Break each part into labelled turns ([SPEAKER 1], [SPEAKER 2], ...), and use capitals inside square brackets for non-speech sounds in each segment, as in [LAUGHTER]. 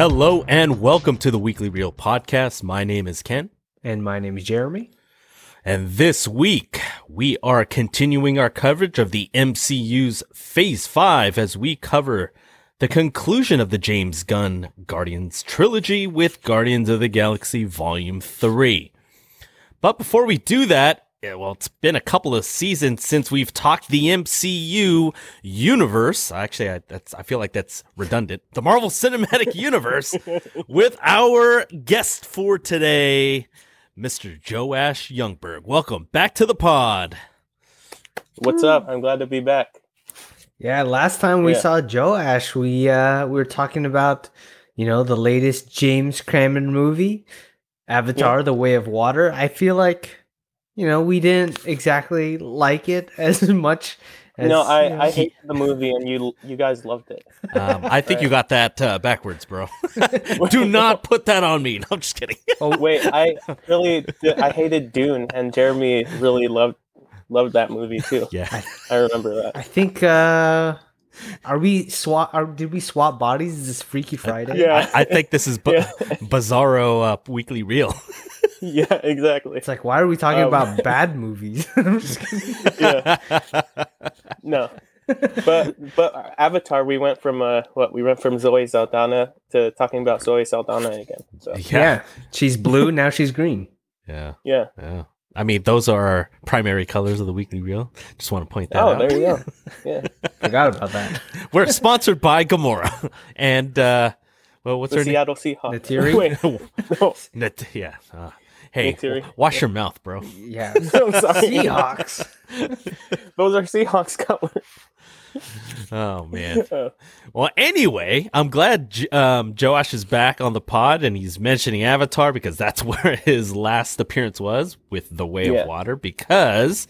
[SPEAKER 1] Hello and welcome to the Weekly Reel podcast. My name is Ken.
[SPEAKER 2] And my name is Jeremy.
[SPEAKER 1] And this week, we are continuing our coverage of the MCU's Phase 5 as we cover the conclusion of the James Gunn Guardians trilogy with Guardians of the Galaxy Volume 3. But before we do that, yeah, well, it's been a couple of seasons since we've talked the MCU universe. Actually, I, that's I feel like that's redundant. The Marvel Cinematic [LAUGHS] Universe with our guest for today, Mr. Joash Youngberg. Welcome back to the pod.
[SPEAKER 3] What's up? I'm glad to be back.
[SPEAKER 2] Yeah, last time we
[SPEAKER 3] Yeah.
[SPEAKER 2] saw Joash, we uh we were talking about, you know, the latest James Cameron movie, Avatar: The Way of Water. I feel like, you know, we didn't exactly like it [LAUGHS] as much as
[SPEAKER 3] no, I,
[SPEAKER 2] you know,
[SPEAKER 3] I hated the movie, and you you guys loved it.
[SPEAKER 1] Um, I think you got that uh, backwards, bro. [LAUGHS] [LAUGHS] Do not put that on me. No, I'm just kidding.
[SPEAKER 2] Oh,
[SPEAKER 3] Wait, I really I hated Dune, and Jeremy really loved loved that movie too.
[SPEAKER 1] Yeah.
[SPEAKER 3] I remember that.
[SPEAKER 2] I think uh are we swap are, did we swap bodies? Is this Freaky Friday?
[SPEAKER 3] Yeah,
[SPEAKER 1] I, I think this is bu-
[SPEAKER 3] Yeah. [LAUGHS]
[SPEAKER 1] Bizarro uh, Weekly Reel. [LAUGHS]
[SPEAKER 3] yeah, exactly.
[SPEAKER 2] It's like why are we talking
[SPEAKER 3] Um,
[SPEAKER 2] about bad movies? [LAUGHS] I'm just kidding.
[SPEAKER 3] Yeah, no, but but Avatar, we went from uh what we went from Zoe Saldana to talking about Zoe Saldana again. So
[SPEAKER 2] yeah. She's blue, now she's green.
[SPEAKER 1] Yeah.
[SPEAKER 3] yeah.
[SPEAKER 1] Yeah. I mean, those are our primary colors of the weekly reel. Just want to point that
[SPEAKER 3] Oh,
[SPEAKER 1] out.
[SPEAKER 3] Oh, there you go. [LAUGHS] Yeah,
[SPEAKER 2] Forgot about that.
[SPEAKER 1] We're sponsored by Gamora. [LAUGHS] And, uh, well, what's
[SPEAKER 3] the
[SPEAKER 1] her name?
[SPEAKER 3] Seattle Seahawks.
[SPEAKER 2] Neytiri? [LAUGHS]
[SPEAKER 3] Wait, no,
[SPEAKER 1] Nat- yeah. Uh, hey,
[SPEAKER 3] Neytiri.
[SPEAKER 1] w- wash your mouth, bro.
[SPEAKER 2] Yeah.
[SPEAKER 3] I'm sorry.
[SPEAKER 2] Seahawks.
[SPEAKER 3] Those are Seahawks colors.
[SPEAKER 1] Oh, man. [LAUGHS]
[SPEAKER 3] Uh,
[SPEAKER 1] Well, anyway, I'm glad um, Joash is back on the pod and he's mentioning Avatar because that's [LAUGHS] where his last appearance was with The Way
[SPEAKER 3] Yeah.
[SPEAKER 1] of Water. Because,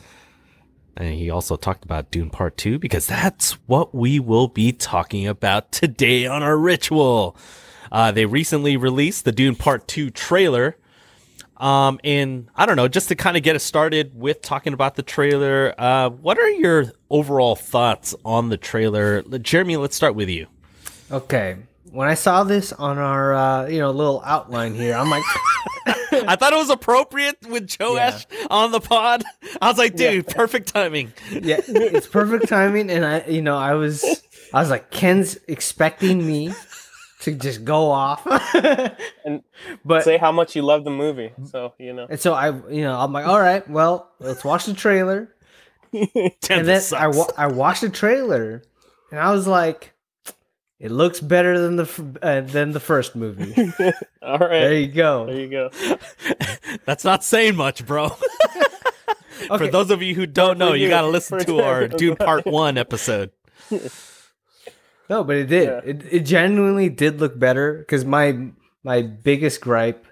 [SPEAKER 1] and he also talked about Dune Part 2 because that's what we will be talking about today on our ritual. Uh, they recently released the Dune Part 2 trailer. Um, and I don't know, just to kind of get us started with talking about the trailer, uh, what are your overall thoughts on the trailer? Jeremy, let's start with you.
[SPEAKER 2] Okay. When I saw this on our uh, you know little outline here, I'm like, [LAUGHS]
[SPEAKER 1] I thought it was appropriate with Joash on the pod. I was like, dude, perfect timing. [LAUGHS]
[SPEAKER 2] yeah, it's perfect timing, and I you know I was I was like, Ken's expecting me to just go off, [LAUGHS]
[SPEAKER 3] and
[SPEAKER 2] but
[SPEAKER 3] say how much you love the movie. So you know.
[SPEAKER 2] and so I you know I'm like, all right, well, let's watch the trailer, [LAUGHS] and then
[SPEAKER 1] This
[SPEAKER 2] I wa- I watched the trailer, and I was like, it looks better than the f- uh, than the first movie. [LAUGHS]
[SPEAKER 3] all right, there
[SPEAKER 2] you go.
[SPEAKER 3] There you go.
[SPEAKER 1] That's not saying much, bro. For those of you who don't know, you
[SPEAKER 3] you.
[SPEAKER 1] got to listen to our
[SPEAKER 3] them.
[SPEAKER 1] Dune Part 1 episode.
[SPEAKER 2] No, but it did.
[SPEAKER 3] Yeah.
[SPEAKER 2] It it genuinely did look better because my my biggest gripe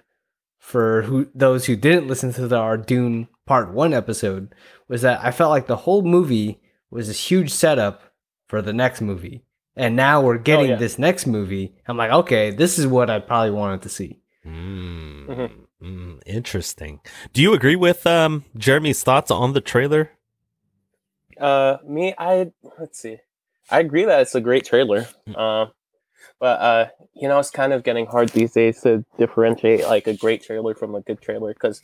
[SPEAKER 2] for who those who didn't listen to the our Dune Part One episode was that I felt like the whole movie was this huge setup for the next movie, and now we're getting
[SPEAKER 3] yeah.
[SPEAKER 2] this next movie. I'm like, okay, this is what I probably wanted to see.
[SPEAKER 1] Mm,
[SPEAKER 3] Mhm.
[SPEAKER 1] mm, interesting. Do you agree with um, Jeremy's thoughts on the trailer?
[SPEAKER 3] Uh, me, I let's see. I agree that it's a great trailer. Um, but uh, you know, it's kind of getting hard these days to differentiate like a great trailer from a good trailer because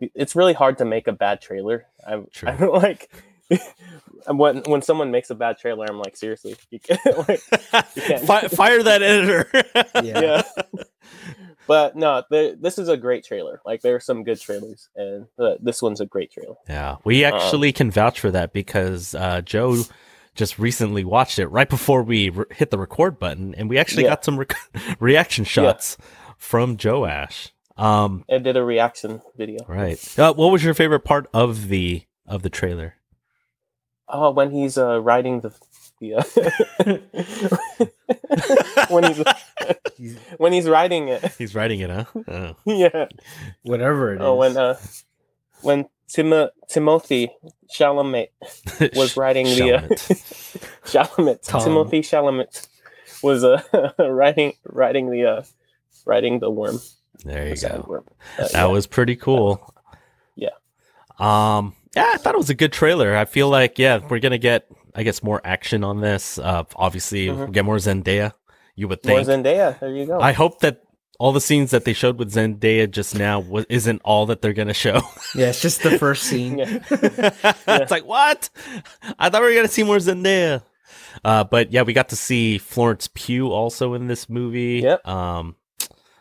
[SPEAKER 3] it's really hard to make a bad trailer. I'm,
[SPEAKER 1] True.
[SPEAKER 3] I'm [LAUGHS] like. [LAUGHS] when when someone makes a bad trailer, I'm like, seriously, you can't, [LAUGHS] like, can't-
[SPEAKER 1] Fi- fire that editor.
[SPEAKER 2] Yeah.
[SPEAKER 3] yeah. but no, the, this is a great trailer. Like there are some good trailers, and uh, this one's a great trailer.
[SPEAKER 1] Yeah, we
[SPEAKER 3] Um,
[SPEAKER 1] actually can vouch for that because uh, Joe just recently watched it right before we re- hit the record button, and we actually
[SPEAKER 3] Yeah.
[SPEAKER 1] got some rec- [LAUGHS] reaction shots from Joash. Um,
[SPEAKER 3] I did a reaction video.
[SPEAKER 1] right. Uh, what was your favorite part of the of the trailer?
[SPEAKER 3] Oh, when he's uh, riding the the uh, [LAUGHS] when he's
[SPEAKER 2] He's- [LAUGHS]
[SPEAKER 3] when he's riding it.
[SPEAKER 1] He's writing it, huh? Oh.
[SPEAKER 3] yeah.
[SPEAKER 2] Whatever it is.
[SPEAKER 3] Oh, when uh, when Tim- Timothée Chalamet [LAUGHS] was writing the uh, [LAUGHS] Chalamet
[SPEAKER 2] Tom.
[SPEAKER 3] Timothée Chalamet was uh, [LAUGHS] riding riding the uh, riding the worm.
[SPEAKER 1] there you go.
[SPEAKER 3] Uh,
[SPEAKER 1] That
[SPEAKER 3] yeah.
[SPEAKER 1] was pretty cool.
[SPEAKER 3] Yeah.
[SPEAKER 1] Um. Yeah, I thought it was a good trailer. I feel like yeah, we're gonna get I guess more action on this. Uh, obviously
[SPEAKER 3] Mhm.
[SPEAKER 1] get more Zendaya You would think
[SPEAKER 3] More
[SPEAKER 1] think.
[SPEAKER 3] Zendaya. There you go.
[SPEAKER 1] I hope that all the scenes that they showed with Zendaya just now was, isn't all that they're gonna show. [LAUGHS]
[SPEAKER 2] Yeah, it's just the first scene. [LAUGHS]
[SPEAKER 3] Yeah.
[SPEAKER 1] it's like what? I thought we were gonna see more Zendaya. Uh, but yeah, we got to see Florence Pugh also in this movie.
[SPEAKER 3] Yep.
[SPEAKER 1] Um,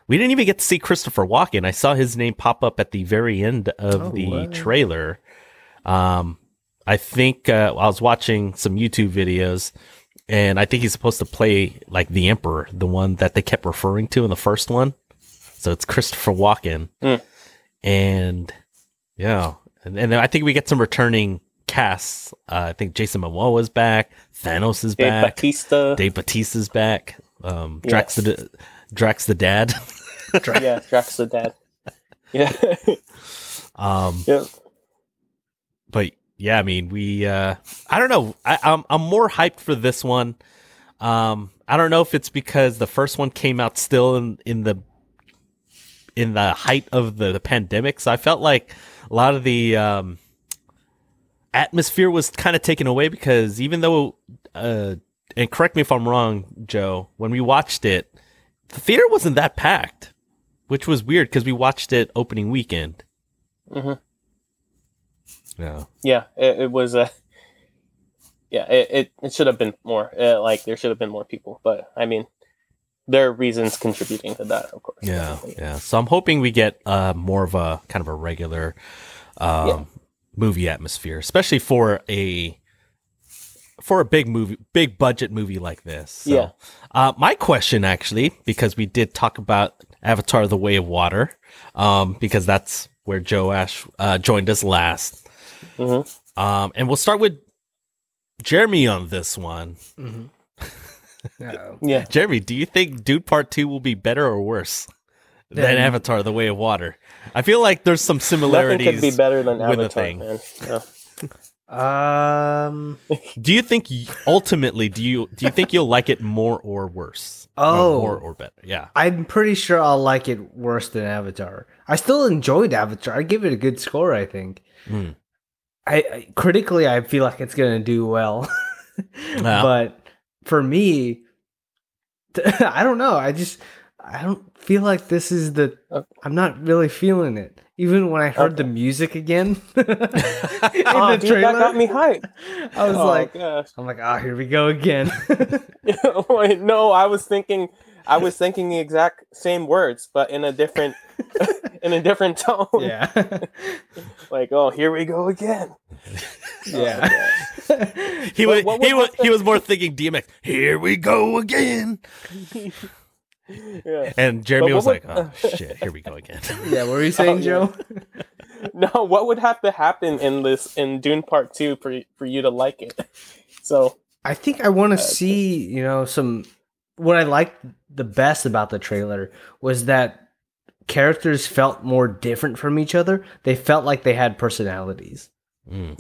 [SPEAKER 1] we didn't even get to see Christopher Walken. I saw his name pop up at the very end of
[SPEAKER 2] Oh,
[SPEAKER 1] the
[SPEAKER 2] what?
[SPEAKER 1] trailer. Um, I think uh, I was watching some YouTube videos, and I think he's supposed to play like the Emperor, the one that they kept referring to in the first one. So it's Christopher Walken,
[SPEAKER 3] Mm.
[SPEAKER 1] and yeah, and, and then I think we get some returning casts. Uh, I think Jason Momoa is back, Thanos is
[SPEAKER 3] Dave
[SPEAKER 1] back,
[SPEAKER 3] Bautista.
[SPEAKER 1] Dave Bautista's back, um, Drax
[SPEAKER 3] Yes.
[SPEAKER 1] the Drax the dad.
[SPEAKER 3] yeah, Drax the dad. [LAUGHS] Yeah. [LAUGHS]
[SPEAKER 1] um,
[SPEAKER 3] yeah.
[SPEAKER 1] but yeah, I mean, we, uh, I don't know. I, I'm, I'm more hyped for this one. Um, I don't know if it's because the first one came out still in, in the, in the height of the, the pandemic. So I felt like a lot of the, um, atmosphere was kind of taken away because even though, uh, and correct me if I'm wrong, Joe, when we watched it, the theater wasn't that packed, which was weird because we watched it opening weekend.
[SPEAKER 3] Mhm.
[SPEAKER 1] Yeah.
[SPEAKER 3] Yeah, it, it was a. yeah, it, it, it should have been more. Uh, like there should have been more people, but I mean, there are reasons contributing to that, of course.
[SPEAKER 1] Yeah, yeah. So I'm hoping we get uh, more of a kind of a regular um,
[SPEAKER 3] Yeah.
[SPEAKER 1] movie atmosphere, especially for a for a big movie, big budget movie like this. So,
[SPEAKER 3] Yeah.
[SPEAKER 1] Uh, my question, actually, because we did talk about Avatar: The Way of Water, um, because that's where Joash uh, joined us last,
[SPEAKER 3] Mhm.
[SPEAKER 1] um, and we'll start with Jeremy on this one.
[SPEAKER 2] Mhm. Uh, [LAUGHS]
[SPEAKER 3] Yeah.
[SPEAKER 1] Jeremy, do you think Dune Part Two will be better or worse than
[SPEAKER 2] Than-
[SPEAKER 1] Avatar: The Way of Water? I feel like there's some similarities.
[SPEAKER 3] Nothing
[SPEAKER 1] similarities.
[SPEAKER 3] could be better than
[SPEAKER 1] with the
[SPEAKER 3] Avatar,
[SPEAKER 1] thing.
[SPEAKER 3] man. Yeah.
[SPEAKER 2] Um.
[SPEAKER 1] Do you think ultimately do you do you think you'll like it more or worse? Or
[SPEAKER 2] Oh.
[SPEAKER 1] more or better? Yeah.
[SPEAKER 2] I'm pretty sure I'll like it worse than Avatar. I still enjoyed Avatar. I give it a good score. I think.
[SPEAKER 1] Mm.
[SPEAKER 2] I, I critically, I feel like it's gonna do well, [LAUGHS]
[SPEAKER 1] Yeah.
[SPEAKER 2] but for me, [LAUGHS] I don't know. I just I don't feel like this is the.
[SPEAKER 3] Okay.
[SPEAKER 2] I'm not really feeling it. Even when I heard the music again [LAUGHS] in
[SPEAKER 3] Oh,
[SPEAKER 2] the
[SPEAKER 3] dune,
[SPEAKER 2] trailer,
[SPEAKER 3] that got me hyped.
[SPEAKER 2] I was
[SPEAKER 3] oh,
[SPEAKER 2] like,
[SPEAKER 3] gosh.
[SPEAKER 2] I'm like, ah, here we go again.
[SPEAKER 3] Wait, no, I was thinking, I was thinking the exact same words, but in a different, [LAUGHS] in a different tone.
[SPEAKER 2] yeah, [LAUGHS]
[SPEAKER 3] Like, oh, here we go again. [LAUGHS]
[SPEAKER 2] yeah.
[SPEAKER 1] Oh, he
[SPEAKER 3] What-
[SPEAKER 1] was he was
[SPEAKER 3] happen-
[SPEAKER 1] he was more thinking DMX. Here we go again.
[SPEAKER 3] Yeah.
[SPEAKER 1] And Jeremy
[SPEAKER 3] But
[SPEAKER 1] was
[SPEAKER 3] what
[SPEAKER 1] like, "Oh shit, here we go again."
[SPEAKER 2] yeah, what were you saying,
[SPEAKER 3] Oh, yeah.
[SPEAKER 2] Joe?
[SPEAKER 3] No, what would have to happen in this in Dune Part Two for for you to like it? So
[SPEAKER 2] I think I want to uh, see, you know, some. What I liked the best about the trailer was that characters felt more different from each other. They felt like they had personalities,
[SPEAKER 1] Mm.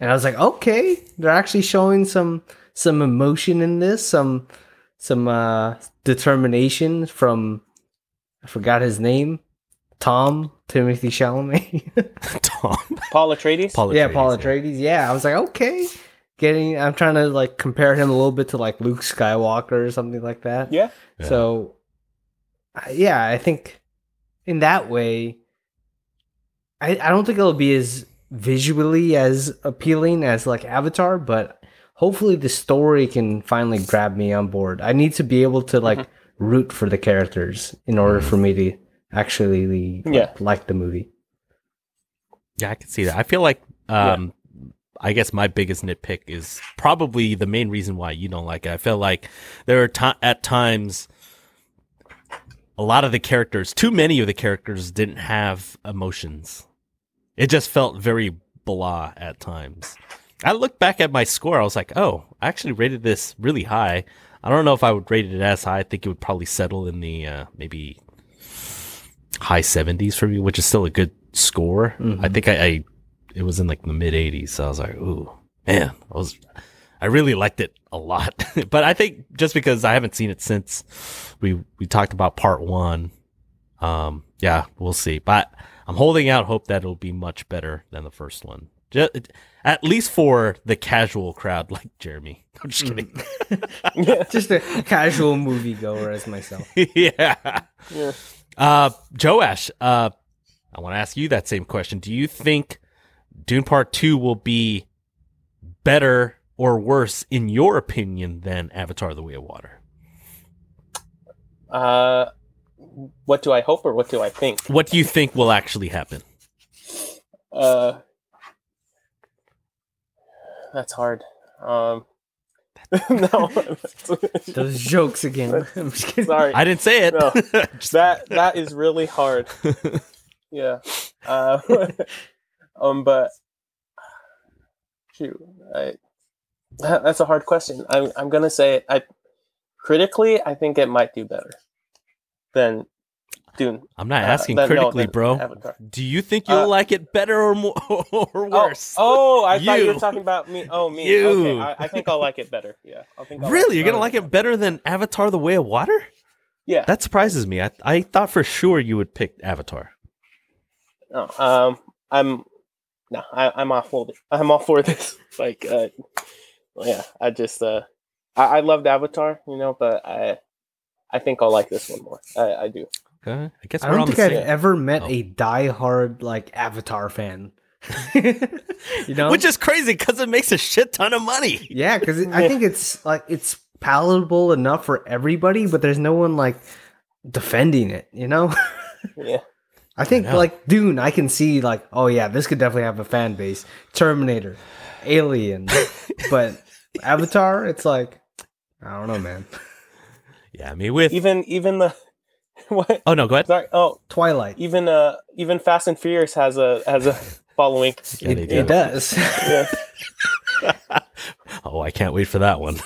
[SPEAKER 2] and I was like, okay, they're actually showing some some emotion in this, some some uh determination from. I forgot his name. Tom Timothée Chalamet. [LAUGHS] [LAUGHS]
[SPEAKER 1] Tom,
[SPEAKER 3] Paul Atreides.
[SPEAKER 1] Paul
[SPEAKER 2] yeah,
[SPEAKER 1] Atreides,
[SPEAKER 2] Paul
[SPEAKER 1] yeah.
[SPEAKER 2] Atreides. Yeah, I was like, okay, getting. I'm trying to like compare him a little bit to like Luke Skywalker or something like that.
[SPEAKER 3] Yeah.
[SPEAKER 1] Yeah.
[SPEAKER 2] So, yeah, I think in that way, I I don't think it'll be as visually as appealing as like Avatar, but hopefully the story can finally grab me on board. I need to be able to like root for the characters in order for me to actually like,
[SPEAKER 3] Yeah.
[SPEAKER 2] like the movie.
[SPEAKER 1] Yeah, I can see that. I feel like um I guess my biggest nitpick is probably the main reason why you don't like it. I feel like there are at times a lot of the characters, too many of the characters didn't have emotions. It just felt very blah at times. I look back at my score, I was like, "Oh, I actually rated this really high." I don't know if I would rate it as high. I think it would probably settle in the uh, maybe high 70s for me, which is still a good score.
[SPEAKER 2] Mhm.
[SPEAKER 1] I think I, I it was in like the mid 80s, so I was like, "Ooh, man, I was I really liked it a lot." [LAUGHS] but I think just because I haven't seen it since we we talked about part 1, um yeah, we'll see. But I'm holding out hope that it'll be much better than the first one. Just, at least for the casual crowd [LAUGHS] like Jeremy. [LAUGHS] I'm just kidding.
[SPEAKER 2] Just a casual moviegoer as myself.
[SPEAKER 1] yeah.
[SPEAKER 3] Yeah.
[SPEAKER 1] Uh, Joash, uh, I want to ask you that same question. Do you think Dune Part 2 will be better or worse, in your opinion, than Avatar The Way of Water?
[SPEAKER 3] Uh, what do I hope or what do I think?
[SPEAKER 1] What do you think will actually happen?
[SPEAKER 3] Uh, that's hard. Um, [LAUGHS] no, [LAUGHS]
[SPEAKER 2] Those jokes again. [LAUGHS] I'm just kidding.
[SPEAKER 3] sorry.
[SPEAKER 1] I didn't say it.
[SPEAKER 3] No. That that is really hard. Yeah. Uh, um, but shoot, I, [LAUGHS] that's a hard question. I'm I'm gonna say I critically I think it might do better than Dune.
[SPEAKER 1] I'm not
[SPEAKER 3] Uh,
[SPEAKER 1] asking
[SPEAKER 3] than-
[SPEAKER 1] critically,
[SPEAKER 3] than
[SPEAKER 1] bro.
[SPEAKER 3] Avatar.
[SPEAKER 1] Do you think you'll
[SPEAKER 3] Uh,
[SPEAKER 1] like it better or more [LAUGHS] or
[SPEAKER 3] Oh,
[SPEAKER 1] worse?
[SPEAKER 3] oh, I thought you
[SPEAKER 1] You.
[SPEAKER 3] were talking about me. Oh, me.
[SPEAKER 1] You.
[SPEAKER 3] Okay, I, I think I'll like it better. Yeah, I think. I'll
[SPEAKER 1] really? You're gonna like it better than Avatar: The Way of Water?
[SPEAKER 3] Yeah.
[SPEAKER 1] That surprises me. I I thought for sure you would pick Avatar.
[SPEAKER 3] No, um, I'm no, I, I'm all for this. I'm all for [LAUGHS] this. Like, uh, yeah, I just uh, I, I loved Avatar, you know, but I, I think I'll like this one more. I, I do.
[SPEAKER 1] Okay, I guess
[SPEAKER 2] I
[SPEAKER 1] we're
[SPEAKER 2] don't
[SPEAKER 1] on the
[SPEAKER 2] think I've
[SPEAKER 1] same.
[SPEAKER 2] ever met
[SPEAKER 1] Oh.
[SPEAKER 2] a diehard like Avatar fan. [LAUGHS] you know,
[SPEAKER 1] Which is crazy because it makes a shit ton of money.
[SPEAKER 2] yeah, because I think it's like it's palatable enough for everybody, but there's no one like defending it. You know, [LAUGHS]
[SPEAKER 3] Yeah,
[SPEAKER 2] I think
[SPEAKER 1] know.
[SPEAKER 2] like Dune, I can see like, oh yeah, this could definitely have a fan base. Terminator, Alien, [LAUGHS] but Avatar, it's like, I don't know, man.
[SPEAKER 1] Yeah, me with
[SPEAKER 3] even even the [LAUGHS] what?
[SPEAKER 1] oh no, go ahead.
[SPEAKER 3] Sorry. Oh,
[SPEAKER 2] Twilight,
[SPEAKER 3] even uh, even Fast and Furious has a has a [LAUGHS] following.
[SPEAKER 1] Yeah,
[SPEAKER 2] it,
[SPEAKER 1] they
[SPEAKER 2] it does.
[SPEAKER 3] Yeah,
[SPEAKER 1] Oh, I can't wait for that one.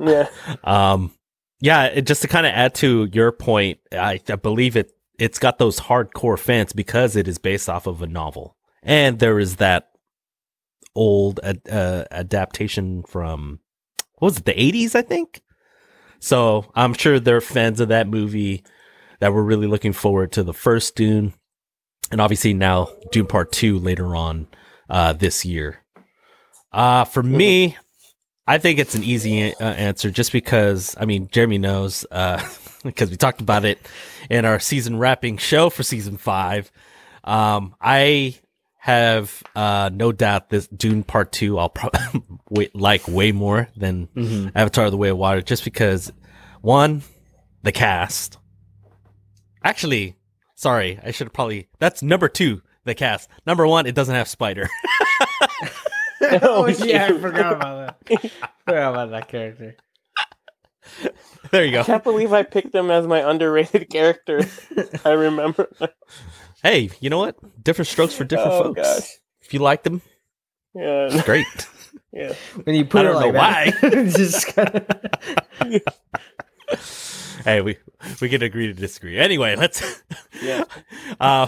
[SPEAKER 3] yeah,
[SPEAKER 1] um, yeah, it, just to kind of add to your point, I, I believe it. It's got those hardcore fans because it is based off of a novel, and there is that old uh, adaptation from what was it the 80s i think? So i'm sure they're fans of that movie that were really looking forward to the first dune. And obviously now dune part 2 later on uh this year. Uh for me i think it's an easy uh, answer just because i mean jeremy knows uh [LAUGHS] [LAUGHS] because we talked about it in our season wrapping show for season 5 um i have uh no doubt this Dune Part Two I'll probably [LAUGHS] wait, like way more than
[SPEAKER 2] Mhm.
[SPEAKER 1] Avatar: The Way of Water, just because one, the cast. Actually, sorry, I should have probably that's number two, the cast. Number one, it doesn't have Spider. [LAUGHS]
[SPEAKER 2] oh yeah, I forgot about that. forgot about that character. [LAUGHS]
[SPEAKER 1] there you
[SPEAKER 3] I
[SPEAKER 1] go.
[SPEAKER 3] can't believe I picked them as my underrated [LAUGHS] character. I remember.
[SPEAKER 1] Hey, you know what? Different strokes for different
[SPEAKER 3] oh
[SPEAKER 1] folks.
[SPEAKER 3] gosh.
[SPEAKER 1] If you like them,
[SPEAKER 3] Yeah.
[SPEAKER 1] great. [LAUGHS]
[SPEAKER 3] Yeah.
[SPEAKER 2] When you put
[SPEAKER 1] I
[SPEAKER 2] it
[SPEAKER 1] don't
[SPEAKER 2] like
[SPEAKER 1] know
[SPEAKER 2] that, it's just kinda...
[SPEAKER 1] hey, we we can agree to disagree. Anyway, let's
[SPEAKER 3] Yeah.
[SPEAKER 1] uh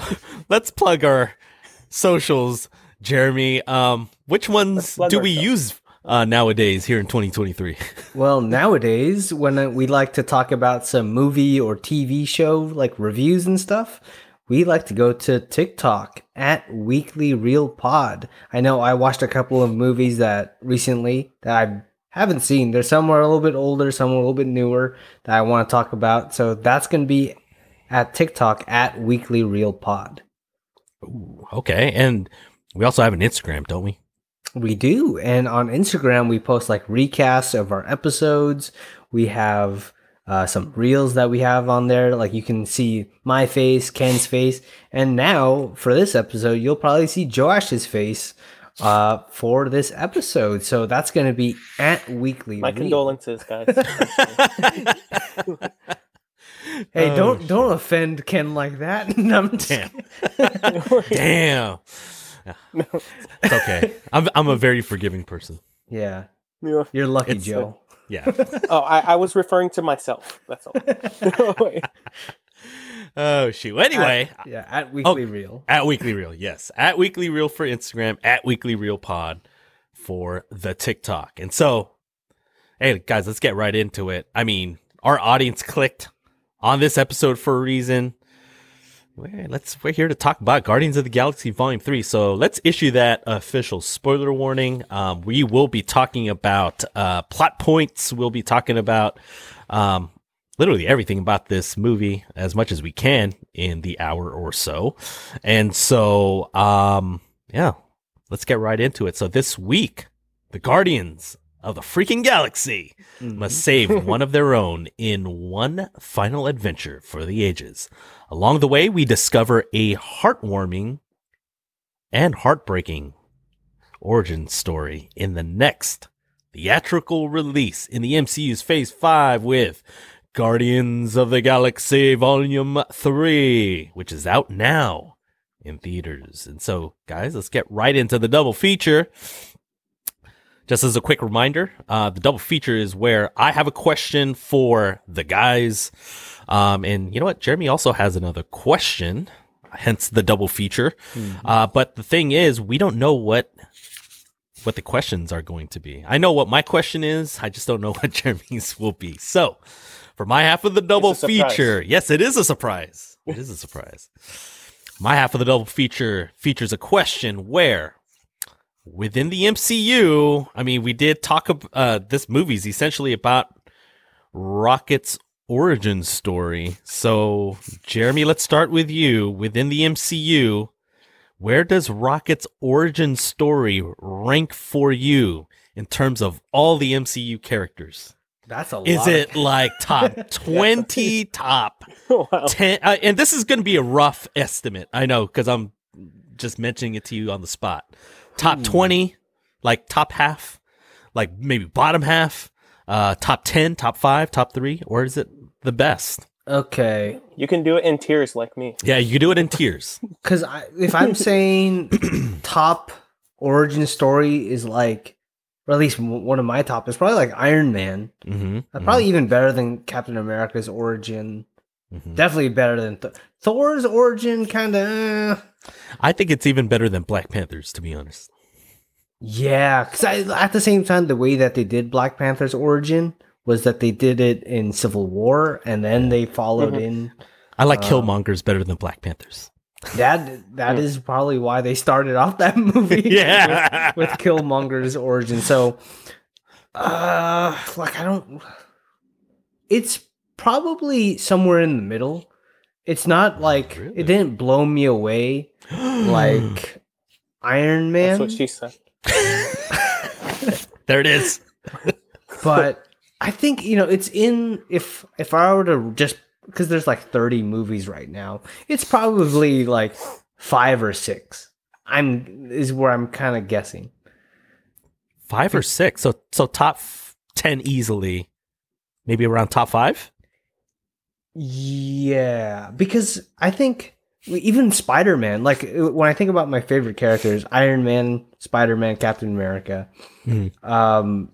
[SPEAKER 1] let's plug our socials, Jeremy. Um which ones do we
[SPEAKER 3] ourselves.
[SPEAKER 1] use uh nowadays here in 2023? [LAUGHS]
[SPEAKER 2] Well, nowadays, when we like to talk about some movie or TV show like reviews and stuff, we like to go to TikTok at Weekly Reel Pod. I know I watched a couple of movies that recently that I haven't seen. They're somewhere a little bit older, some a little bit newer that I want to talk about. So that's going to be at TikTok at Weekly Reel Pod.
[SPEAKER 1] Ooh, okay. And we also have an Instagram, don't we?
[SPEAKER 2] We do. And on Instagram, we post like recasts of our episodes. We have uh, some reels that we have on there. Like you can see my face, Ken's face. And now for this episode, you'll probably see Joash's face uh, for this episode. So that's going to be at Weekly.
[SPEAKER 3] My
[SPEAKER 2] Reel.
[SPEAKER 3] condolences, guys. [LAUGHS]
[SPEAKER 2] Hey,
[SPEAKER 1] Oh,
[SPEAKER 2] don't don't offend Ken like that. [LAUGHS] I'm just- [LAUGHS]
[SPEAKER 1] Damn. Damn. [LAUGHS] It's okay. I'm I'm a very forgiving person.
[SPEAKER 2] Yeah,
[SPEAKER 3] Yeah.
[SPEAKER 2] you're lucky,
[SPEAKER 1] It's, uh,
[SPEAKER 2] Joe.
[SPEAKER 1] Yeah. [LAUGHS]
[SPEAKER 3] Oh, I, I was referring to myself. That's all. Wait. [LAUGHS]
[SPEAKER 1] oh shoot. Anyway,
[SPEAKER 2] yeah, at Weekly Reel.
[SPEAKER 1] At Weekly Reel, yes. At Weekly Reel for Instagram, at Weekly Reel Pod for the TikTok. And so, hey, guys, let's get right into it. I mean, our audience clicked on this episode for a reason. Let's we're here to talk about Guardians of the Galaxy Volume Three. So let's issue that official spoiler warning. Um, we will be talking about uh, plot points. We'll be talking about um, literally everything about this movie as much as we can in the hour or so. And so, um, yeah, let's get right into it. So this week, the Guardians of the freaking galaxy mm-hmm. must save one of their own in one final adventure for the ages. Along the way, we discover a heartwarming and heartbreaking origin story in the next theatrical release in the MCU's Phase 5 with Guardians of the Galaxy Volume 3, which is out now in theaters. And so, guys, let's get right into the double feature. Just as a quick reminder, uh, the double feature is where I have a question for the guys. Um, and you know what? Jeremy also has another question, hence the double feature. Uh, but the thing is, we don't know what what the questions are going to be. I know what my question is. I just don't know [LAUGHS] what Jeremy's will be. So, for my half of the double
[SPEAKER 3] It's a surprise.
[SPEAKER 1] feature, yes, it is a surprise. It is a surprise. My half of the double feature features a question where within the MCU, I mean, we did talk about uh, this movie's essentially about Rocket's origin story. So, Jeremy, let's start with you. Within the MCU, where does Rocket's origin story rank for you in terms of all the MCU characters?
[SPEAKER 2] That's a lot.
[SPEAKER 1] Is it like top [LAUGHS] 20, top [LAUGHS]
[SPEAKER 3] wow.
[SPEAKER 1] 10? Uh, and this is going to be a rough estimate. I know because I'm just mentioning it to you on the spot. Top 20, like top half, like maybe bottom half, uh, top 10, top five, top three, or is it the best?
[SPEAKER 2] okay?
[SPEAKER 3] You can do it in tears like me.
[SPEAKER 1] Yeah, you can do it in tears.
[SPEAKER 2] Because [LAUGHS] if I'm [LAUGHS] saying top origin story is like, or at least one of my top is probably like Iron Man.
[SPEAKER 1] hmm
[SPEAKER 2] Uh, Probably even better than Captain America's origin.
[SPEAKER 1] Mhm.
[SPEAKER 2] Definitely better than Th- Thor's origin. Kind of.
[SPEAKER 1] I think it's even better than Black Panthers, to be honest.
[SPEAKER 2] Yeah, because at the same time, the way that they did Black Panther's origin was that they did it in Civil War, and then they followed
[SPEAKER 3] Mhm.
[SPEAKER 2] in
[SPEAKER 1] I like
[SPEAKER 2] Um,
[SPEAKER 1] Killmonger's better than Black Panthers.
[SPEAKER 2] that. That is probably why they started off that [LAUGHS] movie.
[SPEAKER 1] Yeah. [LAUGHS]
[SPEAKER 2] with, with Killmonger's origin. So, uh, like I don't. It's probably somewhere in the middle. It's not like
[SPEAKER 1] Really?
[SPEAKER 2] it didn't blow me away [GASPS] like Iron Man.
[SPEAKER 3] That's what she said. [LAUGHS]
[SPEAKER 1] there it is. [LAUGHS] [LAUGHS]
[SPEAKER 2] but I think you know it's in if if I were to just because there's like 30 movies right now, it's probably like five or six. I'm is where I'm kind of guessing.
[SPEAKER 1] Five or six. So so top f- ten easily. Maybe around top five.
[SPEAKER 2] Yeah, because I think even Spider Man, like when I think about my favorite characters, Iron Man, Spider Man, Captain America,
[SPEAKER 1] Mhm.
[SPEAKER 2] um,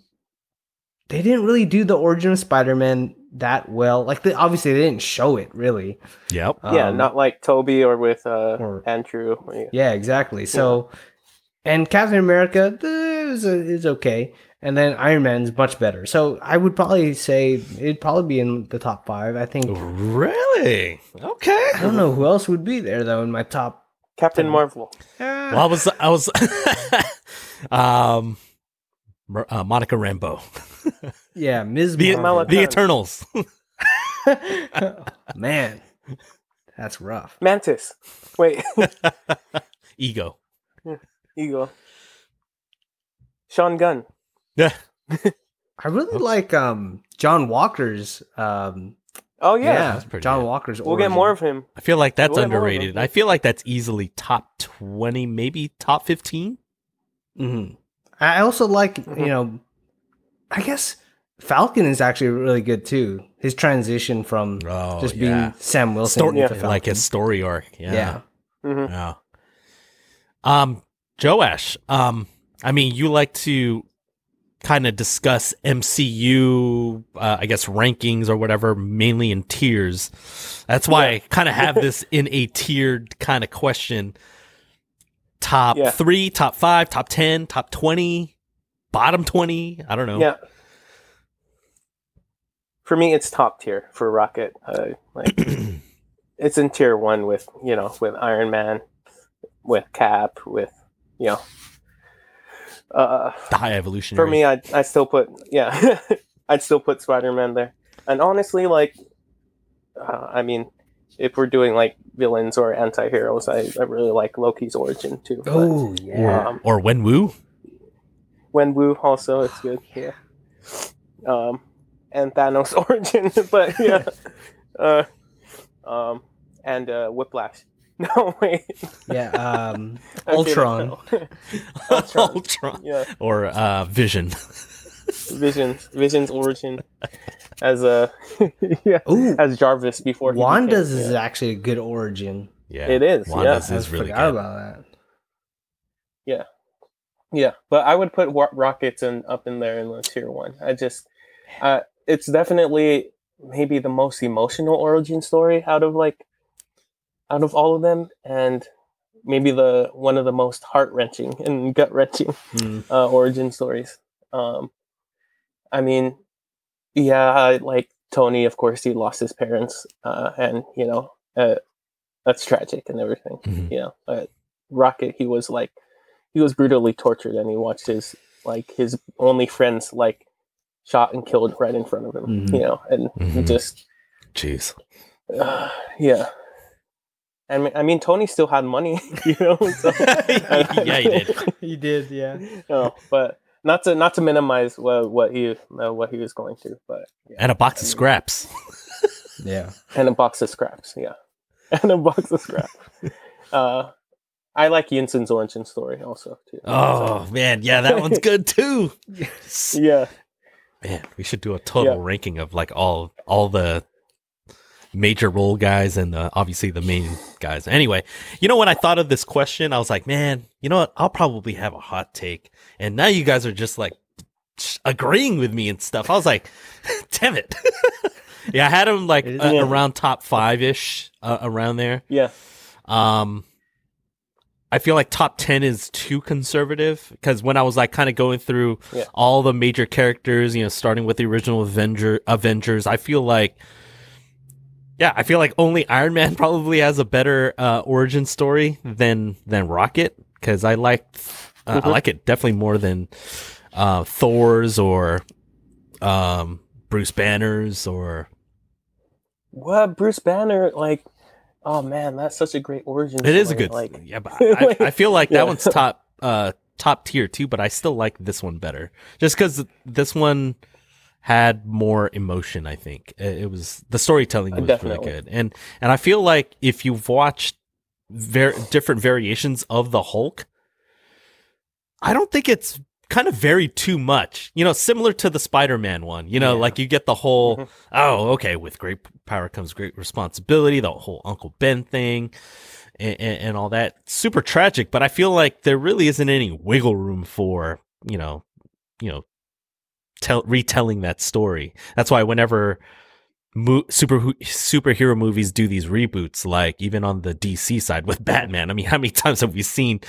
[SPEAKER 2] they didn't really do the origin of Spider Man that well. Like, they, obviously, they didn't show it really.
[SPEAKER 1] Yep.
[SPEAKER 3] yeah,
[SPEAKER 2] Um,
[SPEAKER 3] not like Tobey or with uh,
[SPEAKER 2] or-
[SPEAKER 3] Andrew. Yeah.
[SPEAKER 2] Yeah, exactly. So, and Captain America eh, is is okay, and then Iron Man's much better. So I would probably say it'd probably be in the top five. I think.
[SPEAKER 1] Really? Okay.
[SPEAKER 2] I don't know who else would be there though in my top.
[SPEAKER 3] Captain Marvel.
[SPEAKER 1] Well, I was I was [LAUGHS] um uh, Monica Rambeau. [LAUGHS]
[SPEAKER 2] Yeah, Ms.
[SPEAKER 1] The
[SPEAKER 2] Marvel.
[SPEAKER 1] the Eternals. [LAUGHS]
[SPEAKER 2] Man, that's rough.
[SPEAKER 3] Mantis. Wait,
[SPEAKER 1] Ego.
[SPEAKER 3] Ego. Sean Gunn.
[SPEAKER 1] Yeah. [LAUGHS]
[SPEAKER 2] I really like um John Walker's um
[SPEAKER 3] Oh
[SPEAKER 2] yeah,
[SPEAKER 3] yeah.
[SPEAKER 1] that's pretty
[SPEAKER 2] John
[SPEAKER 1] good.
[SPEAKER 2] Walker's.
[SPEAKER 3] We'll get more of him.
[SPEAKER 1] I feel like that's
[SPEAKER 3] We'll get more of them.
[SPEAKER 1] underrated. I feel like that's easily top 20, maybe top 15.
[SPEAKER 2] Mhm. I also like
[SPEAKER 3] Mhm.
[SPEAKER 2] you know, I guess Falcon is actually really good too. His transition from
[SPEAKER 1] Oh,
[SPEAKER 2] just
[SPEAKER 1] yeah.
[SPEAKER 2] being Sam Wilson
[SPEAKER 1] Story,
[SPEAKER 2] into
[SPEAKER 3] Yeah.
[SPEAKER 2] Falcon.
[SPEAKER 1] like his story arc. Yeah.
[SPEAKER 2] yeah.
[SPEAKER 3] hmm
[SPEAKER 1] Yeah. Um, Joash, um, I mean, you like to kind of discuss MCU, uh, I guess rankings or whatever, mainly in tiers. That's why I kind of [LAUGHS] have this in a tiered kind of question. Top
[SPEAKER 3] Yeah.
[SPEAKER 1] three, top five, top 10, top 20, bottom 20. I don't know.
[SPEAKER 3] Yeah. For me, it's top tier for Rocket. Uh, like [CLEARS THROAT] it's in tier one with you know with Iron Man, with Cap, with you know. Uh,
[SPEAKER 1] The high evolution.
[SPEAKER 3] for me, I I still put yeah, [LAUGHS] I'd still put Spider Man there. And honestly, like, uh, I mean, if we're doing like villains or anti-heroes, I, I really like Loki's origin too. but,
[SPEAKER 2] Oh yeah.
[SPEAKER 3] um,
[SPEAKER 1] or Wenwu.
[SPEAKER 3] Wenwu also it's good. Yeah. Um, and Thanos [LAUGHS] origin, [LAUGHS] but yeah. Uh, um, and uh, Whiplash. [LAUGHS] No wait.
[SPEAKER 2] yeah. Um, [LAUGHS]
[SPEAKER 3] Okay,
[SPEAKER 2] Ultron.
[SPEAKER 3] no. Ultron. [LAUGHS]
[SPEAKER 1] Ultron.
[SPEAKER 3] Yeah.
[SPEAKER 1] Or uh, Vision.
[SPEAKER 3] Vision's Vision's origin as a yeah
[SPEAKER 2] Ooh,
[SPEAKER 3] as Jarvis before he
[SPEAKER 2] Wanda's
[SPEAKER 3] became-
[SPEAKER 2] is
[SPEAKER 3] yeah.
[SPEAKER 2] actually a good origin.
[SPEAKER 1] Yeah,
[SPEAKER 3] It is,
[SPEAKER 1] Wanda's
[SPEAKER 2] I
[SPEAKER 1] is really
[SPEAKER 2] forgot
[SPEAKER 1] good.
[SPEAKER 2] about that.
[SPEAKER 3] Yeah, yeah, but I would put Wa- Rockets in up in there in the tier one. I just, uh, it's definitely maybe the most emotional origin story out of like, out of all of them, and maybe the one of the most heart wrenching and gut wrenching
[SPEAKER 2] Mm.
[SPEAKER 3] uh, origin stories. Um, I mean, yeah, like Tony, of course, he lost his parents, uh, and you know, uh, that's tragic and everything.
[SPEAKER 1] Mhm.
[SPEAKER 3] You know, uh, Rocket, he was like, he was brutally tortured, and he watched his like his only friends like shot and killed right in front of him.
[SPEAKER 2] Mhm.
[SPEAKER 3] You know, and he
[SPEAKER 1] Mhm.
[SPEAKER 3] just,
[SPEAKER 1] Jeez.
[SPEAKER 3] uh, [SIGHS] yeah. I mean, I mean, Tony still had money, [LAUGHS] you know. So, [LAUGHS]
[SPEAKER 1] yeah, he did. [LAUGHS]
[SPEAKER 2] he did, yeah.
[SPEAKER 3] no, but not to not to minimize what what he uh, what he was going through, but yeah.
[SPEAKER 1] And a box of scraps.
[SPEAKER 2] Yeah.
[SPEAKER 3] and a box of scraps, yeah, and a box of scraps. uh, I like Yinsen's origin story also too.
[SPEAKER 1] Oh man, yeah, that one's good too.
[SPEAKER 3] So, yeah,
[SPEAKER 1] Man, we should do a total
[SPEAKER 3] Yeah.
[SPEAKER 1] ranking of like all all the major role guys and uh, obviously the main guys. Anyway, you know when I thought of this question, I was like, man, you know what? I'll probably have a hot take. And now you guys are just like agreeing with me and stuff. I was like, [LAUGHS] damn it. [LAUGHS] yeah, I had him like
[SPEAKER 2] It is-
[SPEAKER 1] uh,
[SPEAKER 3] Yeah.
[SPEAKER 1] around top five ish, uh, around there.
[SPEAKER 3] yeah,
[SPEAKER 1] Um, I feel like top 10 is too conservative because when I was like kind of going through
[SPEAKER 3] Yeah.
[SPEAKER 1] all the major characters, you know, starting with the original Avenger Avengers, I feel like yeah, I feel like only Iron Man [LAUGHS] probably has a better uh, origin story than than Rocket because I like uh, I
[SPEAKER 3] Mhm.
[SPEAKER 1] like it definitely more than uh, Thor's or um, Bruce Banner's or
[SPEAKER 3] what Bruce Banner like? Oh man, that's such a great origin.
[SPEAKER 1] It is a good,
[SPEAKER 3] like
[SPEAKER 1] yeah. But I, I [LAUGHS] feel like
[SPEAKER 3] Yeah.
[SPEAKER 1] that one's top, uh, top tier too. But I still like this one better, just because this one had more emotion. I think it, it was the storytelling
[SPEAKER 3] Uh,
[SPEAKER 1] was
[SPEAKER 3] definitely.
[SPEAKER 1] really good, and and I feel like if you've watched ver- different variations of the Hulk, I don't think it's kind of varied too much. You know, similar to the Spider-Man one. You know,
[SPEAKER 2] Yeah.
[SPEAKER 1] like you get the whole
[SPEAKER 3] Mhm.
[SPEAKER 1] oh, okay, with great power comes great responsibility. The whole Uncle Ben thing. And, and, and all that super tragic, but I feel like there really isn't any wiggle room for you know, you know, tell retelling that story. That's why whenever mo- super superhero movies do these reboots, like even on the DC side with [LAUGHS] Batman, I mean, how many times have we seen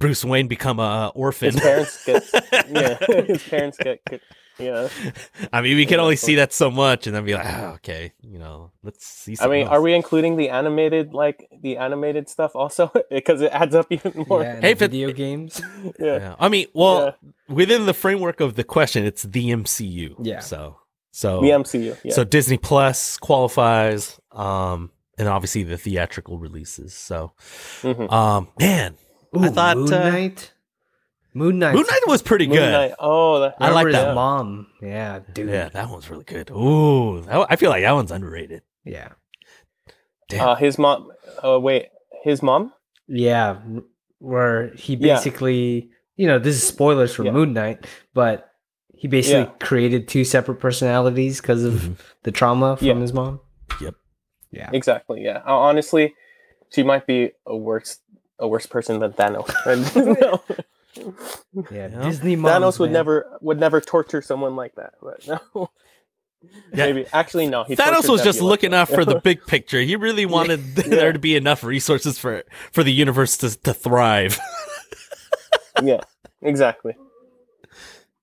[SPEAKER 1] Bruce Wayne become a orphan?
[SPEAKER 3] his parents get [LAUGHS] yeah, [LAUGHS] his parents get, get yeah. [LAUGHS]
[SPEAKER 1] I mean, we can
[SPEAKER 3] Yeah,
[SPEAKER 1] only see that so much, and then be like, oh, okay, you know, let's see.
[SPEAKER 3] I mean,
[SPEAKER 1] else.
[SPEAKER 3] are we including the animated like the animated stuff also [LAUGHS] because it adds up [LAUGHS] even more?
[SPEAKER 2] yeah, and
[SPEAKER 1] Hey, but-
[SPEAKER 2] video games.
[SPEAKER 3] Yeah.
[SPEAKER 1] Yeah. I mean, well, within the framework of the question, it's the MCU.
[SPEAKER 2] Yeah.
[SPEAKER 1] So, so
[SPEAKER 3] The MCU. Yeah.
[SPEAKER 1] So Disney Plus qualifies, um, and obviously the theatrical releases. So,
[SPEAKER 3] Mhm.
[SPEAKER 1] um, man, I thought,
[SPEAKER 2] Moon
[SPEAKER 1] uh,
[SPEAKER 2] Knight. Moon Knight.
[SPEAKER 1] Moon Knight was pretty
[SPEAKER 3] Moon
[SPEAKER 1] good.
[SPEAKER 3] Knight. Oh, that,
[SPEAKER 1] I like that
[SPEAKER 2] his mom. Yeah, dude.
[SPEAKER 1] Yeah, that one's really good. Ooh, that, I feel like that one's underrated.
[SPEAKER 2] Yeah.
[SPEAKER 1] Damn.
[SPEAKER 3] Uh, his mom. Oh wait, his mom.
[SPEAKER 2] Yeah, where he
[SPEAKER 3] Yeah.
[SPEAKER 2] basically, you know, this is spoilers for
[SPEAKER 3] Yeah.
[SPEAKER 2] Moon Knight, but he basically
[SPEAKER 3] Yeah.
[SPEAKER 2] created two separate personalities because of
[SPEAKER 1] Mhm.
[SPEAKER 2] the trauma from
[SPEAKER 3] Yeah.
[SPEAKER 2] his mom.
[SPEAKER 1] Yep.
[SPEAKER 2] Yeah.
[SPEAKER 3] Exactly. Yeah. Uh, honestly, she might be a worse a worse person than Thanos. [LAUGHS] [LAUGHS] No.
[SPEAKER 2] Yeah.
[SPEAKER 1] Yeah.
[SPEAKER 2] Disney moms,
[SPEAKER 3] Thanos would
[SPEAKER 2] man.
[SPEAKER 3] never would never torture someone like that. But no.
[SPEAKER 1] Yeah. [LAUGHS]
[SPEAKER 3] Maybe actually no. He
[SPEAKER 1] Thanos
[SPEAKER 3] tortured
[SPEAKER 1] was just looking out for the [LAUGHS] big picture. He really wanted [LAUGHS]
[SPEAKER 3] Yeah.
[SPEAKER 1] there to be enough resources for for the universe to to thrive.
[SPEAKER 3] yeah. Exactly.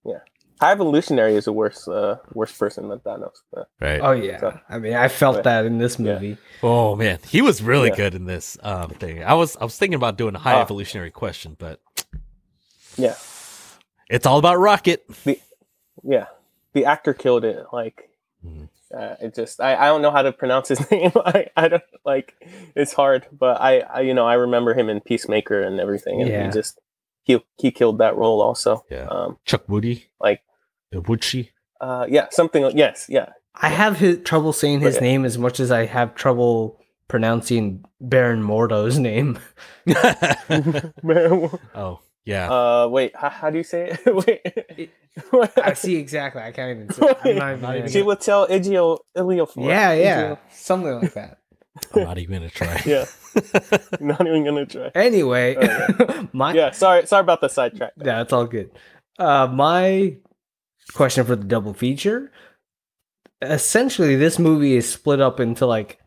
[SPEAKER 3] Yeah, High Evolutionary is a worse uh, worse person than Thanos. But,
[SPEAKER 1] Right.
[SPEAKER 2] Oh yeah.
[SPEAKER 3] So-
[SPEAKER 2] I mean, I felt
[SPEAKER 3] But-
[SPEAKER 2] that in this
[SPEAKER 3] yeah.
[SPEAKER 2] movie.
[SPEAKER 1] Oh man, he was really
[SPEAKER 3] Yeah.
[SPEAKER 1] good in this um thing. I was I was thinking about doing a high
[SPEAKER 3] Ah.
[SPEAKER 1] evolutionary question, but
[SPEAKER 3] yeah,
[SPEAKER 1] it's all about Rocket.
[SPEAKER 3] yeah, the actor killed it. Like,
[SPEAKER 1] Mhm.
[SPEAKER 3] uh, it just I, I don't know how to pronounce his [LAUGHS] name. I, I don't like it's hard, but I, I you know I remember him in Peacemaker and everything, and
[SPEAKER 2] Yeah.
[SPEAKER 3] he just he he killed that role also.
[SPEAKER 1] Yeah.
[SPEAKER 3] Um.
[SPEAKER 1] Chuck Woody,
[SPEAKER 3] Like.
[SPEAKER 1] Woodshi.
[SPEAKER 3] Uh. Yeah. Something. like Yes. Yeah.
[SPEAKER 2] I have his, trouble saying his
[SPEAKER 3] Okay.
[SPEAKER 2] name as much as I have trouble pronouncing Baron Mordo's name. [LAUGHS] [LAUGHS]
[SPEAKER 1] oh yeah.
[SPEAKER 3] uh. Wait. How, how do you say it? [LAUGHS] wait. [LAUGHS]
[SPEAKER 2] I see exactly. I can't even say. I'm not even
[SPEAKER 1] Not even
[SPEAKER 2] gonna-
[SPEAKER 3] She would tell Igio Iliofor.
[SPEAKER 2] Yeah, yeah,
[SPEAKER 3] Igio-
[SPEAKER 2] something like that. [LAUGHS]
[SPEAKER 1] I'm not even gonna try.
[SPEAKER 3] Yeah. Not even gonna try.
[SPEAKER 2] Anyway,
[SPEAKER 3] Okay.
[SPEAKER 2] my
[SPEAKER 3] Yeah. Sorry. Sorry about the sidetrack.
[SPEAKER 2] Yeah, it's all good. Uh, my question for the double feature essentially, this movie is split up into like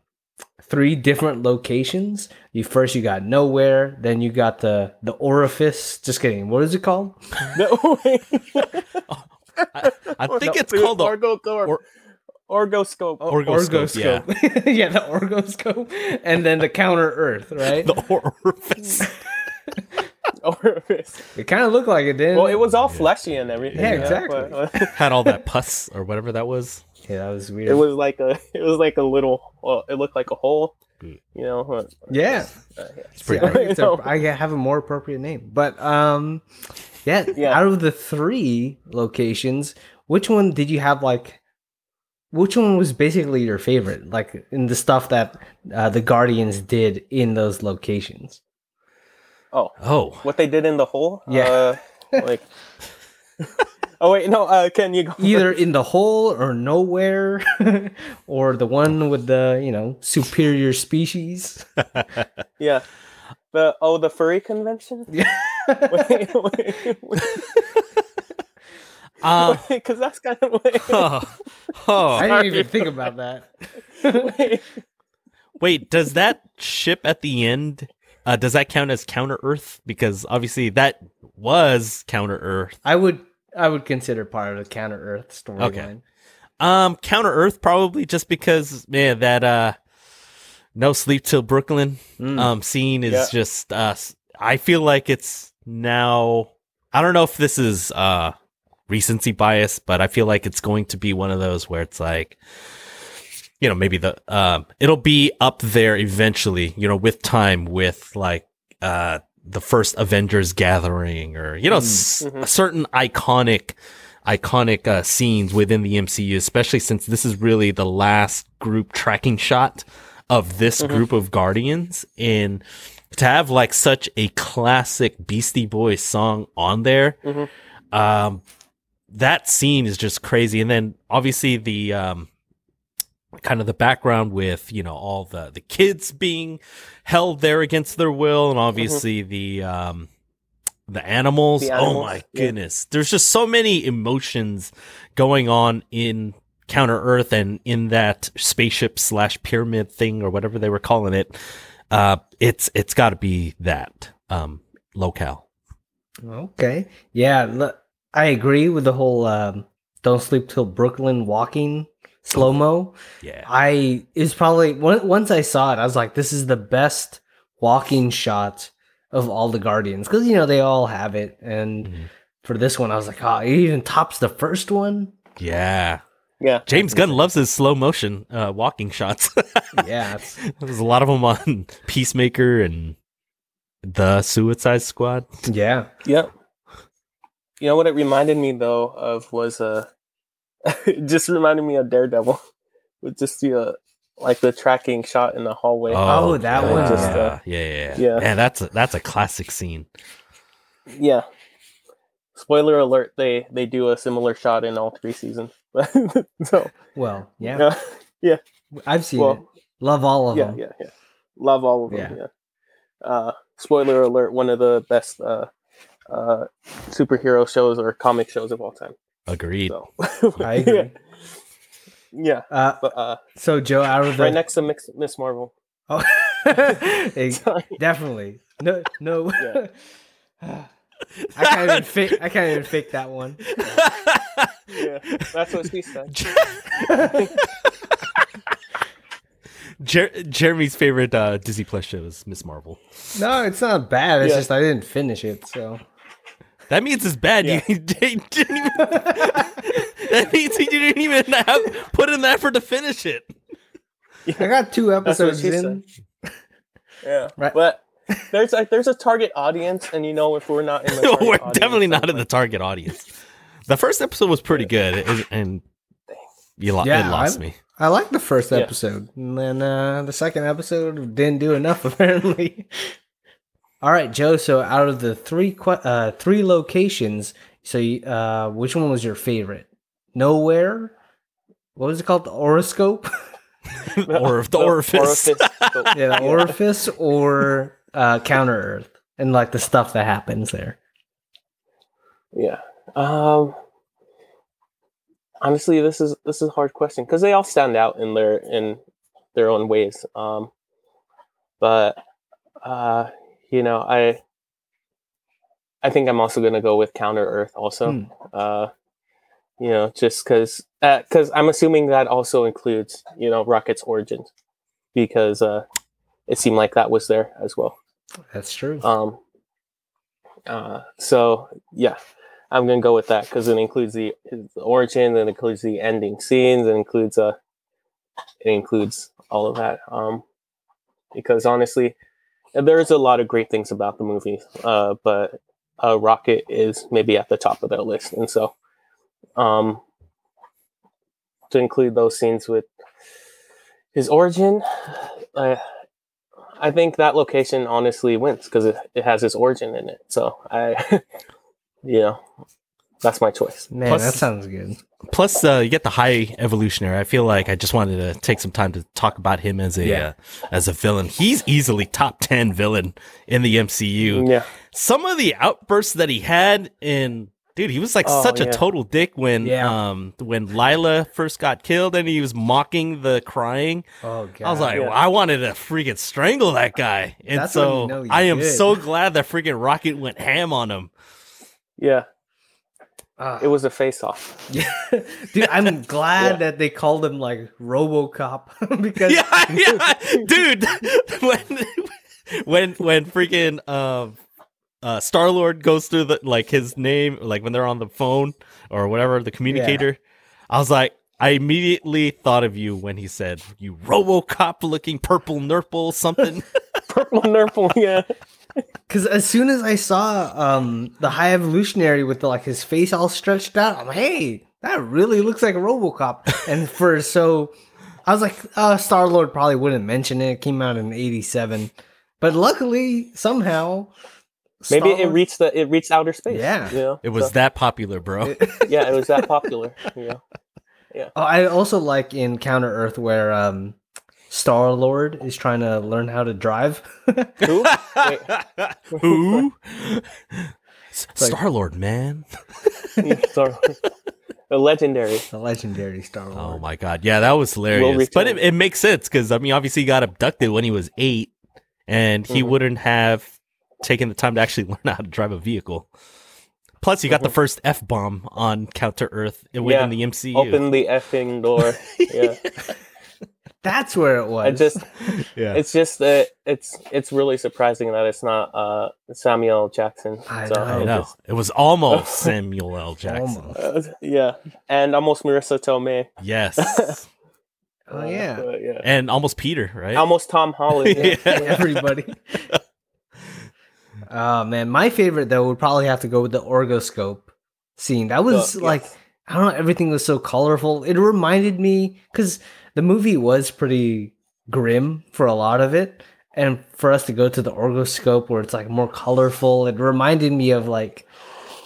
[SPEAKER 2] three different locations. You first you got nowhere, then you got the the orifice. Just kidding. What is it called? [LAUGHS]
[SPEAKER 3] No, wait. [LAUGHS]
[SPEAKER 1] I, I oh, think
[SPEAKER 3] No,
[SPEAKER 1] it's called the
[SPEAKER 3] Orgo
[SPEAKER 1] or- oh,
[SPEAKER 3] Orgoscope.
[SPEAKER 1] Orgoscope. Yeah.
[SPEAKER 2] Orgoscope. [LAUGHS] Yeah. the orgoscope, and then the counter Earth. Right?
[SPEAKER 1] the orifice.
[SPEAKER 3] Orifice.
[SPEAKER 2] It kind of looked like it did.
[SPEAKER 3] Well, it was all fleshy and everything.
[SPEAKER 2] Yeah, exactly.
[SPEAKER 3] but,
[SPEAKER 1] Had all that pus or whatever that was.
[SPEAKER 2] Yeah, that was weird.
[SPEAKER 3] it was like a. [LAUGHS] It was like a little. Well, it looked like a hole.
[SPEAKER 1] Mm.
[SPEAKER 3] You know. but,
[SPEAKER 2] yeah.
[SPEAKER 3] uh, yeah.
[SPEAKER 1] It's
[SPEAKER 2] See,
[SPEAKER 1] pretty
[SPEAKER 2] I, it's a, I have a more appropriate name. But um yeah,
[SPEAKER 3] Yeah.
[SPEAKER 2] out of the three locations, which one did you have like which one was basically your favorite? Like in the stuff that uh, the Guardians did in those locations.
[SPEAKER 3] Oh,
[SPEAKER 1] Oh.
[SPEAKER 3] what they did in the hole?
[SPEAKER 2] Yeah.
[SPEAKER 3] Uh, [LAUGHS] like. Oh wait, no. Uh, can you go? [LAUGHS]
[SPEAKER 2] Either in the hole or nowhere, [LAUGHS] or the one with the, you know, superior species. [LAUGHS]
[SPEAKER 3] Yeah. The oh the furry convention.
[SPEAKER 2] Yeah.
[SPEAKER 3] Wait, wait, wait.
[SPEAKER 1] Um,
[SPEAKER 3] because that's kind of like.
[SPEAKER 1] oh, oh.
[SPEAKER 2] I didn't even think about that.
[SPEAKER 3] wait.
[SPEAKER 1] Wait, does that ship at the end? Uh, does that count as Counter Earth? Because obviously that was Counter Earth.
[SPEAKER 2] I would I would consider part of the Counter Earth storyline.
[SPEAKER 1] Okay. Um, Counter Earth probably just because man that uh, no sleep till Brooklyn
[SPEAKER 2] Mm.
[SPEAKER 1] um scene is
[SPEAKER 3] Yeah.
[SPEAKER 1] just uh, I feel like it's now. I don't know if this is uh recency bias, but I feel like it's going to be one of those where it's like, you know, maybe the um, it'll be up there eventually, you know, with time, with like uh the first Avengers gathering, or you know, s-
[SPEAKER 3] Mhm.
[SPEAKER 1] certain iconic iconic uh, scenes within the MCU, especially since this is really the last group tracking shot of this
[SPEAKER 3] Mhm.
[SPEAKER 1] group of Guardians. And to have like such a classic Beastie Boys song on there,
[SPEAKER 3] Mhm.
[SPEAKER 1] um, that scene is just crazy. And then obviously the um, kind of the background with you know all the the kids being held there against their will, and obviously the um, the animals.
[SPEAKER 3] The
[SPEAKER 1] Oh my
[SPEAKER 3] yeah.
[SPEAKER 1] goodness, there's just so many emotions going on in Counter Earth and in that spaceship slash pyramid thing or whatever they were calling it. Uh, it's it's got to be that um, locale.
[SPEAKER 2] Okay. Yeah, l- I agree with the whole um, "Don't sleep till Brooklyn" walking slow mo.
[SPEAKER 1] Yeah.
[SPEAKER 2] I is probably once I saw it, I was like, "This is the best walking shot of all the Guardians," because you know they all have it. And
[SPEAKER 1] Mhm.
[SPEAKER 2] for this one, I was like, "Oh, it even tops the first one."
[SPEAKER 1] Yeah.
[SPEAKER 3] Yeah.
[SPEAKER 1] James Gunn loves his slow motion uh, walking shots. [LAUGHS]
[SPEAKER 2] Yeah,
[SPEAKER 1] There's a lot of them on Peacemaker and the Suicide Squad.
[SPEAKER 2] yeah.
[SPEAKER 3] Yep. You know what it reminded me though of was uh it [LAUGHS] just reminded me of Daredevil [LAUGHS] with just the uh, like the tracking shot in the hallway.
[SPEAKER 2] Oh, that
[SPEAKER 1] yeah,
[SPEAKER 2] one.
[SPEAKER 3] Just,
[SPEAKER 1] Yeah,
[SPEAKER 3] uh,
[SPEAKER 1] yeah, yeah,
[SPEAKER 3] yeah.
[SPEAKER 1] Man, that's a, that's a classic scene.
[SPEAKER 3] Yeah. Spoiler alert, they they do a similar shot in all three seasons. [LAUGHS] so
[SPEAKER 2] Well, yeah,
[SPEAKER 3] yeah.
[SPEAKER 2] I've seen
[SPEAKER 3] Well,
[SPEAKER 2] it. Love all of
[SPEAKER 3] yeah,
[SPEAKER 2] them.
[SPEAKER 3] yeah, yeah. Love all of them.
[SPEAKER 2] Yeah.
[SPEAKER 3] Yeah. Uh, spoiler alert: one of the best uh, uh, superhero shows or comic shows of all time.
[SPEAKER 1] Agreed.
[SPEAKER 3] So [LAUGHS]
[SPEAKER 2] I agree. [LAUGHS]
[SPEAKER 3] yeah,
[SPEAKER 2] Uh,
[SPEAKER 3] but uh,
[SPEAKER 2] so Joe, out of the
[SPEAKER 3] right next to Mix, Miss Marvel.
[SPEAKER 2] Oh, [LAUGHS] Hey, definitely. No, no. [SIGHS] I can't even fake. I can't even fake that one.
[SPEAKER 3] Yeah, that's what she said.
[SPEAKER 1] Jer- Jeremy's favorite uh, Disney Plus show is Miss Marvel.
[SPEAKER 2] No, it's not bad. It's
[SPEAKER 3] Yeah.
[SPEAKER 2] just I didn't finish it. So
[SPEAKER 1] That means it's bad.
[SPEAKER 3] Yeah.
[SPEAKER 1] You [LAUGHS] didn't even, that means you didn't even have put in the effort to finish it.
[SPEAKER 2] I got two episodes
[SPEAKER 3] she
[SPEAKER 2] in.
[SPEAKER 3] Yeah,
[SPEAKER 2] Right.
[SPEAKER 3] but there's like there's a target audience, and you know if we're not in the [LAUGHS] target
[SPEAKER 1] We're
[SPEAKER 3] audience,
[SPEAKER 1] definitely not
[SPEAKER 3] then,
[SPEAKER 1] in the target audience. The first episode was pretty good, it- and you lo-
[SPEAKER 2] Yeah,
[SPEAKER 1] it lost
[SPEAKER 2] I'm-
[SPEAKER 1] me.
[SPEAKER 2] I liked the first
[SPEAKER 3] Yeah.
[SPEAKER 2] episode, and then uh, the second episode didn't do enough [LAUGHS] apparently. All right, Joe. So out of the three uh, three locations, so you, uh, which one was your favorite? Nowhere. What was it called? The horoscope. [LAUGHS]
[SPEAKER 1] Or the orifice.
[SPEAKER 3] orifice. [LAUGHS]
[SPEAKER 2] yeah, the orifice or uh, Counter Earth, and like the stuff that happens there.
[SPEAKER 3] Yeah. Um. Honestly, this is this is a hard question because they all stand out in their in their own ways. Um. But, uh, you know, I I think I'm also gonna go with Counter Earth also.
[SPEAKER 2] Hmm.
[SPEAKER 3] Uh, you know, just because because I'm assuming that also includes you know Rocket's origins because uh, it seemed like that was there as well.
[SPEAKER 2] That's true.
[SPEAKER 3] Um, uh, so yeah, I'm gonna go with that because it includes the his origin, it includes the ending scenes, it includes uh, it includes all of that. Um, because honestly, there's a lot of great things about the movie, uh, but uh, Rocket is maybe at the top of that list, and so um, to include those scenes with his origin, uh, I think that location honestly wins because it, it has its origin in it. So I, [LAUGHS] you know, that's my choice.
[SPEAKER 2] Man,
[SPEAKER 1] plus-
[SPEAKER 2] that sounds good.
[SPEAKER 1] Plus, uh, you get the high evolutionary. I feel like I just wanted to take some time to talk about him as a
[SPEAKER 2] Yeah.
[SPEAKER 1] uh, as a villain. He's easily top ten villain in the MCU.
[SPEAKER 3] Yeah,
[SPEAKER 1] Some of the outbursts that he had in dude, he was like
[SPEAKER 3] Oh,
[SPEAKER 1] such a total dick when
[SPEAKER 2] Yeah.
[SPEAKER 1] um when Lylla first got killed and he was mocking the crying.
[SPEAKER 2] Oh god.
[SPEAKER 1] I was like,
[SPEAKER 3] Yeah.
[SPEAKER 1] well, I wanted to freaking strangle that guy. And
[SPEAKER 2] That's
[SPEAKER 1] so
[SPEAKER 2] you know you
[SPEAKER 1] I am
[SPEAKER 2] good.
[SPEAKER 1] so glad that freaking Rocket went ham on him.
[SPEAKER 3] yeah,
[SPEAKER 2] Ah.
[SPEAKER 3] it was a face off.
[SPEAKER 2] Yeah, [LAUGHS] dude, I'm glad
[SPEAKER 3] Yeah.
[SPEAKER 2] that they called him like RoboCop [LAUGHS] because
[SPEAKER 1] yeah, [LAUGHS] yeah, dude. when when when freaking um uh Star Lord goes through the like his name, like when they're on the phone or whatever, the communicator, I was like, I immediately thought of you when he said, "You RoboCop looking purple nurple something."
[SPEAKER 3] Purple Nurple, yeah.
[SPEAKER 2] Because as soon as I saw um the High Evolutionary with the, like his face all stretched out, I'm like, hey, that really looks like a RoboCop. and for [LAUGHS] so, I was like, uh, Star Lord probably wouldn't mention it. It came out in '87, but luckily somehow.
[SPEAKER 3] Maybe it reached the it reached outer space.
[SPEAKER 2] Yeah.
[SPEAKER 3] you know?
[SPEAKER 1] it was
[SPEAKER 3] So,
[SPEAKER 1] that popular, bro. [LAUGHS]
[SPEAKER 3] yeah, it was that popular. Yeah, know?
[SPEAKER 2] Oh, I also like in Counter Earth where um, Star Lord is trying to learn how to drive. [LAUGHS]
[SPEAKER 3] Who? Wait,
[SPEAKER 1] Who?
[SPEAKER 2] like- [LAUGHS]
[SPEAKER 1] Star Lord, man.
[SPEAKER 3] sorry. The legendary.
[SPEAKER 2] the legendary Star Lord.
[SPEAKER 1] Oh my god, yeah, that was hilarious. But it, it makes sense because I mean, obviously, he got abducted when he was eight, and he
[SPEAKER 3] Mhm.
[SPEAKER 1] wouldn't have taken the time to actually [LAUGHS] learn how to drive a vehicle. Plus, you got the
[SPEAKER 3] Mhm.
[SPEAKER 1] first f bomb on Counter Earth within
[SPEAKER 3] Yeah,
[SPEAKER 1] the MCU.
[SPEAKER 3] Open the effing door. Yeah.
[SPEAKER 2] That's where it was.
[SPEAKER 3] I just [LAUGHS]
[SPEAKER 1] yeah,
[SPEAKER 3] it's just that it's it's really surprising that it's not uh Samuel Jackson.
[SPEAKER 2] I
[SPEAKER 3] So
[SPEAKER 2] know.
[SPEAKER 1] I
[SPEAKER 3] it
[SPEAKER 1] know
[SPEAKER 3] just-
[SPEAKER 1] it was almost [LAUGHS] Samuel L. Jackson.
[SPEAKER 2] Almost.
[SPEAKER 3] uh, yeah, and almost Marisa Tomei.
[SPEAKER 1] Yes, [LAUGHS]
[SPEAKER 2] Oh yeah.
[SPEAKER 3] Uh, yeah.
[SPEAKER 1] and almost Peter, right?
[SPEAKER 3] Almost Tom Holland. Yeah.
[SPEAKER 1] Yeah.
[SPEAKER 2] Everybody. Oh man, my favorite though would probably have to go with the orgoscope scene. That was
[SPEAKER 3] Uh,
[SPEAKER 2] like
[SPEAKER 3] yes.
[SPEAKER 2] I don't know, everything was so colorful. It reminded me because the movie was pretty grim for a lot of it, and for us to go to the orgoscope where it's like more colorful, it reminded me of like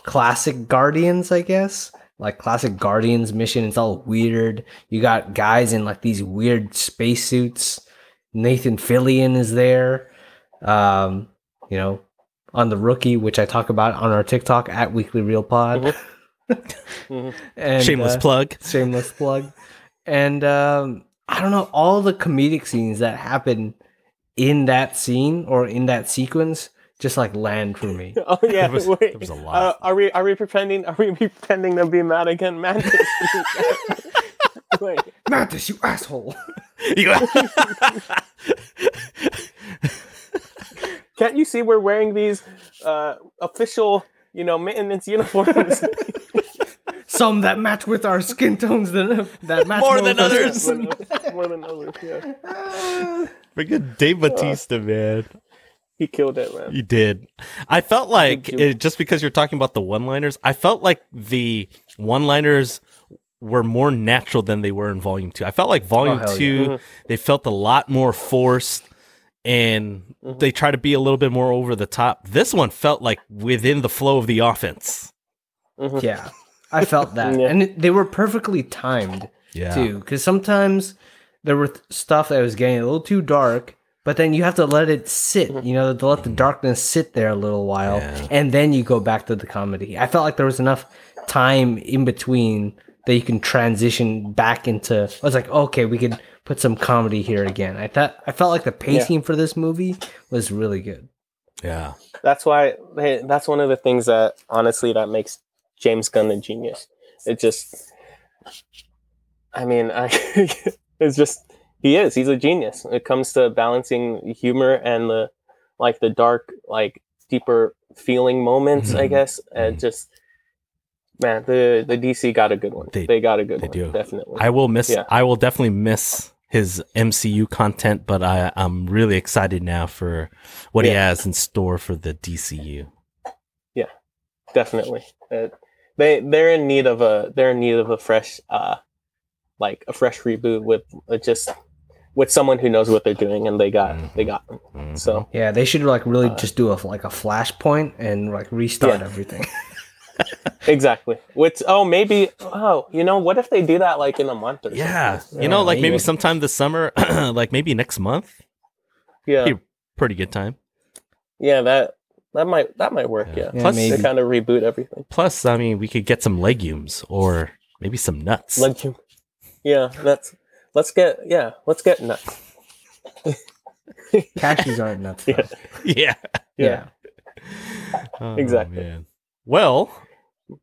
[SPEAKER 2] classic Guardians, I guess. Like classic Guardians mission. It's all weird. You got guys in like these weird spacesuits. Nathan Fillion is there. Um, you know, on the rookie, which I talk about on our TikTok at Weekly Reel Pod.
[SPEAKER 3] Mhm. [LAUGHS]
[SPEAKER 2] and,
[SPEAKER 1] Shameless
[SPEAKER 2] uh,
[SPEAKER 1] plug.
[SPEAKER 2] shameless plug. And um, I don't know all the comedic scenes that happen in that scene or in that sequence just like land for me. [LAUGHS]
[SPEAKER 3] Oh yeah,
[SPEAKER 1] There was-
[SPEAKER 3] wait.
[SPEAKER 1] there was a lot.
[SPEAKER 3] Uh, are we are we pretending? Are we [LAUGHS] pretending to be mad again, Mantis? [LAUGHS] wait,
[SPEAKER 2] Mantis, you asshole!
[SPEAKER 3] can't you see we're wearing these uh, official, you know, maintenance uniforms?
[SPEAKER 2] Some that match with our skin tones than that match
[SPEAKER 1] More
[SPEAKER 2] with
[SPEAKER 1] than others.
[SPEAKER 3] more, than, others. Yeah, [LAUGHS]
[SPEAKER 1] Freaking Dave Bautista, man.
[SPEAKER 3] he killed it, man.
[SPEAKER 1] You did. I felt like it, just because you're talking about the one-liners, I felt like the one-liners were more natural than they were in Volume Two. I felt like Volume
[SPEAKER 2] Oh, hell yeah.
[SPEAKER 1] Two,
[SPEAKER 3] Mhm.
[SPEAKER 1] they felt a lot more forced, and
[SPEAKER 3] Mhm.
[SPEAKER 1] they try to be a little bit more over the top. This one felt like within the flow of the offense.
[SPEAKER 3] Mhm.
[SPEAKER 2] Yeah, I felt that,
[SPEAKER 3] Yeah.
[SPEAKER 2] and they were perfectly timed
[SPEAKER 1] Yeah,
[SPEAKER 2] too. Because sometimes there were th- stuff that was getting a little too dark, but then you have to let it sit. Mm-hmm. You know, to let the darkness sit there a little while,
[SPEAKER 1] Yeah.
[SPEAKER 2] and then you go back to the comedy. I felt like there was enough time in between that you can transition back into. I was like, okay, we could put some comedy here again. I thought I felt like the pacing for this movie was really good.
[SPEAKER 1] yeah,
[SPEAKER 3] That's why. Hey, that's one of the things that honestly that makes James Gunn a genius. It just, I mean, I, [LAUGHS] it's just he is. He's a genius. when It comes to balancing humor and the like the dark, like deeper feeling moments. I
[SPEAKER 1] Mhm.
[SPEAKER 3] guess and
[SPEAKER 1] Mhm.
[SPEAKER 3] just. Man, the the DC got a good one.
[SPEAKER 1] They-
[SPEAKER 3] They, got a good
[SPEAKER 1] they
[SPEAKER 3] one,
[SPEAKER 1] do.
[SPEAKER 3] definitely.
[SPEAKER 1] I will miss.
[SPEAKER 3] Yeah.
[SPEAKER 1] I will definitely miss his MCU content, but I, I'm really excited now for what he has in store for the DCU.
[SPEAKER 3] Yeah, definitely. Uh, they they're in need of a they're in need of a fresh uh like a fresh reboot with uh, just with someone who knows what they're doing and they got they got them.
[SPEAKER 1] Mhm.
[SPEAKER 3] So
[SPEAKER 2] Yeah, they should like really
[SPEAKER 3] Uh,
[SPEAKER 2] just do a like a flashpoint and like restart
[SPEAKER 3] Yeah.
[SPEAKER 2] everything. [LAUGHS] [LAUGHS]
[SPEAKER 3] exactly. Which oh maybe oh you know what if they do that like in a month or
[SPEAKER 1] Yeah,
[SPEAKER 3] something?
[SPEAKER 1] you know, like maybe
[SPEAKER 2] maybe.
[SPEAKER 1] sometime this summer, [CLEARS THROAT] like maybe next month.
[SPEAKER 3] yeah
[SPEAKER 1] Be- Pretty good time.
[SPEAKER 3] yeah that that might that might work yeah,
[SPEAKER 2] Yeah,
[SPEAKER 1] Plus,
[SPEAKER 2] maybe.
[SPEAKER 3] to kind of reboot everything.
[SPEAKER 1] plus, I mean, we could get some legumes or maybe some nuts.
[SPEAKER 3] Like you, yeah that's let's get yeah let's get nuts. [LAUGHS]
[SPEAKER 2] Cashews aren't nuts. Though.
[SPEAKER 3] Yeah.
[SPEAKER 1] yeah.
[SPEAKER 2] yeah.
[SPEAKER 1] Oh,
[SPEAKER 3] Exactly.
[SPEAKER 1] man. Well,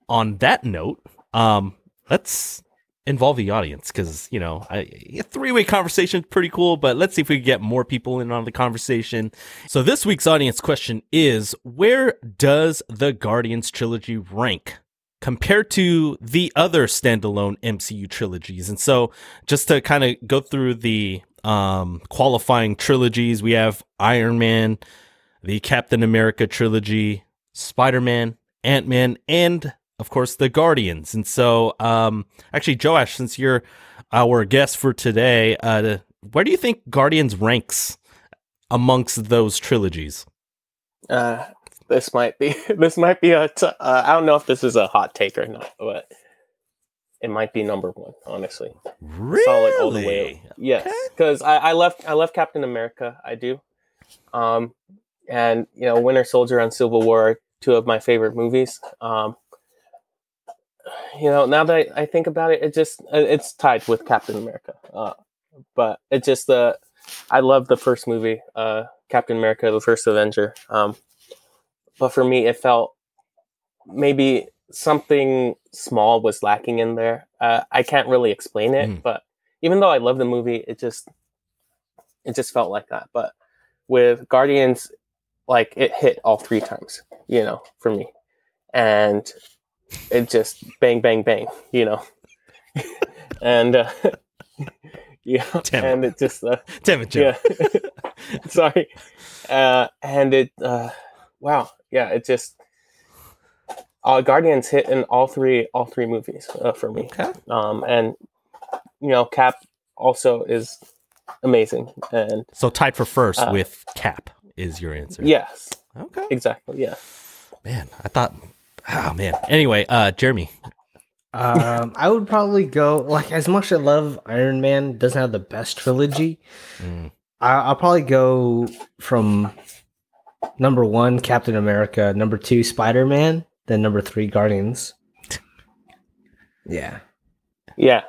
[SPEAKER 1] on that note, um, let's involve the audience because you know I, a three-way conversation is pretty cool. But let's see if we can get more people in on the conversation. So this week's audience question is: Where does the Guardians trilogy rank? Compared to the other standalone MCU trilogies. And so, just to kind of go through the um, qualifying trilogies, we have Iron Man, the Captain America trilogy, Spider Man, Ant Man, and of course the Guardians. And so, um, actually, Joash, since you're our guest for today, uh, where do you think Guardians ranks amongst those trilogies?
[SPEAKER 3] Uh, this might be [LAUGHS] this might be a t- uh, I don't know if this is a hot take or not, but it might be number one. Honestly,
[SPEAKER 1] Really?
[SPEAKER 3] solid all the way. Yes, because I, I left I left Captain America. I do, um, and you know Winter Soldier and Civil War are two of my favorite movies. Um, you know, now that I, I think about it, it just uh, it's tied with Captain America. Uh, but it just uh, I love the first movie, uh, Captain America: The First Avenger. Um, but for me, it felt maybe something small was lacking in there. Uh, I can't really explain it,
[SPEAKER 1] Mm.
[SPEAKER 3] but even though I love the movie, it just it just felt like that. But with Guardians, like it hit all three times, you know, for me, and it just bang, bang, bang, you know, [LAUGHS] and uh, [LAUGHS] yeah,
[SPEAKER 1] Damn it.
[SPEAKER 3] and it just uh,
[SPEAKER 1] Damn it, Joe.
[SPEAKER 3] yeah, [LAUGHS] sorry, uh, and it uh, wow, yeah, it just. Uh, Guardians hit in all three all three movies uh, for me
[SPEAKER 1] Okay.
[SPEAKER 3] um, and you know cap also is amazing and
[SPEAKER 1] So tied for first
[SPEAKER 3] Uh,
[SPEAKER 1] with Cap is your answer.
[SPEAKER 3] yes
[SPEAKER 1] Okay.
[SPEAKER 3] exactly yeah
[SPEAKER 1] Man, I thought. Oh man. Anyway, uh, Jeremy.
[SPEAKER 2] Um, I would probably go like as much as I love Iron Man doesn't have the best trilogy.
[SPEAKER 1] Mm,
[SPEAKER 2] I, I'll probably go from number one Captain America, number two Spider Man, then number three Guardians. Yeah,
[SPEAKER 3] yeah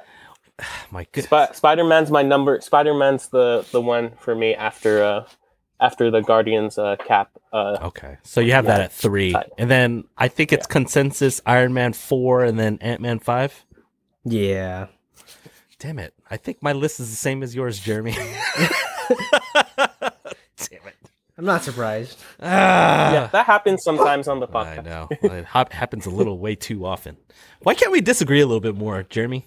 [SPEAKER 3] [SIGHS]
[SPEAKER 1] my goodness.
[SPEAKER 3] Sp- spider-man's my number spider-man's the the one for me after uh after the Guardians uh, cap. Uh,
[SPEAKER 1] Okay, so you have that at three,
[SPEAKER 3] Five.
[SPEAKER 1] and then I think it's consensus Iron Man four, and then Ant Man five.
[SPEAKER 2] Yeah.
[SPEAKER 1] Damn it! I think my list is the same as yours, Jeremy. [LAUGHS] [LAUGHS]
[SPEAKER 2] I'm not surprised. [LAUGHS]
[SPEAKER 1] Ah,
[SPEAKER 3] yeah, that happens sometimes on the podcast.
[SPEAKER 1] I know it hap- happens a little way too often. Why can't we disagree a little bit more, Jeremy?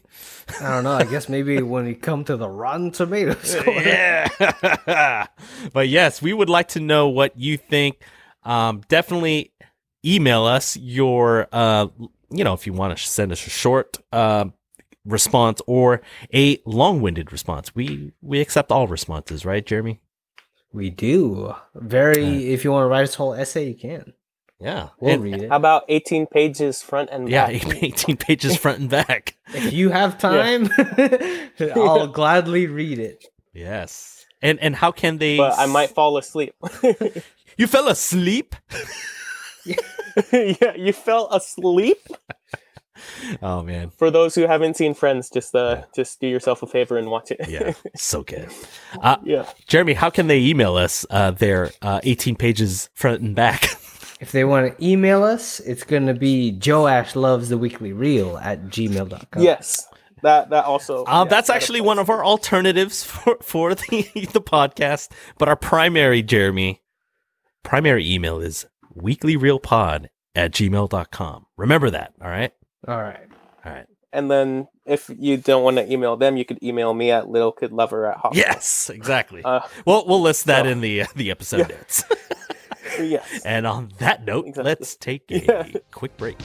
[SPEAKER 2] I don't know. I guess maybe [LAUGHS] when we come to the Rotten Tomatoes
[SPEAKER 1] yeah. [LAUGHS] but yes, we would like to know what you think. Um, definitely email us your, uh, you know, if you want to send us a short uh, response or a long-winded response. We we accept all responses, right, Jeremy?
[SPEAKER 2] We do. Very. If you want to write us a whole essay, you can.
[SPEAKER 1] Yeah.
[SPEAKER 2] We'll
[SPEAKER 1] And-
[SPEAKER 2] read it.
[SPEAKER 3] How about 18 pages front and back?
[SPEAKER 1] yeah, [LAUGHS] 18 pages front and back. [LAUGHS]
[SPEAKER 2] If you have time, [LAUGHS] I'll gladly read it.
[SPEAKER 1] Yes. And and how can they
[SPEAKER 3] But I might fall asleep.
[SPEAKER 1] You fell asleep?
[SPEAKER 3] yeah, you fell asleep. [LAUGHS]
[SPEAKER 1] Oh man.
[SPEAKER 3] For those who haven't seen Friends, just uh, just do yourself a favor and watch it.
[SPEAKER 1] Yeah, [LAUGHS] so good. Uh,
[SPEAKER 3] yeah.
[SPEAKER 1] Jeremy, how can they email us uh, their uh, 18 pages front and back? [LAUGHS]
[SPEAKER 2] If they want to email us, it's going to be Joash loves the weekly reel at gmail.com.
[SPEAKER 3] Yes. That that also.
[SPEAKER 1] Uh,
[SPEAKER 3] yeah,
[SPEAKER 1] that's actually one of our alternatives for, for the, the podcast. But our primary, Jeremy, primary email is weeklyreelpod at gmail.com. Remember that, all right?
[SPEAKER 2] All right.
[SPEAKER 1] All right.
[SPEAKER 3] And then if you don't want to email them, you could email me at littlekidlover at hotmail.
[SPEAKER 1] Yes, exactly.
[SPEAKER 3] Uh,
[SPEAKER 1] well, we'll list that
[SPEAKER 3] so-
[SPEAKER 1] in the uh, the episode notes. [LAUGHS]
[SPEAKER 3] yes.
[SPEAKER 1] and on that note,
[SPEAKER 3] Exactly.
[SPEAKER 1] let's take a
[SPEAKER 3] Yeah.
[SPEAKER 1] quick break.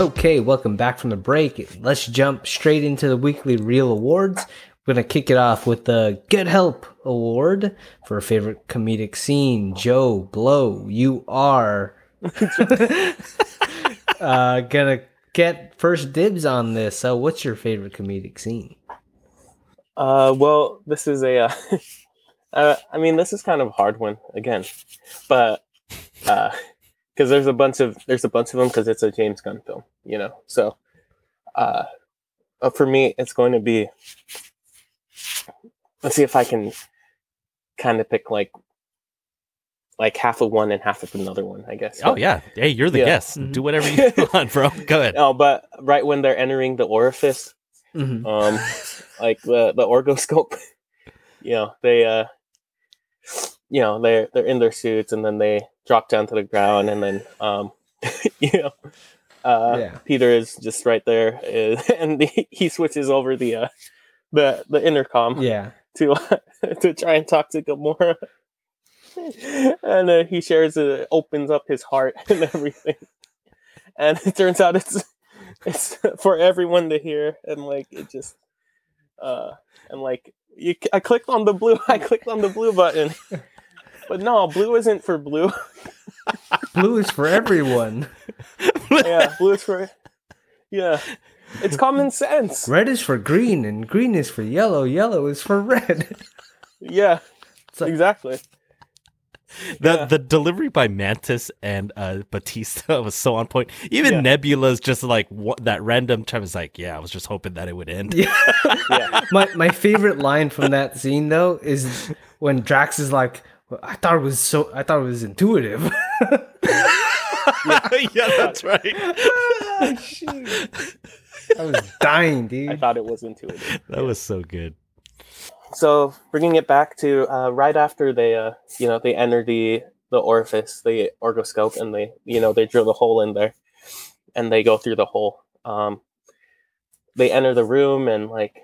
[SPEAKER 2] Okay, welcome back from the break. Let's jump straight into the weekly reel awards. We're going to kick it off with the Get Help Award for a favorite comedic scene. Joe Blow, you are [LAUGHS] uh, gonna get first dibs on this. So, what's your favorite comedic scene?
[SPEAKER 3] Uh, well, this is a. Uh, [LAUGHS] uh, I mean, this is kind of a hard one again, but because there's a bunch of there's a bunch of them because it's a James Gunn film, you know. So, uh, for me, it's going to be. Let's see if I can kind of pick like like half of one and half of another one. I guess.
[SPEAKER 1] Oh yeah, hey, you're the
[SPEAKER 3] Yeah.
[SPEAKER 1] guest.
[SPEAKER 2] Mhm.
[SPEAKER 1] Do whatever you [LAUGHS] want, bro. Go ahead.
[SPEAKER 3] No, but right when they're entering the orifice,
[SPEAKER 2] Mhm.
[SPEAKER 3] um [LAUGHS] like the the orgoscope [LAUGHS] you know they uh you know they're they're in their suits and then they drop down to the ground and then um [LAUGHS] you know uh
[SPEAKER 2] Yeah.
[SPEAKER 3] peter is just right there uh, [LAUGHS] and he, he switches over the uh the the intercom
[SPEAKER 2] Yeah.
[SPEAKER 3] to [LAUGHS] to try and talk to Gamora. and uh, he shares it, opens up his heart and everything. And it turns out it's it's for everyone to hear, and like it just uh and like you, I clicked on the blue, I clicked on the blue button, but no, blue isn't for blue.
[SPEAKER 2] Blue is for everyone. [LAUGHS]
[SPEAKER 3] yeah, blue is for yeah, it's common sense.
[SPEAKER 2] Red is for green, and green is for yellow. Yellow is for red.
[SPEAKER 3] Yeah,
[SPEAKER 2] It's like-
[SPEAKER 3] exactly.
[SPEAKER 1] The
[SPEAKER 3] Yeah.
[SPEAKER 1] the delivery by Mantis and uh, Bautista was so on point. Even
[SPEAKER 3] Yeah.
[SPEAKER 1] Nebula's just like what, that random time is like, yeah, I was just hoping that it would end.
[SPEAKER 2] Yeah.
[SPEAKER 3] Yeah. [LAUGHS]
[SPEAKER 2] my my favorite line from that scene though is when Drax is like, well, "I thought it was so. I thought it was intuitive." [LAUGHS]
[SPEAKER 1] yeah, that's right.
[SPEAKER 2] Ah, shoot. I was dying, dude.
[SPEAKER 3] I thought it was intuitive.
[SPEAKER 1] That was so good.
[SPEAKER 3] so bringing it back to uh, right after they uh, you know they enter the the orifice the orgoscope and they you know they drill the hole in there and they go through the hole um, they enter the room and like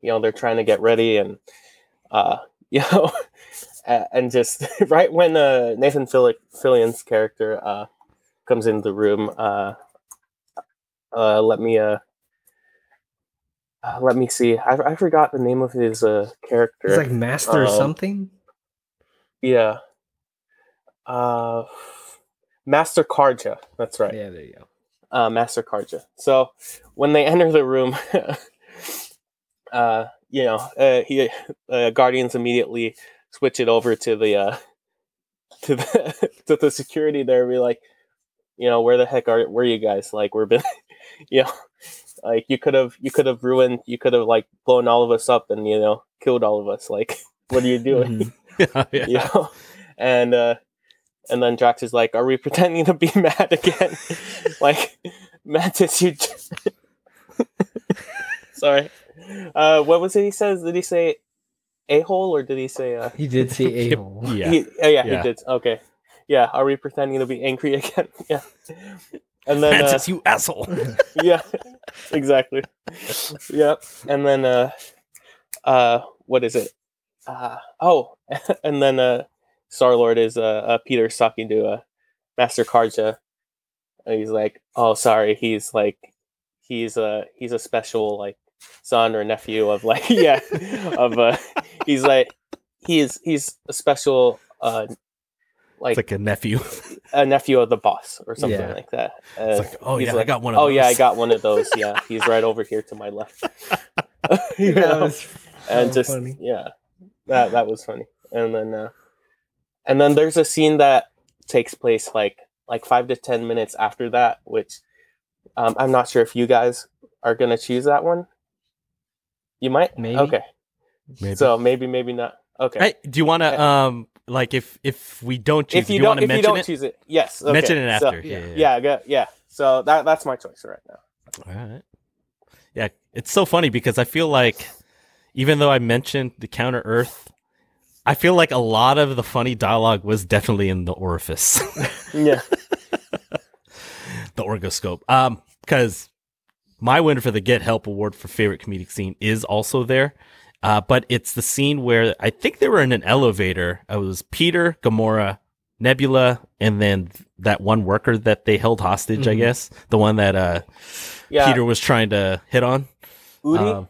[SPEAKER 3] you know they're trying to get ready and uh, [LAUGHS] you know and just [LAUGHS] right when uh, nathan Fillion, fillion's character uh, comes into the room uh, uh, let me uh, uh, let me see. I, I forgot the name of his uh, character.
[SPEAKER 2] It's like master
[SPEAKER 3] Um,
[SPEAKER 2] something.
[SPEAKER 3] yeah. Uh, Master Karja. That's right.
[SPEAKER 2] Yeah, there you go.
[SPEAKER 3] Uh, Master Karja. So when they [LAUGHS] enter the room, [LAUGHS] uh, you know, uh, he uh, Guardians immediately switch it over to the uh, [LAUGHS] to the [LAUGHS] to the security there, be like, you know, where the heck are were you guys? Like, we're been, [LAUGHS] you know, like you could have you could have ruined, you could have like blown all of us up and you know killed all of us. Like, what are you doing?
[SPEAKER 1] yeah, yeah.
[SPEAKER 3] you know, and uh, and then Drax is like, "Are we pretending to be mad again?" like, Mantis, you. Sorry. Uh, what was it he says? Did he say a hole or did he say uh?
[SPEAKER 2] He did say [LAUGHS] a hole.
[SPEAKER 1] Yeah.
[SPEAKER 3] He, oh, yeah,
[SPEAKER 1] Yeah.
[SPEAKER 3] he did. Okay. Yeah. Are we pretending to be angry [LAUGHS] again? yeah. And then uh,
[SPEAKER 1] you asshole. [LAUGHS]
[SPEAKER 3] yeah, exactly. Yeah, and then uh, uh, what is it? Uh, oh, and then uh, Star Lord is uh, uh Peter's talking to uh Master Karja, and he's like, "Oh, sorry, he's like, he's a he's a special like son or nephew of like yeah of uh he's like he's he's a special uh like,
[SPEAKER 1] It's like a nephew.
[SPEAKER 3] a nephew of the boss or something
[SPEAKER 2] Yeah.
[SPEAKER 3] like that.
[SPEAKER 1] It's
[SPEAKER 3] Uh,
[SPEAKER 1] like, oh
[SPEAKER 3] he's
[SPEAKER 1] yeah, I got one of
[SPEAKER 3] oh
[SPEAKER 1] those.
[SPEAKER 3] yeah, I got one of those. Yeah, he's right over here to my left. [LAUGHS] [LAUGHS] You
[SPEAKER 2] That
[SPEAKER 3] know?
[SPEAKER 2] was
[SPEAKER 3] and just
[SPEAKER 2] funny.
[SPEAKER 3] yeah, that that was funny. And then uh, and then there's a scene that takes place like like five to ten minutes after that, which um, I'm not sure if you guys are gonna choose that one. You might.
[SPEAKER 2] Maybe.
[SPEAKER 3] Okay.
[SPEAKER 1] Maybe.
[SPEAKER 3] So maybe maybe not. Okay.
[SPEAKER 1] Hey, do you want to um like if if we don't choose,
[SPEAKER 3] if
[SPEAKER 1] do
[SPEAKER 3] you,
[SPEAKER 1] you
[SPEAKER 3] don't
[SPEAKER 1] want to
[SPEAKER 3] if you don't
[SPEAKER 1] it?
[SPEAKER 3] choose it, yes. Okay.
[SPEAKER 1] Mention it
[SPEAKER 3] So-
[SPEAKER 1] after.
[SPEAKER 2] yeah.
[SPEAKER 1] yeah, yeah.
[SPEAKER 3] yeah, go- yeah. So that that's my choice right now.
[SPEAKER 1] All right. Yeah, it's so funny because I feel like even though I mentioned the counter Earth, I feel like a lot of the funny dialogue was definitely in the orifice, [LAUGHS]
[SPEAKER 3] Yeah. [LAUGHS]
[SPEAKER 1] the orgoscope. Um, because my winner for the Get Help Award for favorite comedic scene is also there. Uh, but it's the scene where I think they were in an elevator. It was Peter, Gamora, Nebula, and then that one worker that they held hostage. I
[SPEAKER 2] Mhm.
[SPEAKER 1] guess the one that uh
[SPEAKER 3] Yeah.
[SPEAKER 1] Peter was trying to hit on.
[SPEAKER 3] Udi.
[SPEAKER 1] Um,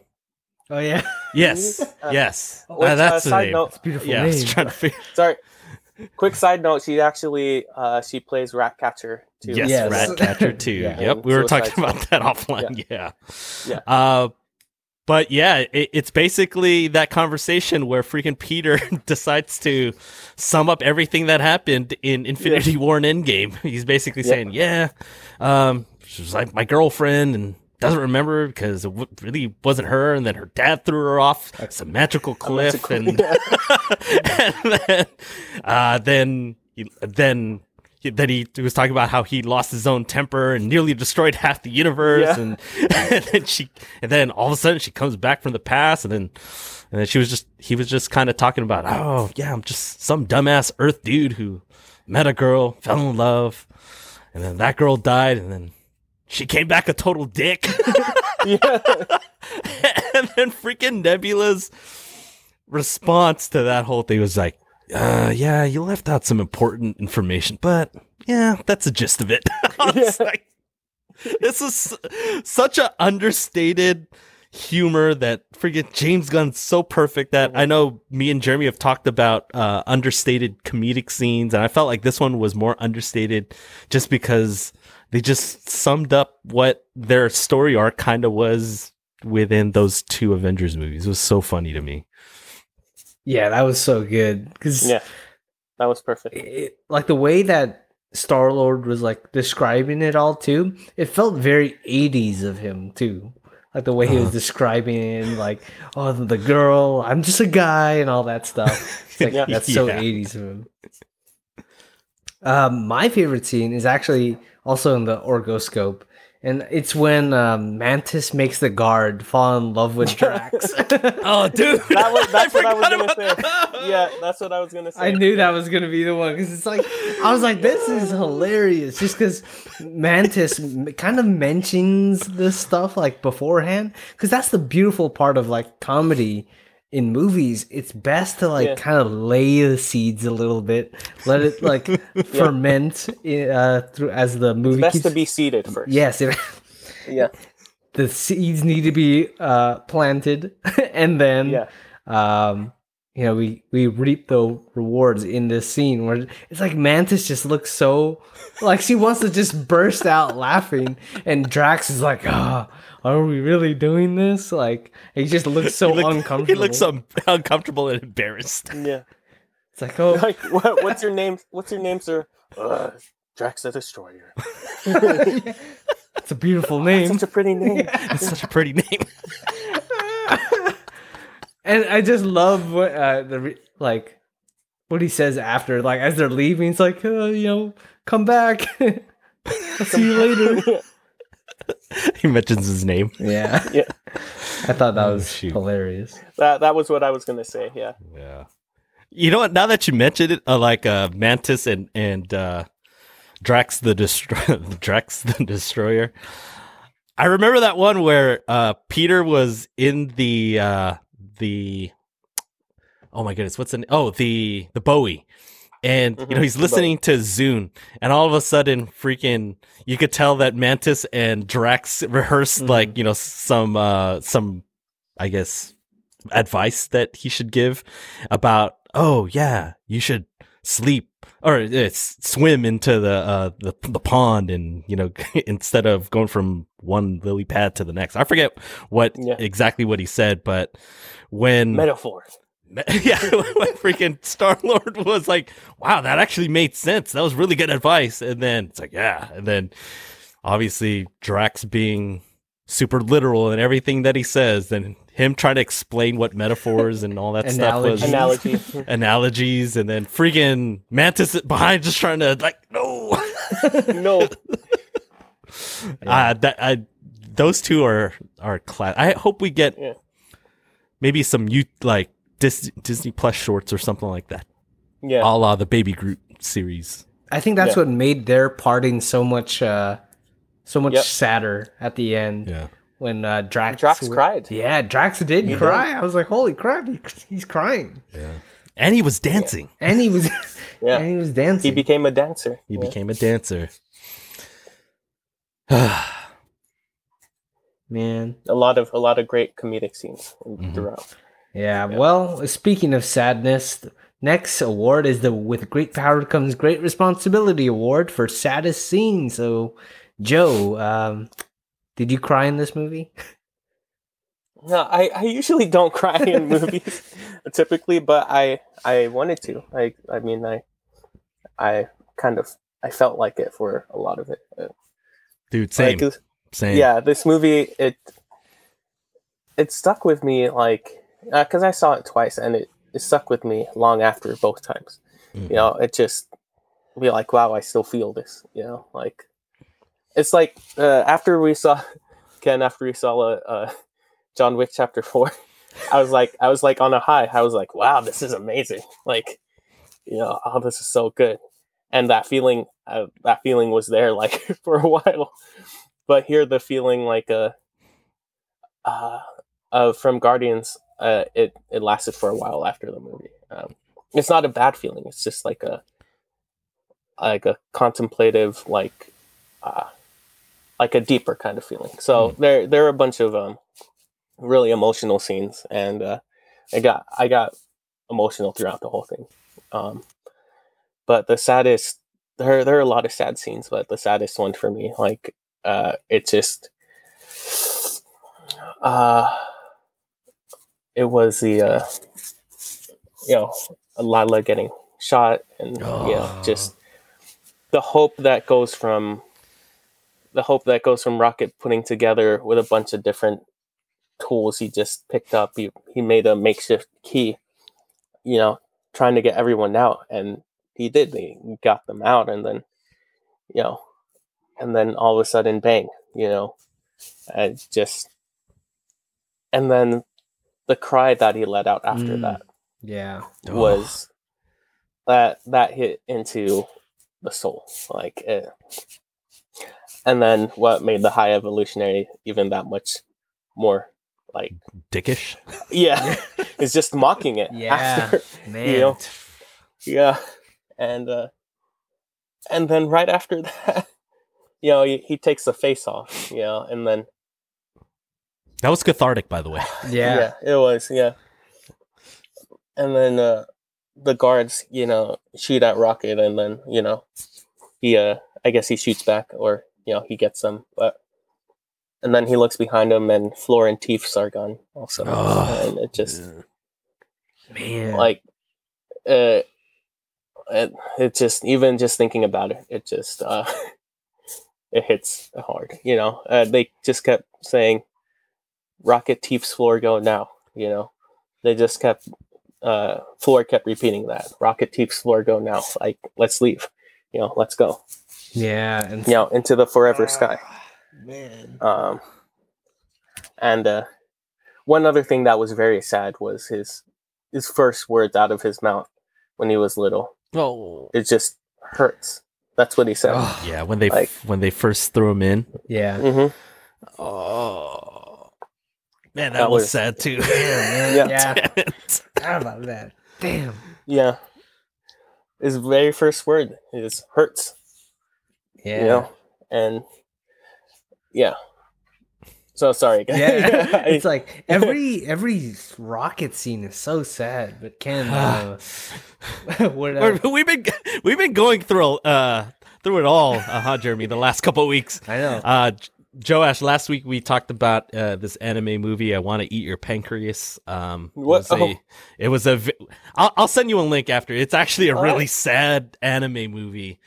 [SPEAKER 2] Oh yeah, [LAUGHS] [LAUGHS]
[SPEAKER 1] Yes,
[SPEAKER 3] Uh,
[SPEAKER 1] yes.
[SPEAKER 3] which,
[SPEAKER 1] Uh, that's
[SPEAKER 3] uh, side
[SPEAKER 1] name.
[SPEAKER 3] note.
[SPEAKER 2] beautiful
[SPEAKER 1] Yeah, I was
[SPEAKER 2] name.
[SPEAKER 1] trying to figure. [LAUGHS]
[SPEAKER 3] Sorry. Quick side note: She actually uh, she plays Ratcatcher 2.
[SPEAKER 1] Yes,
[SPEAKER 2] Yes.
[SPEAKER 1] Ratcatcher 2.
[SPEAKER 2] Yeah.
[SPEAKER 1] Yep, we were talking about that offline. Yeah.
[SPEAKER 3] Yeah.
[SPEAKER 1] Uh, but yeah, it, it's basically that conversation where freaking Peter [LAUGHS] decides to sum up everything that happened in Infinity War and Endgame. [LAUGHS] He's basically
[SPEAKER 3] Yeah.
[SPEAKER 1] saying, "Yeah, um, she was like my girlfriend and." Doesn't remember because it w- really wasn't her, and then her dad threw her off some magical cliff,
[SPEAKER 3] Magical-
[SPEAKER 1] and [LAUGHS] and then, uh, then, then, he, then he was talking about how he lost his own temper and nearly destroyed half the universe,
[SPEAKER 3] Yeah.
[SPEAKER 1] and, [LAUGHS] and then she, and then all of a sudden she comes back from the past, and then, and then she was just, he was just kind of talking about, oh yeah, I'm just some dumbass Earth dude who met a girl, fell in love, and then that girl died, and then she came back a total dick. [LAUGHS]
[SPEAKER 3] yeah.
[SPEAKER 1] and then freaking Nebula's response to that whole thing was like, uh, yeah, you left out some important information, but yeah, that's the gist of it. [LAUGHS]
[SPEAKER 3] Yeah.
[SPEAKER 1] like, this is such a understated humor that forget James Gunn's so perfect that I know me and Jeremy have talked about uh, understated comedic scenes, and I felt like this one was more understated just because they just summed up what their story arc kind of was within those two Avengers movies. It was so funny to me.
[SPEAKER 2] Yeah, that was so good because
[SPEAKER 3] Yeah. That was perfect.
[SPEAKER 2] it, like the way that Star Lord was like describing it all too, it felt very 80s of him too. Like the way he was
[SPEAKER 1] Uh-huh.
[SPEAKER 2] describing, like, oh, the girl, I'm just a guy, and all that stuff. Like, [LAUGHS]
[SPEAKER 3] Yeah.
[SPEAKER 2] That's so
[SPEAKER 1] Yeah.
[SPEAKER 2] 80s of him. Um, my favorite scene is actually also in the orgoscope, and it's when um, Mantis makes the guard fall in love with [LAUGHS] Drax. [LAUGHS]
[SPEAKER 1] Oh, dude,
[SPEAKER 3] That was that's [LAUGHS] what I was gonna say.
[SPEAKER 1] that.
[SPEAKER 3] Yeah, that's what I was gonna say.
[SPEAKER 2] I knew that was gonna be the one because it's like I was like, this is hilarious, just because Mantis kind of mentions this stuff like beforehand, because that's the beautiful part of like comedy in movies. It's best to like
[SPEAKER 3] Yeah.
[SPEAKER 2] kind of lay the seeds a little bit, let it like [LAUGHS] ferment uh, through as the movie.
[SPEAKER 3] Best
[SPEAKER 2] keeps-
[SPEAKER 3] to be seeded first.
[SPEAKER 2] yes, it,
[SPEAKER 3] Yeah. [LAUGHS]
[SPEAKER 2] the seeds need to be uh, planted, [LAUGHS] and then
[SPEAKER 3] Yeah.
[SPEAKER 2] um you know we we reap the rewards in this scene where it's like mantis just looks so like she wants to just burst out laughing and drax is like ah are we really doing this like he just looks so
[SPEAKER 1] He looked-
[SPEAKER 2] uncomfortable
[SPEAKER 1] He looks so uncomfortable and embarrassed. [LAUGHS]
[SPEAKER 3] Yeah.
[SPEAKER 2] It's like, oh,
[SPEAKER 3] like what, what's your name? What's your name, sir? Uh, Drax the Destroyer. [LAUGHS]
[SPEAKER 2] it's a beautiful [LAUGHS] name.
[SPEAKER 3] Such a pretty name.
[SPEAKER 1] It's such a pretty name.
[SPEAKER 2] and I just love what uh, the re- like what he says after, like as they're leaving. It's like, uh, you know, come back. I'll see you later. [LAUGHS]
[SPEAKER 1] he mentions his name.
[SPEAKER 2] Yeah, [LAUGHS]
[SPEAKER 3] Yeah.
[SPEAKER 2] I thought that
[SPEAKER 1] Oh,
[SPEAKER 2] was
[SPEAKER 1] shoot.
[SPEAKER 2] hilarious.
[SPEAKER 3] That that was what I was gonna say. Yeah.
[SPEAKER 1] Yeah. You know what? Now that you mentioned it, uh, like uh, Mantis and and uh, Drax the Destroyer, [LAUGHS] Drax the Destroyer. I remember that one where uh, Peter was in the uh, the oh my goodness, what's the oh the the Bowie, and you know
[SPEAKER 3] Mhm,
[SPEAKER 1] he's listening to Zune, and all of a sudden, freaking, you could tell that Mantis and Drax rehearsed
[SPEAKER 2] Mhm.
[SPEAKER 1] like you know some uh, some I guess advice that he should give about oh yeah you should sleep or uh, swim into the uh the, the pond and you know [LAUGHS] instead of going from one lily pad to the next i forget what
[SPEAKER 3] Yeah.
[SPEAKER 1] exactly what he said but when
[SPEAKER 3] Metaphor. [LAUGHS]
[SPEAKER 1] yeah [LAUGHS] when freaking star lord was like wow that actually made sense that was really good advice and then it's like yeah and then obviously drax being super literal in everything that he says then him trying to explain what metaphors and all that [LAUGHS] stuff was
[SPEAKER 2] Analogies.
[SPEAKER 3] Analogy.
[SPEAKER 1] analogies and then freaking mantis behind just trying to like no
[SPEAKER 3] no.
[SPEAKER 1] uh, that I those two are are class. I hope we get
[SPEAKER 3] Yeah.
[SPEAKER 1] maybe some you like Dis- Disney Plus shorts or something like that,
[SPEAKER 3] Yeah.
[SPEAKER 1] a la the Baby Groot series.
[SPEAKER 2] I think that's
[SPEAKER 3] Yeah.
[SPEAKER 2] what made their parting so much, uh, so much
[SPEAKER 3] Yep.
[SPEAKER 2] sadder at the end
[SPEAKER 1] Yeah,
[SPEAKER 2] when uh, Drax.
[SPEAKER 3] Drax cried.
[SPEAKER 2] Yeah, Drax did
[SPEAKER 3] He
[SPEAKER 2] cry. I was like, holy crap, he, he's crying,
[SPEAKER 1] yeah. And he was dancing.
[SPEAKER 2] and he was, [LAUGHS]
[SPEAKER 3] Yeah.
[SPEAKER 2] and he was dancing.
[SPEAKER 3] He became a dancer.
[SPEAKER 1] He
[SPEAKER 3] Yeah.
[SPEAKER 1] became a dancer. [SIGHS]
[SPEAKER 2] Man,
[SPEAKER 3] a lot of a lot of great comedic scenes in-
[SPEAKER 1] Mhm.
[SPEAKER 3] throughout.
[SPEAKER 2] Yeah, well, speaking of sadness, next award is the With Great Power Comes Great Responsibility Award for Saddest Scene. So, Joe, um, did you cry in this movie? [LAUGHS]
[SPEAKER 3] No, I, I usually don't cry in [LAUGHS] movies typically, but I I wanted to. I I mean I I kind of I felt like it for a lot of it. Uh,
[SPEAKER 1] Dude, same,
[SPEAKER 3] like,
[SPEAKER 1] same.
[SPEAKER 3] yeah, this movie it it stuck with me like because I saw it twice and it, it stuck with me long after both times.
[SPEAKER 1] Mhm.
[SPEAKER 3] You know, it just be like, wow, I still feel this. You know, like it's like uh, after we saw [LAUGHS] Ken, after we saw uh, uh, John Wick Chapter Four, [LAUGHS] I was like, I was like on a high. I was like, wow, this is amazing. [LAUGHS] Like, you know, oh, this is so good. And that feeling, uh, that feeling was there like for a while. But here, the feeling like uh, uh, uh from Guardians, uh, it it lasted for a while after the movie. Um, it's not a bad feeling. It's just like a like a contemplative, like uh, like a deeper kind of feeling. So there there are a bunch of um really emotional scenes, and uh, I got I got emotional throughout the whole thing. Um, but the saddest there there are a lot of sad scenes, but the saddest one for me, like uh, it just uh it was the uh you know Lylla getting shot and you know
[SPEAKER 1] Oh.
[SPEAKER 3] just the hope that goes from the hope that goes from Rocket putting together with a bunch of different tools he just picked up. He he made a makeshift key, you know, trying to get everyone out, and he did. He got them out, and then, you know, and then all of a sudden, bang, you know, I just, and then the cry that he let out after
[SPEAKER 2] Mm.
[SPEAKER 3] that
[SPEAKER 2] Yeah.
[SPEAKER 1] Oh.
[SPEAKER 3] was that that hit into the soul like it, and then what made the high evolutionary even that much more like
[SPEAKER 1] Dickish.
[SPEAKER 3] yeah [LAUGHS] it's just mocking it
[SPEAKER 2] Yeah.
[SPEAKER 3] after [LAUGHS]
[SPEAKER 2] Man.
[SPEAKER 3] you know yeah and uh and then right after [LAUGHS] that you know he, he takes the face off you know and then
[SPEAKER 1] That was cathartic, by the way. [LAUGHS]
[SPEAKER 2] Yeah.
[SPEAKER 3] yeah it was yeah and then uh the guards you know shoot at rocket and then you know he uh i guess he shoots back or you know he gets them but and then he looks behind him and floor and teeth are gone also
[SPEAKER 1] Oh.
[SPEAKER 3] and it just
[SPEAKER 2] Man.
[SPEAKER 3] like uh it, it just even just thinking about it, it just uh, [LAUGHS] it hits hard. You know, uh, they just kept saying, "Rocket Teef's floor go now." You know, they just kept uh, floor kept repeating that. Rocket Teef's floor go now. Like, let's leave. You know, let's go.
[SPEAKER 2] Yeah, and
[SPEAKER 3] You know, into the forever sky.
[SPEAKER 2] man.
[SPEAKER 3] Um, and uh, one other thing that was very sad was his his first words out of his mouth when he was little.
[SPEAKER 1] Oh,
[SPEAKER 3] It just hurts. That's what he said.
[SPEAKER 2] Oh,
[SPEAKER 1] yeah. When they
[SPEAKER 3] Like-
[SPEAKER 1] when they first threw him in,
[SPEAKER 2] yeah.
[SPEAKER 3] Mm-hmm.
[SPEAKER 1] oh man, that,
[SPEAKER 3] That
[SPEAKER 1] was,
[SPEAKER 3] was-
[SPEAKER 1] sad too.
[SPEAKER 2] Damn, [LAUGHS]
[SPEAKER 3] Yeah. [LAUGHS]
[SPEAKER 2] yeah.
[SPEAKER 1] Damn
[SPEAKER 2] about that. Damn.
[SPEAKER 3] Yeah. His very first word is hurts.
[SPEAKER 2] Yeah.
[SPEAKER 3] You know, and yeah. So sorry, guys.
[SPEAKER 2] Yeah, [LAUGHS] it's like every every rocket scene is so sad. But Ken, [SIGHS] uh, what?
[SPEAKER 1] We're- we've been we've been going through uh through it all, uh, huh, Jeremy? The last couple of weeks.
[SPEAKER 2] I know.
[SPEAKER 1] Uh, J- Joash, last week we talked about uh, this anime movie. I want to eat your pancreas. Um, it
[SPEAKER 3] What?
[SPEAKER 1] was a,
[SPEAKER 3] Oh.
[SPEAKER 1] it was a. vi- I'll, I'll send you a link after. It's actually a
[SPEAKER 3] All
[SPEAKER 1] really
[SPEAKER 3] right.
[SPEAKER 1] sad anime movie,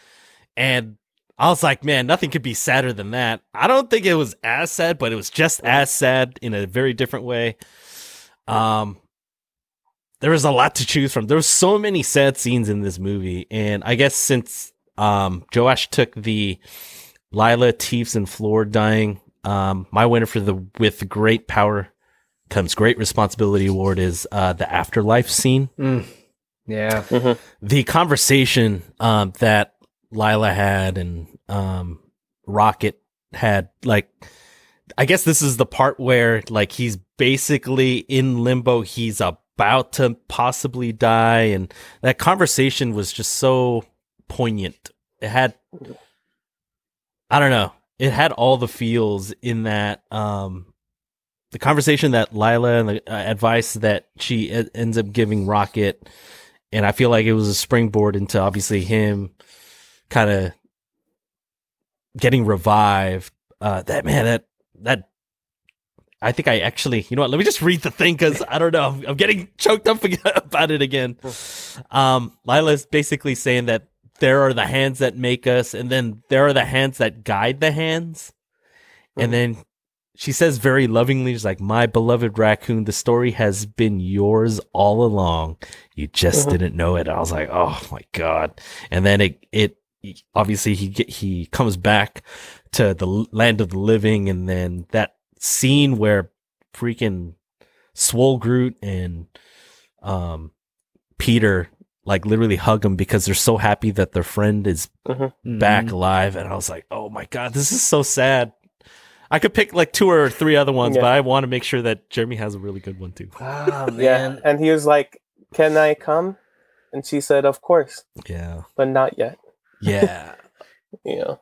[SPEAKER 1] and I was like, man, nothing could be sadder than that. I don't think it was as sad, but it was just as sad in a very different way. Um, there was a lot to choose from. There were so many sad scenes in this movie, and I guess since um Joash took the Lylla, Teefs, and Floor dying, um, my winner for the with great power comes great responsibility award is uh the afterlife scene.
[SPEAKER 2] Mm. Yeah.
[SPEAKER 3] Mhm.
[SPEAKER 1] The conversation um that Lylla had and um Rocket had like I guess this is the part where like he's basically in limbo. He's about to possibly die, and that conversation was just so poignant. It had, I don't know, it had all the feels in that. Um, the conversation that Lylla and the uh, advice that she e- ends up giving Rocket, and I feel like it was a springboard into obviously him kind of getting revived. Uh, that man, that that I think I actually, you know what? Let me just read the thing because I don't know. I'm, I'm getting choked up [LAUGHS] about it again. Um, Lylla's basically saying that there are the hands that make us, and then there are the hands that guide the hands. And
[SPEAKER 3] Mhm.
[SPEAKER 1] then she says very lovingly, she's like, My beloved raccoon, the story has been yours all along. You just
[SPEAKER 3] Mhm.
[SPEAKER 1] didn't know it. I was like, Oh my God. And then it, it, obviously he get, he comes back to the land of the living, and then that scene where freaking Swole Groot and um Peter like literally hug him because they're so happy that their friend is back
[SPEAKER 2] Mhm.
[SPEAKER 1] alive, and I was like, oh my god, this is so sad. I could pick like two or three other ones,
[SPEAKER 3] Yeah.
[SPEAKER 1] but I want to make sure that Jeremy has a really good one too.
[SPEAKER 2] Ah [LAUGHS]
[SPEAKER 3] Yeah. And he was like, Can I come? And she said, Of course,
[SPEAKER 1] Yeah,
[SPEAKER 3] but not yet.
[SPEAKER 1] yeah, [LAUGHS]
[SPEAKER 3] yeah.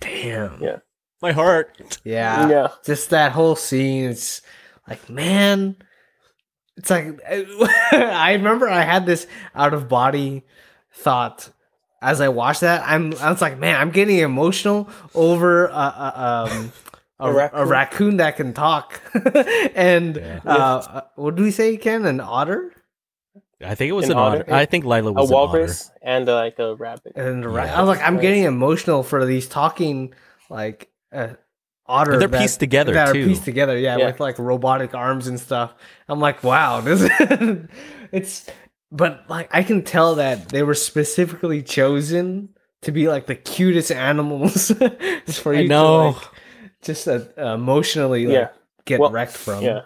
[SPEAKER 2] Damn.
[SPEAKER 3] Yeah.
[SPEAKER 1] my heart.
[SPEAKER 2] Yeah.
[SPEAKER 3] yeah.
[SPEAKER 2] Just that whole scene. It's like, man. It's like [LAUGHS] I remember I had this out of body thought as I watched that. I'm I was like, man, I'm getting emotional over uh, uh, um. A,
[SPEAKER 3] A
[SPEAKER 2] a, raccoon.
[SPEAKER 3] raccoon?
[SPEAKER 2] that can talk, [LAUGHS] and
[SPEAKER 1] Yeah.
[SPEAKER 2] uh, uh, what do we say, Ken? An otter
[SPEAKER 1] I think it was
[SPEAKER 3] An
[SPEAKER 1] an otter.
[SPEAKER 3] otter?
[SPEAKER 1] I think Lylla
[SPEAKER 3] A
[SPEAKER 1] was an otter.
[SPEAKER 3] walrus and uh, like a rabbit.
[SPEAKER 2] and a ra-
[SPEAKER 1] Yeah.
[SPEAKER 2] I was like, I'm getting emotional for these talking like uh, otter.
[SPEAKER 1] And they're
[SPEAKER 2] that-
[SPEAKER 1] pieced together,
[SPEAKER 2] that
[SPEAKER 1] too.
[SPEAKER 2] Are pieced together, yeah,
[SPEAKER 3] Yeah.
[SPEAKER 2] with like robotic arms and stuff. I'm like, wow, this [LAUGHS] it's. But like, I can tell that they were specifically chosen to be like the cutest animals just [LAUGHS] for you
[SPEAKER 1] know.
[SPEAKER 2] to like, just uh, emotionally like,
[SPEAKER 3] Yeah.
[SPEAKER 2] get
[SPEAKER 3] Well,
[SPEAKER 2] wrecked from.
[SPEAKER 3] Yeah.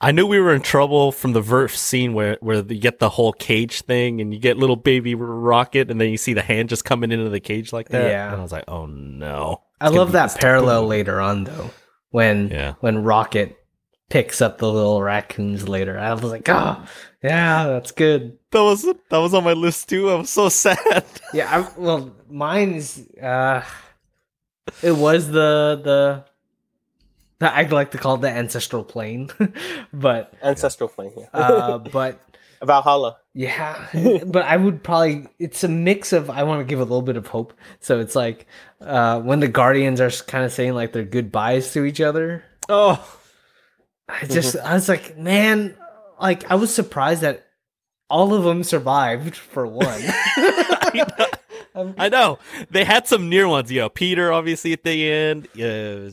[SPEAKER 1] I knew we were in trouble from the verse scene where where you get the whole cage thing and you get little baby rocket and then you see the hand just coming into the cage like that.
[SPEAKER 2] Yeah.
[SPEAKER 1] and I was like, oh no.
[SPEAKER 2] I love that parallel
[SPEAKER 1] boom.
[SPEAKER 2] later on though, when
[SPEAKER 1] Yeah.
[SPEAKER 2] when Rocket picks up the little raccoons later. I was like, oh, yeah, that's good.
[SPEAKER 1] That was that was on my list too. I was so [LAUGHS] sad.
[SPEAKER 2] Yeah, I, well, mine is uh, it was the the. I like to call it the ancestral plane, [LAUGHS] but
[SPEAKER 3] Ancestral plane. Yeah.
[SPEAKER 2] uh, but [LAUGHS]
[SPEAKER 3] Valhalla.
[SPEAKER 2] Yeah, [LAUGHS] but I would probably it's a mix of I want to give a little bit of hope. So it's like uh, when the Guardians are kind of saying like their goodbyes to each other.
[SPEAKER 1] Oh,
[SPEAKER 2] I just I was like, man, like I was surprised that all of them survived for one. [LAUGHS] [LAUGHS]
[SPEAKER 1] I, know, I know. They had some near ones. You know, Peter obviously at the end. Yeah,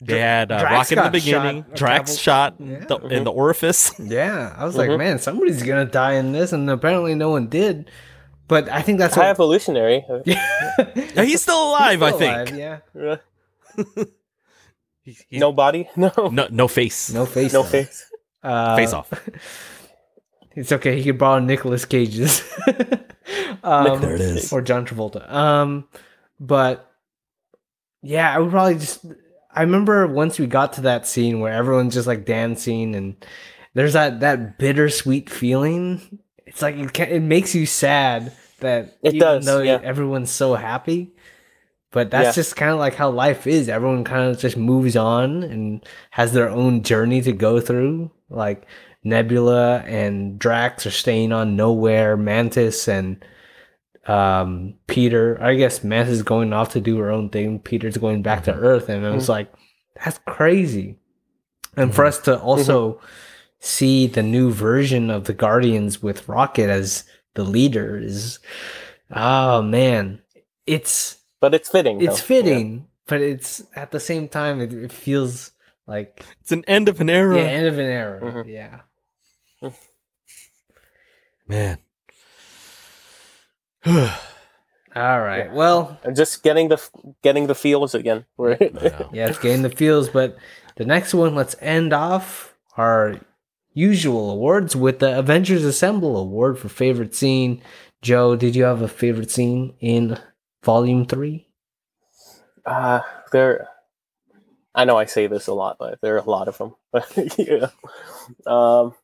[SPEAKER 1] they had uh,
[SPEAKER 2] Drax
[SPEAKER 1] Rocket in the beginning.
[SPEAKER 2] shot
[SPEAKER 1] Drax
[SPEAKER 2] couple-
[SPEAKER 1] shot
[SPEAKER 2] Yeah.
[SPEAKER 1] the, in the orifice. [LAUGHS]
[SPEAKER 2] yeah, I was like, man, somebody's gonna die in this, and apparently no one did. But I think that's
[SPEAKER 3] High
[SPEAKER 2] what.
[SPEAKER 3] evolutionary. [LAUGHS]
[SPEAKER 1] Yeah, he's still alive, I
[SPEAKER 2] Still
[SPEAKER 1] think.
[SPEAKER 2] alive, yeah, [LAUGHS]
[SPEAKER 1] He's- he's-
[SPEAKER 3] no body. No.
[SPEAKER 1] no, no face.
[SPEAKER 2] no face.
[SPEAKER 3] No
[SPEAKER 2] though.
[SPEAKER 3] face.
[SPEAKER 2] Uh,
[SPEAKER 1] face off.
[SPEAKER 2] It's okay. He could borrow Nicolas Cage's. um,
[SPEAKER 1] There it is.
[SPEAKER 2] Or John Travolta. Um, but yeah, I would probably just. I remember once we got to that scene where everyone's just like dancing and there's that that bittersweet feeling. It's like it, ca it makes you sad that
[SPEAKER 3] It
[SPEAKER 2] even
[SPEAKER 3] does,
[SPEAKER 2] though
[SPEAKER 3] yeah.
[SPEAKER 2] everyone's so happy. But that's
[SPEAKER 3] Yeah.
[SPEAKER 2] just kind of like how life is. Everyone kind of just moves on and has their own journey to go through. Like Nebula and Drax are staying on nowhere. Mantis and um, Peter, I guess Mantis is going off to do her own thing. Peter's going back to mm-hmm. Earth, and it was mm-hmm. like, that's crazy. And mm-hmm. for us to also see the new version of the Guardians with Rocket as the leader is, oh man, it's
[SPEAKER 3] But it's fitting.
[SPEAKER 2] it's
[SPEAKER 3] though.
[SPEAKER 2] fitting, but it's at the same time it, it feels like
[SPEAKER 1] It's an end of an era.
[SPEAKER 2] yeah, end of an era.
[SPEAKER 3] Mhm.
[SPEAKER 2] Yeah. Mm.
[SPEAKER 1] Man. [SIGHS]
[SPEAKER 2] All right. Well,
[SPEAKER 3] And just getting the getting the feels again. Where [LAUGHS]
[SPEAKER 2] yeah, it's getting the feels, but the next one, let's end off our usual awards with the Avengers Assemble award for favorite scene. Joe, did you have a favorite scene in Volume Three?
[SPEAKER 3] uh, there. I know I say this a lot, but there are a lot of them. [LAUGHS] yeah. Um.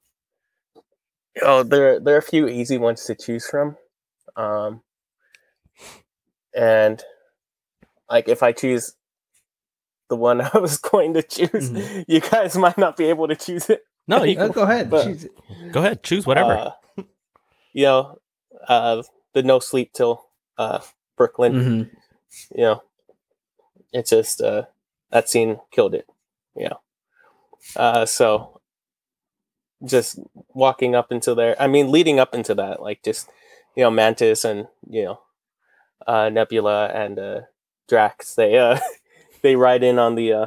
[SPEAKER 3] Oh, there there are a few easy ones to choose from. Um. And like if I choose the one [LAUGHS] I was going to choose,
[SPEAKER 2] Mhm.
[SPEAKER 3] you guys might not be able to choose it.
[SPEAKER 1] No, you [LAUGHS]
[SPEAKER 2] Uh, go ahead.
[SPEAKER 3] but-
[SPEAKER 2] choose it.
[SPEAKER 1] go ahead. Choose whatever.
[SPEAKER 3] Uh, you know, uh, the no sleep till uh, Brooklyn.
[SPEAKER 2] Mhm.
[SPEAKER 3] You know, it's just uh, that scene killed it. You know, uh, so just walking up into there. I mean, leading up into that, like just you know, Mantis and you know, uh, Nebula and uh, Drax. They uh, [LAUGHS] they ride in on the uh,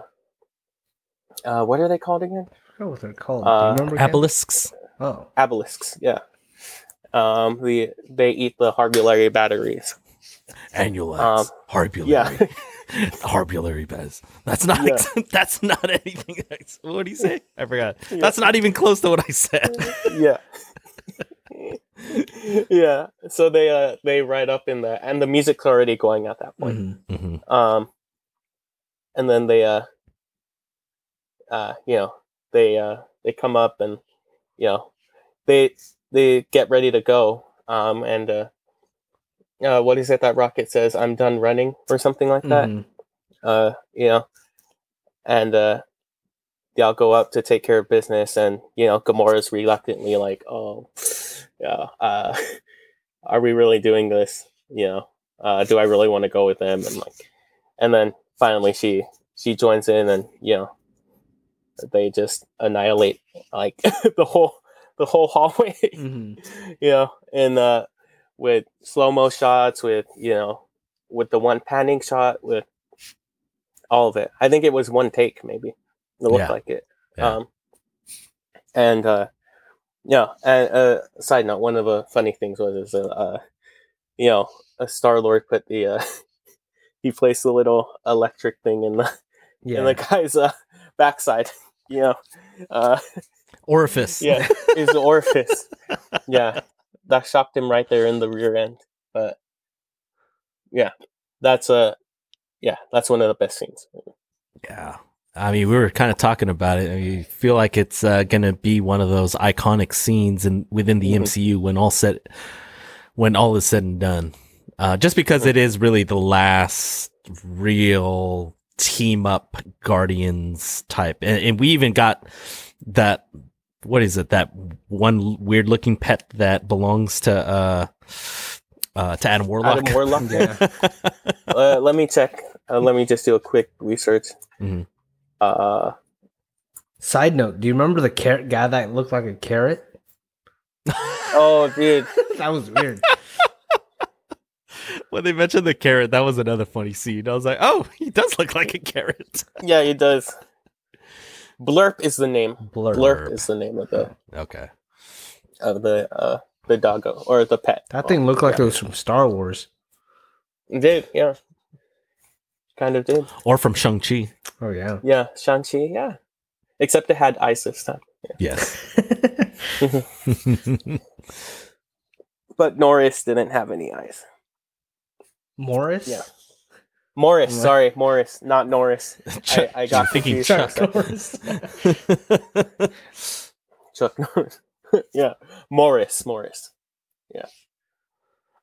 [SPEAKER 3] uh, what are they called again?
[SPEAKER 2] I forgot what they're called.
[SPEAKER 3] Uh,
[SPEAKER 2] Do remember?
[SPEAKER 1] Abilisks.
[SPEAKER 2] Oh,
[SPEAKER 3] Abilisks. Yeah. Um, the they eat the Harbulary batteries.
[SPEAKER 1] Anulax.
[SPEAKER 3] Um,
[SPEAKER 1] Harbulary.
[SPEAKER 3] yeah. [LAUGHS] [LAUGHS]
[SPEAKER 1] Harbulary Bez. That's not
[SPEAKER 3] Yeah.
[SPEAKER 1] that's not anything. What do you say? I forgot.
[SPEAKER 3] Yeah.
[SPEAKER 1] That's not even close to what I said.
[SPEAKER 3] yeah. [LAUGHS] yeah. So they uh they ride up in the and the music's already going at that point.
[SPEAKER 2] mhm.
[SPEAKER 1] Mhm.
[SPEAKER 3] Um and then they uh uh you know they uh they come up and you know they they get ready to go um and uh uh what is it that rocket says i'm done running or something like that
[SPEAKER 2] Mhm.
[SPEAKER 3] uh you know and uh they'll go up to take care of business and you know gamora's reluctantly like oh yeah uh [LAUGHS] are we really doing this you know uh do i really want to go with them and like and then finally she she joins in and you know they just annihilate like [LAUGHS] the whole the whole hallway [LAUGHS]
[SPEAKER 2] Mhm.
[SPEAKER 3] you know and uh with slow mo shots with you know with the one panning shot with all of it i think it was one take maybe it looked
[SPEAKER 1] Yeah.
[SPEAKER 3] like it
[SPEAKER 1] Yeah.
[SPEAKER 3] um and uh yeah and uh side note one of the funny things was is uh, uh you know a star lord put the uh [LAUGHS] he placed the little electric thing in the
[SPEAKER 2] Yeah.
[SPEAKER 3] in the guy's uh backside [LAUGHS] you know uh
[SPEAKER 1] Orifice.
[SPEAKER 3] yeah, [LAUGHS] his orifice. Yeah, that shocked him right there in the rear end. But yeah, that's a yeah, that's one of the best scenes.
[SPEAKER 1] Yeah. I mean, we were kind of talking about it. I mean, I feel like it's uh, going to be one of those iconic scenes in within the
[SPEAKER 3] Mhm.
[SPEAKER 1] MCU when all said when all is said and done. Uh, just because it is really the last real team up Guardians type, and, and we even got that. What is it? That one weird looking pet that belongs to uh, uh, to Adam Warlock.
[SPEAKER 3] Adam Warlock.
[SPEAKER 2] Yeah. [LAUGHS]
[SPEAKER 3] uh, let me check. Uh, let me just do a quick research.
[SPEAKER 1] Mhm.
[SPEAKER 3] Uh,
[SPEAKER 2] Side note: Do you remember the carrot guy that looked like a carrot?
[SPEAKER 3] Oh, dude. [LAUGHS]
[SPEAKER 2] that was weird. [LAUGHS]
[SPEAKER 1] when they mentioned the carrot, that was another funny scene. I was like, oh, he does look like a carrot. [LAUGHS]
[SPEAKER 3] Yeah, he does. Blurp is the name.
[SPEAKER 2] Blur.
[SPEAKER 3] Blurp is the name of the
[SPEAKER 1] Okay.
[SPEAKER 3] of the uh the doggo or the pet.
[SPEAKER 2] That thing looked like it was from Star Wars.
[SPEAKER 3] It did, yeah. Kind of did.
[SPEAKER 1] Or from Shang-Chi.
[SPEAKER 2] Oh yeah.
[SPEAKER 3] Yeah, Shang-Chi, yeah. Except it had eyes this time.
[SPEAKER 1] Yes. [LAUGHS]
[SPEAKER 3] But Norris didn't have any eyes.
[SPEAKER 2] Morris.
[SPEAKER 3] Yeah. Morris,
[SPEAKER 2] Right.
[SPEAKER 3] sorry, Morris, not Norris. [LAUGHS] I, I got
[SPEAKER 1] thinking
[SPEAKER 3] confused
[SPEAKER 1] Chuck.
[SPEAKER 3] for a second. [LAUGHS] Chuck Norris. yeah, Morris, Morris.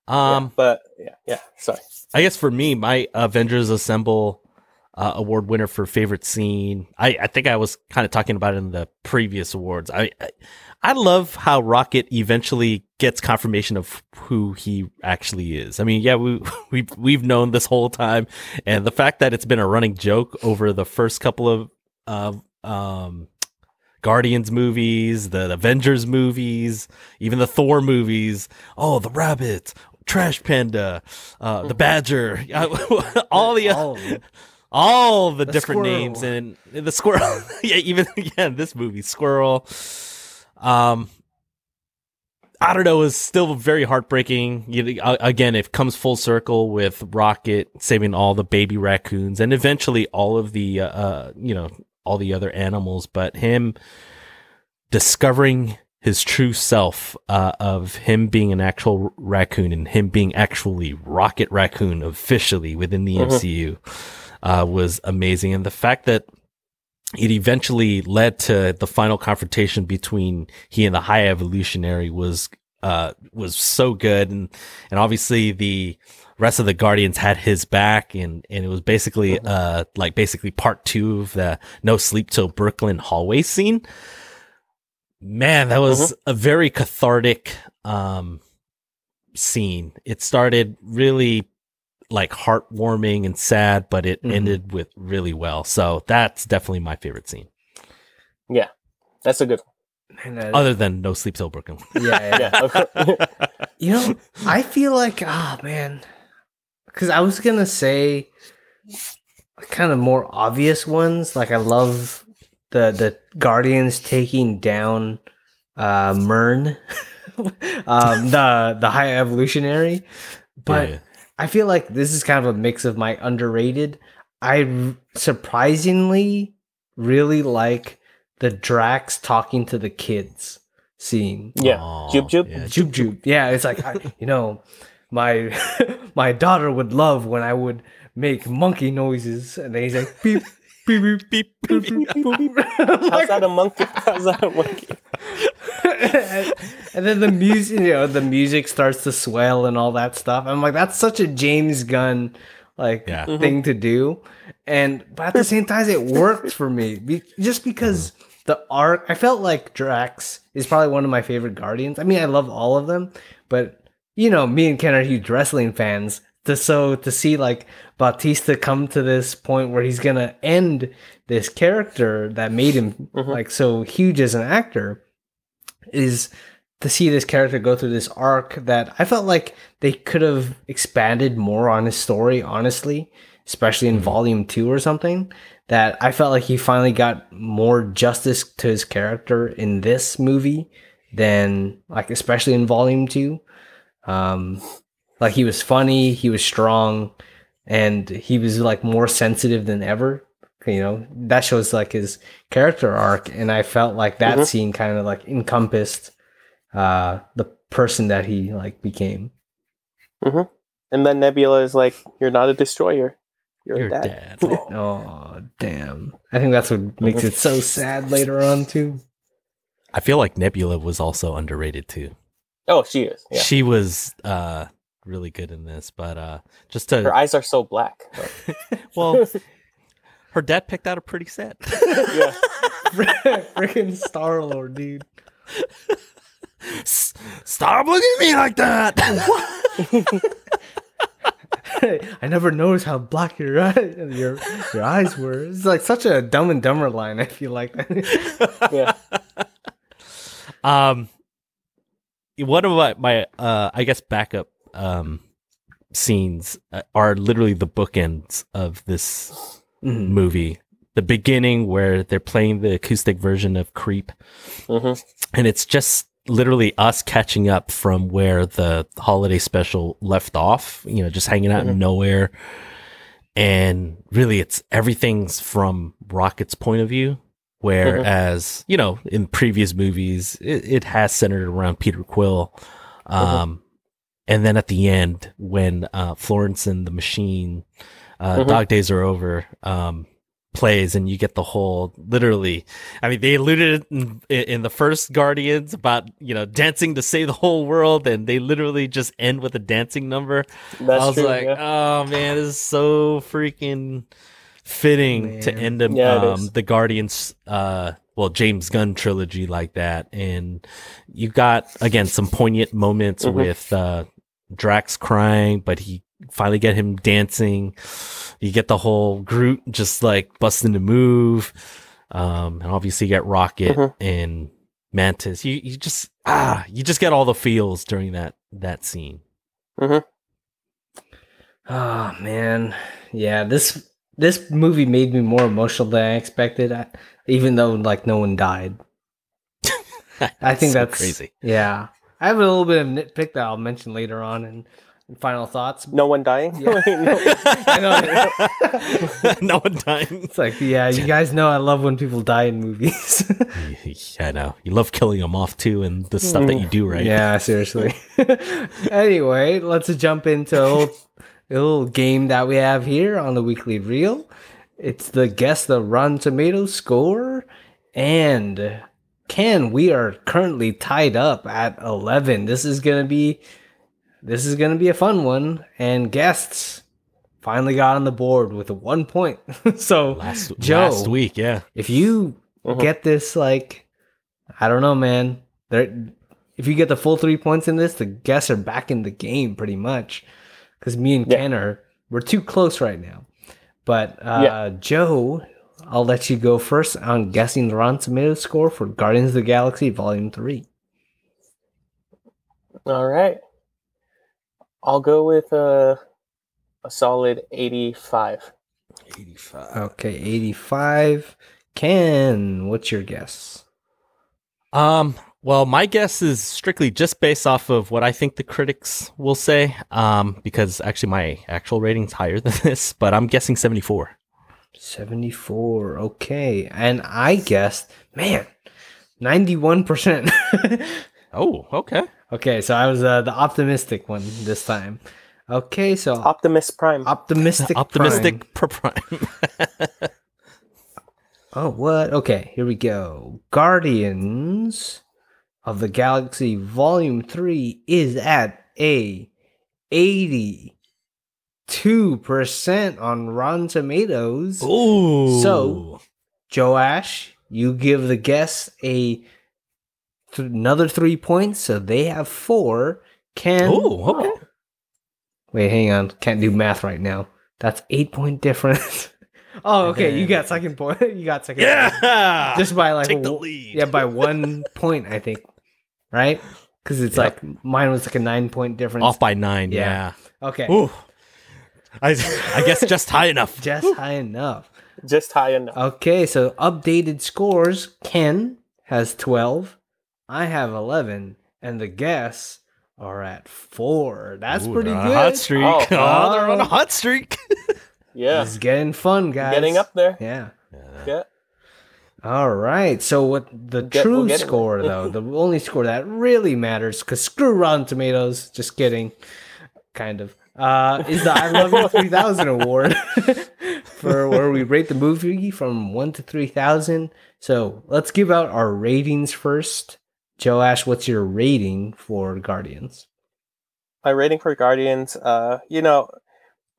[SPEAKER 1] Um,
[SPEAKER 3] yeah, but yeah, yeah. Sorry.
[SPEAKER 1] I guess for me, my Avengers Assemble uh, award winner for favorite scene, I, I think I was kind of talking about it in the previous awards. I, I I love how Rocket eventually gets confirmation of who he actually is. I mean, yeah, we [LAUGHS] we we've known this whole time, and the fact that it's been a running joke over the first couple of of um. Guardians movies, the Avengers movies, even the Thor movies. Oh, the rabbit, Trash Panda, uh, the Badger, [LAUGHS] all the
[SPEAKER 2] All [LAUGHS]
[SPEAKER 1] all the,
[SPEAKER 2] The
[SPEAKER 1] different
[SPEAKER 2] squirrel.
[SPEAKER 1] names and the squirrel. [LAUGHS] yeah, even yeah, this movie Squirrel. Um, I don't know. Is still very heartbreaking. You, again, it comes full circle with Rocket saving all the baby raccoons and eventually all of the uh, uh you know all the other animals, but him discovering his true self uh, of him being an actual raccoon and him being actually Rocket Raccoon officially within the
[SPEAKER 3] Mhm.
[SPEAKER 1] MCU uh, was amazing. And the fact that it eventually led to the final confrontation between he and the High Evolutionary was uh, was so good, and and obviously the rest of the Guardians had his back, and and it was basically uh like basically part two of the No Sleep Till Brooklyn hallway scene. Man, that was a very cathartic um scene. It started really like heartwarming and sad, but it
[SPEAKER 2] Mhm.
[SPEAKER 1] ended with really well. So that's definitely my favorite scene, Yeah,
[SPEAKER 3] That's a good
[SPEAKER 2] And, uh,
[SPEAKER 1] other than No Sleep Till Brooklyn.
[SPEAKER 2] yeah, yeah.
[SPEAKER 3] Yeah. [LAUGHS] [LAUGHS]
[SPEAKER 2] You know, I feel like, ah, man, because I was gonna say kind of more obvious ones. Like I love the the Guardians taking down uh Mern, [LAUGHS] um, the the High Evolutionary, but.
[SPEAKER 1] Yeah.
[SPEAKER 2] I feel like this is kind of a mix of my underrated. I r- surprisingly really like the Drax talking to the kids scene.
[SPEAKER 3] yeah.
[SPEAKER 1] Aw,
[SPEAKER 3] Jub Jub.
[SPEAKER 1] yeah,
[SPEAKER 2] Joop joop. Yeah, it's like I, [LAUGHS] you know, my [LAUGHS] my daughter would love when I would make monkey noises, and then he's like beep beep beep beep beep beep. beep, beep. [LAUGHS]
[SPEAKER 3] How's that a monkey? How's that a monkey?
[SPEAKER 2] and, and then the music, you know, the music starts to swell and all that stuff. I'm like, that's such a James Gunn like
[SPEAKER 1] Yeah.
[SPEAKER 3] Mhm.
[SPEAKER 2] thing to do, and but at the same time, it worked for me be, just because the arc. I felt like Drax is probably one of my favorite Guardians. I mean, I love all of them, but you know, me and Ken are huge wrestling fans. To, so to see like Bautista come to this point where he's gonna end this character that made him
[SPEAKER 3] Mhm.
[SPEAKER 2] like so huge as an actor is to see this character go through this arc that I felt like they could have expanded more on his story, honestly, especially in
[SPEAKER 1] Mhm.
[SPEAKER 2] volume two or something. That I felt like he finally got more justice to his character in this movie than like especially in volume two. Um like he was funny, he was strong, and he was like more sensitive than ever. You know, that shows like his character arc, and I felt like that
[SPEAKER 3] Mhm.
[SPEAKER 2] scene kind of like encompassed uh the person that he like became. Mm-hmm.
[SPEAKER 3] And then Nebula is like, "You're not a destroyer. You're,
[SPEAKER 1] Your
[SPEAKER 3] a dad."
[SPEAKER 1] dad.
[SPEAKER 2] Oh [LAUGHS] damn! I think that's what makes it so sad later on too.
[SPEAKER 1] I feel like Nebula was also underrated too.
[SPEAKER 3] oh, she is. Yeah.
[SPEAKER 1] She was uh really good in this, but uh just to
[SPEAKER 3] Her eyes are so black. [LAUGHS] [LAUGHS]
[SPEAKER 1] well [LAUGHS] her dad picked out a pretty set.
[SPEAKER 3] yeah.
[SPEAKER 2] Freaking Star Lord, dude.
[SPEAKER 1] S- Stop looking at me like that.
[SPEAKER 2] I never noticed how black your eye, your your eyes were. It's like such a Dumb and Dumber line. I feel like. that.
[SPEAKER 3] Yeah.
[SPEAKER 1] um one of my, my uh I guess backup um scenes uh, are literally the bookends of this
[SPEAKER 2] Mhm.
[SPEAKER 1] movie. The beginning where they're playing the acoustic version of Creep
[SPEAKER 3] hmm
[SPEAKER 1] and it's just literally us catching up from where the holiday special left off you know just hanging out in
[SPEAKER 3] Mhm.
[SPEAKER 1] nowhere and really it's everything's from rocket's point of view whereas you know in previous movies it, it has centered around peter quill um and then at the end when uh florence and the machine uh
[SPEAKER 3] Mhm.
[SPEAKER 1] dog days are over um plays and you get the whole literally i mean they alluded in, in the first guardians about you know dancing to save the whole world and they literally just end with a dancing number
[SPEAKER 3] That's
[SPEAKER 1] i was
[SPEAKER 3] true.
[SPEAKER 1] like
[SPEAKER 3] yeah.
[SPEAKER 1] oh man this is so freaking fitting to end a,
[SPEAKER 3] Yeah,
[SPEAKER 1] um, the guardians uh well james gunn trilogy like that and you got again some poignant moments
[SPEAKER 3] Mhm.
[SPEAKER 1] with uh drax crying but he finally get him dancing. You get the whole groot just like busting to move. Um and obviously you get rocket
[SPEAKER 3] Mhm.
[SPEAKER 1] and mantis. You you just ah you just get all the feels during that that scene.
[SPEAKER 2] Oh man, yeah this this movie made me more emotional than I expected. I, even though like no one died. [LAUGHS] I think
[SPEAKER 1] So
[SPEAKER 2] that's
[SPEAKER 1] crazy.
[SPEAKER 2] Yeah, I have a little bit of nitpick that I'll mention later on in, in final thoughts.
[SPEAKER 3] no one dying.
[SPEAKER 2] Yeah. [LAUGHS]
[SPEAKER 3] Wait, no. [LAUGHS] [LAUGHS]
[SPEAKER 1] No one dying
[SPEAKER 2] It's like, yeah, you guys know I love when people die in movies.
[SPEAKER 1] yeah, I know. You love killing them off too, and the stuff that you do, mm. right?
[SPEAKER 2] Yeah, seriously. anyway, let's jump into a little, a little game that we have here on the weekly reel. It's the guess the Rotten Tomatoes score, and Ken, we are currently tied up at eleven. This is gonna be, this is gonna be a fun one, and guests finally got on the board with a one point. [LAUGHS] so
[SPEAKER 1] Last
[SPEAKER 2] Joe.
[SPEAKER 1] last week, yeah.
[SPEAKER 2] if you
[SPEAKER 3] Mhm.
[SPEAKER 2] get this like i don't know man there if you get the full three points in this the guests are back in the game pretty much because me and
[SPEAKER 3] Yeah.
[SPEAKER 2] ken are we're too close right now but uh
[SPEAKER 3] Yeah.
[SPEAKER 2] joe i'll let you go first on guessing the rotten tomatoes score for guardians of the galaxy volume 3
[SPEAKER 3] All right. I'll go with uh, a solid 85.
[SPEAKER 1] Eighty-five.
[SPEAKER 2] okay 85 ken what's your guess
[SPEAKER 1] Um. Well, my guess is strictly just based off of what I think the critics will say. Um, because actually my actual rating's higher [LAUGHS] than this, but I'm guessing seventy-four.
[SPEAKER 2] 74 okay and i guessed man 91% [LAUGHS]
[SPEAKER 1] Oh, okay.
[SPEAKER 2] Okay, so I was uh, the optimistic one this time. Okay, so
[SPEAKER 3] Optimus Prime.
[SPEAKER 2] optimistic. [LAUGHS]
[SPEAKER 1] Optimistic
[SPEAKER 2] Prime.
[SPEAKER 1] per prime. [LAUGHS]
[SPEAKER 2] Oh, what? Okay, here we go. Guardians of the Galaxy Volume Three is at a eighty-two percent on Rotten Tomatoes.
[SPEAKER 1] Ooh.
[SPEAKER 2] So- Joash, you give the guests a th- another three points, so they have four. Can
[SPEAKER 1] Ooh, okay.
[SPEAKER 2] Wait, hang on. Can't do math right now. That's eight point difference. [LAUGHS] oh, okay. [LAUGHS] You got second point. You got second. point.
[SPEAKER 1] Yeah.
[SPEAKER 2] Just by like
[SPEAKER 1] take the lead.
[SPEAKER 2] yeah, by one [LAUGHS] point, I think. Right? Because it's
[SPEAKER 1] Yep.
[SPEAKER 2] like mine was like a nine point difference.
[SPEAKER 1] off by nine.
[SPEAKER 2] Yeah.
[SPEAKER 1] Yeah.
[SPEAKER 2] Okay,
[SPEAKER 1] Ooh. I I guess just high enough. [LAUGHS]
[SPEAKER 2] just high enough.
[SPEAKER 3] Just high enough.
[SPEAKER 2] Okay, so updated scores. Ken has twelve. I have eleven, and the guests are at four. That's
[SPEAKER 1] Ooh,
[SPEAKER 2] pretty good.
[SPEAKER 1] hot streak.
[SPEAKER 3] Oh.
[SPEAKER 1] Oh, [LAUGHS] they're on a oh. hot streak. [LAUGHS]
[SPEAKER 3] Yeah.
[SPEAKER 2] It's getting fun, guys.
[SPEAKER 3] Getting up there.
[SPEAKER 2] Yeah.
[SPEAKER 3] Yeah.
[SPEAKER 2] All right. So what the
[SPEAKER 3] get-
[SPEAKER 2] true
[SPEAKER 3] we'll
[SPEAKER 2] score though, the only score that really matters, because screw Rotten Tomatoes, just kidding, kind of, uh, is the I Love You [LAUGHS] Three Thousand Award [LAUGHS] for where we rate the movie from one to three thousand. So let's give out our ratings first. Joash, what's your rating for Guardians?
[SPEAKER 3] My rating for Guardians, uh, you know,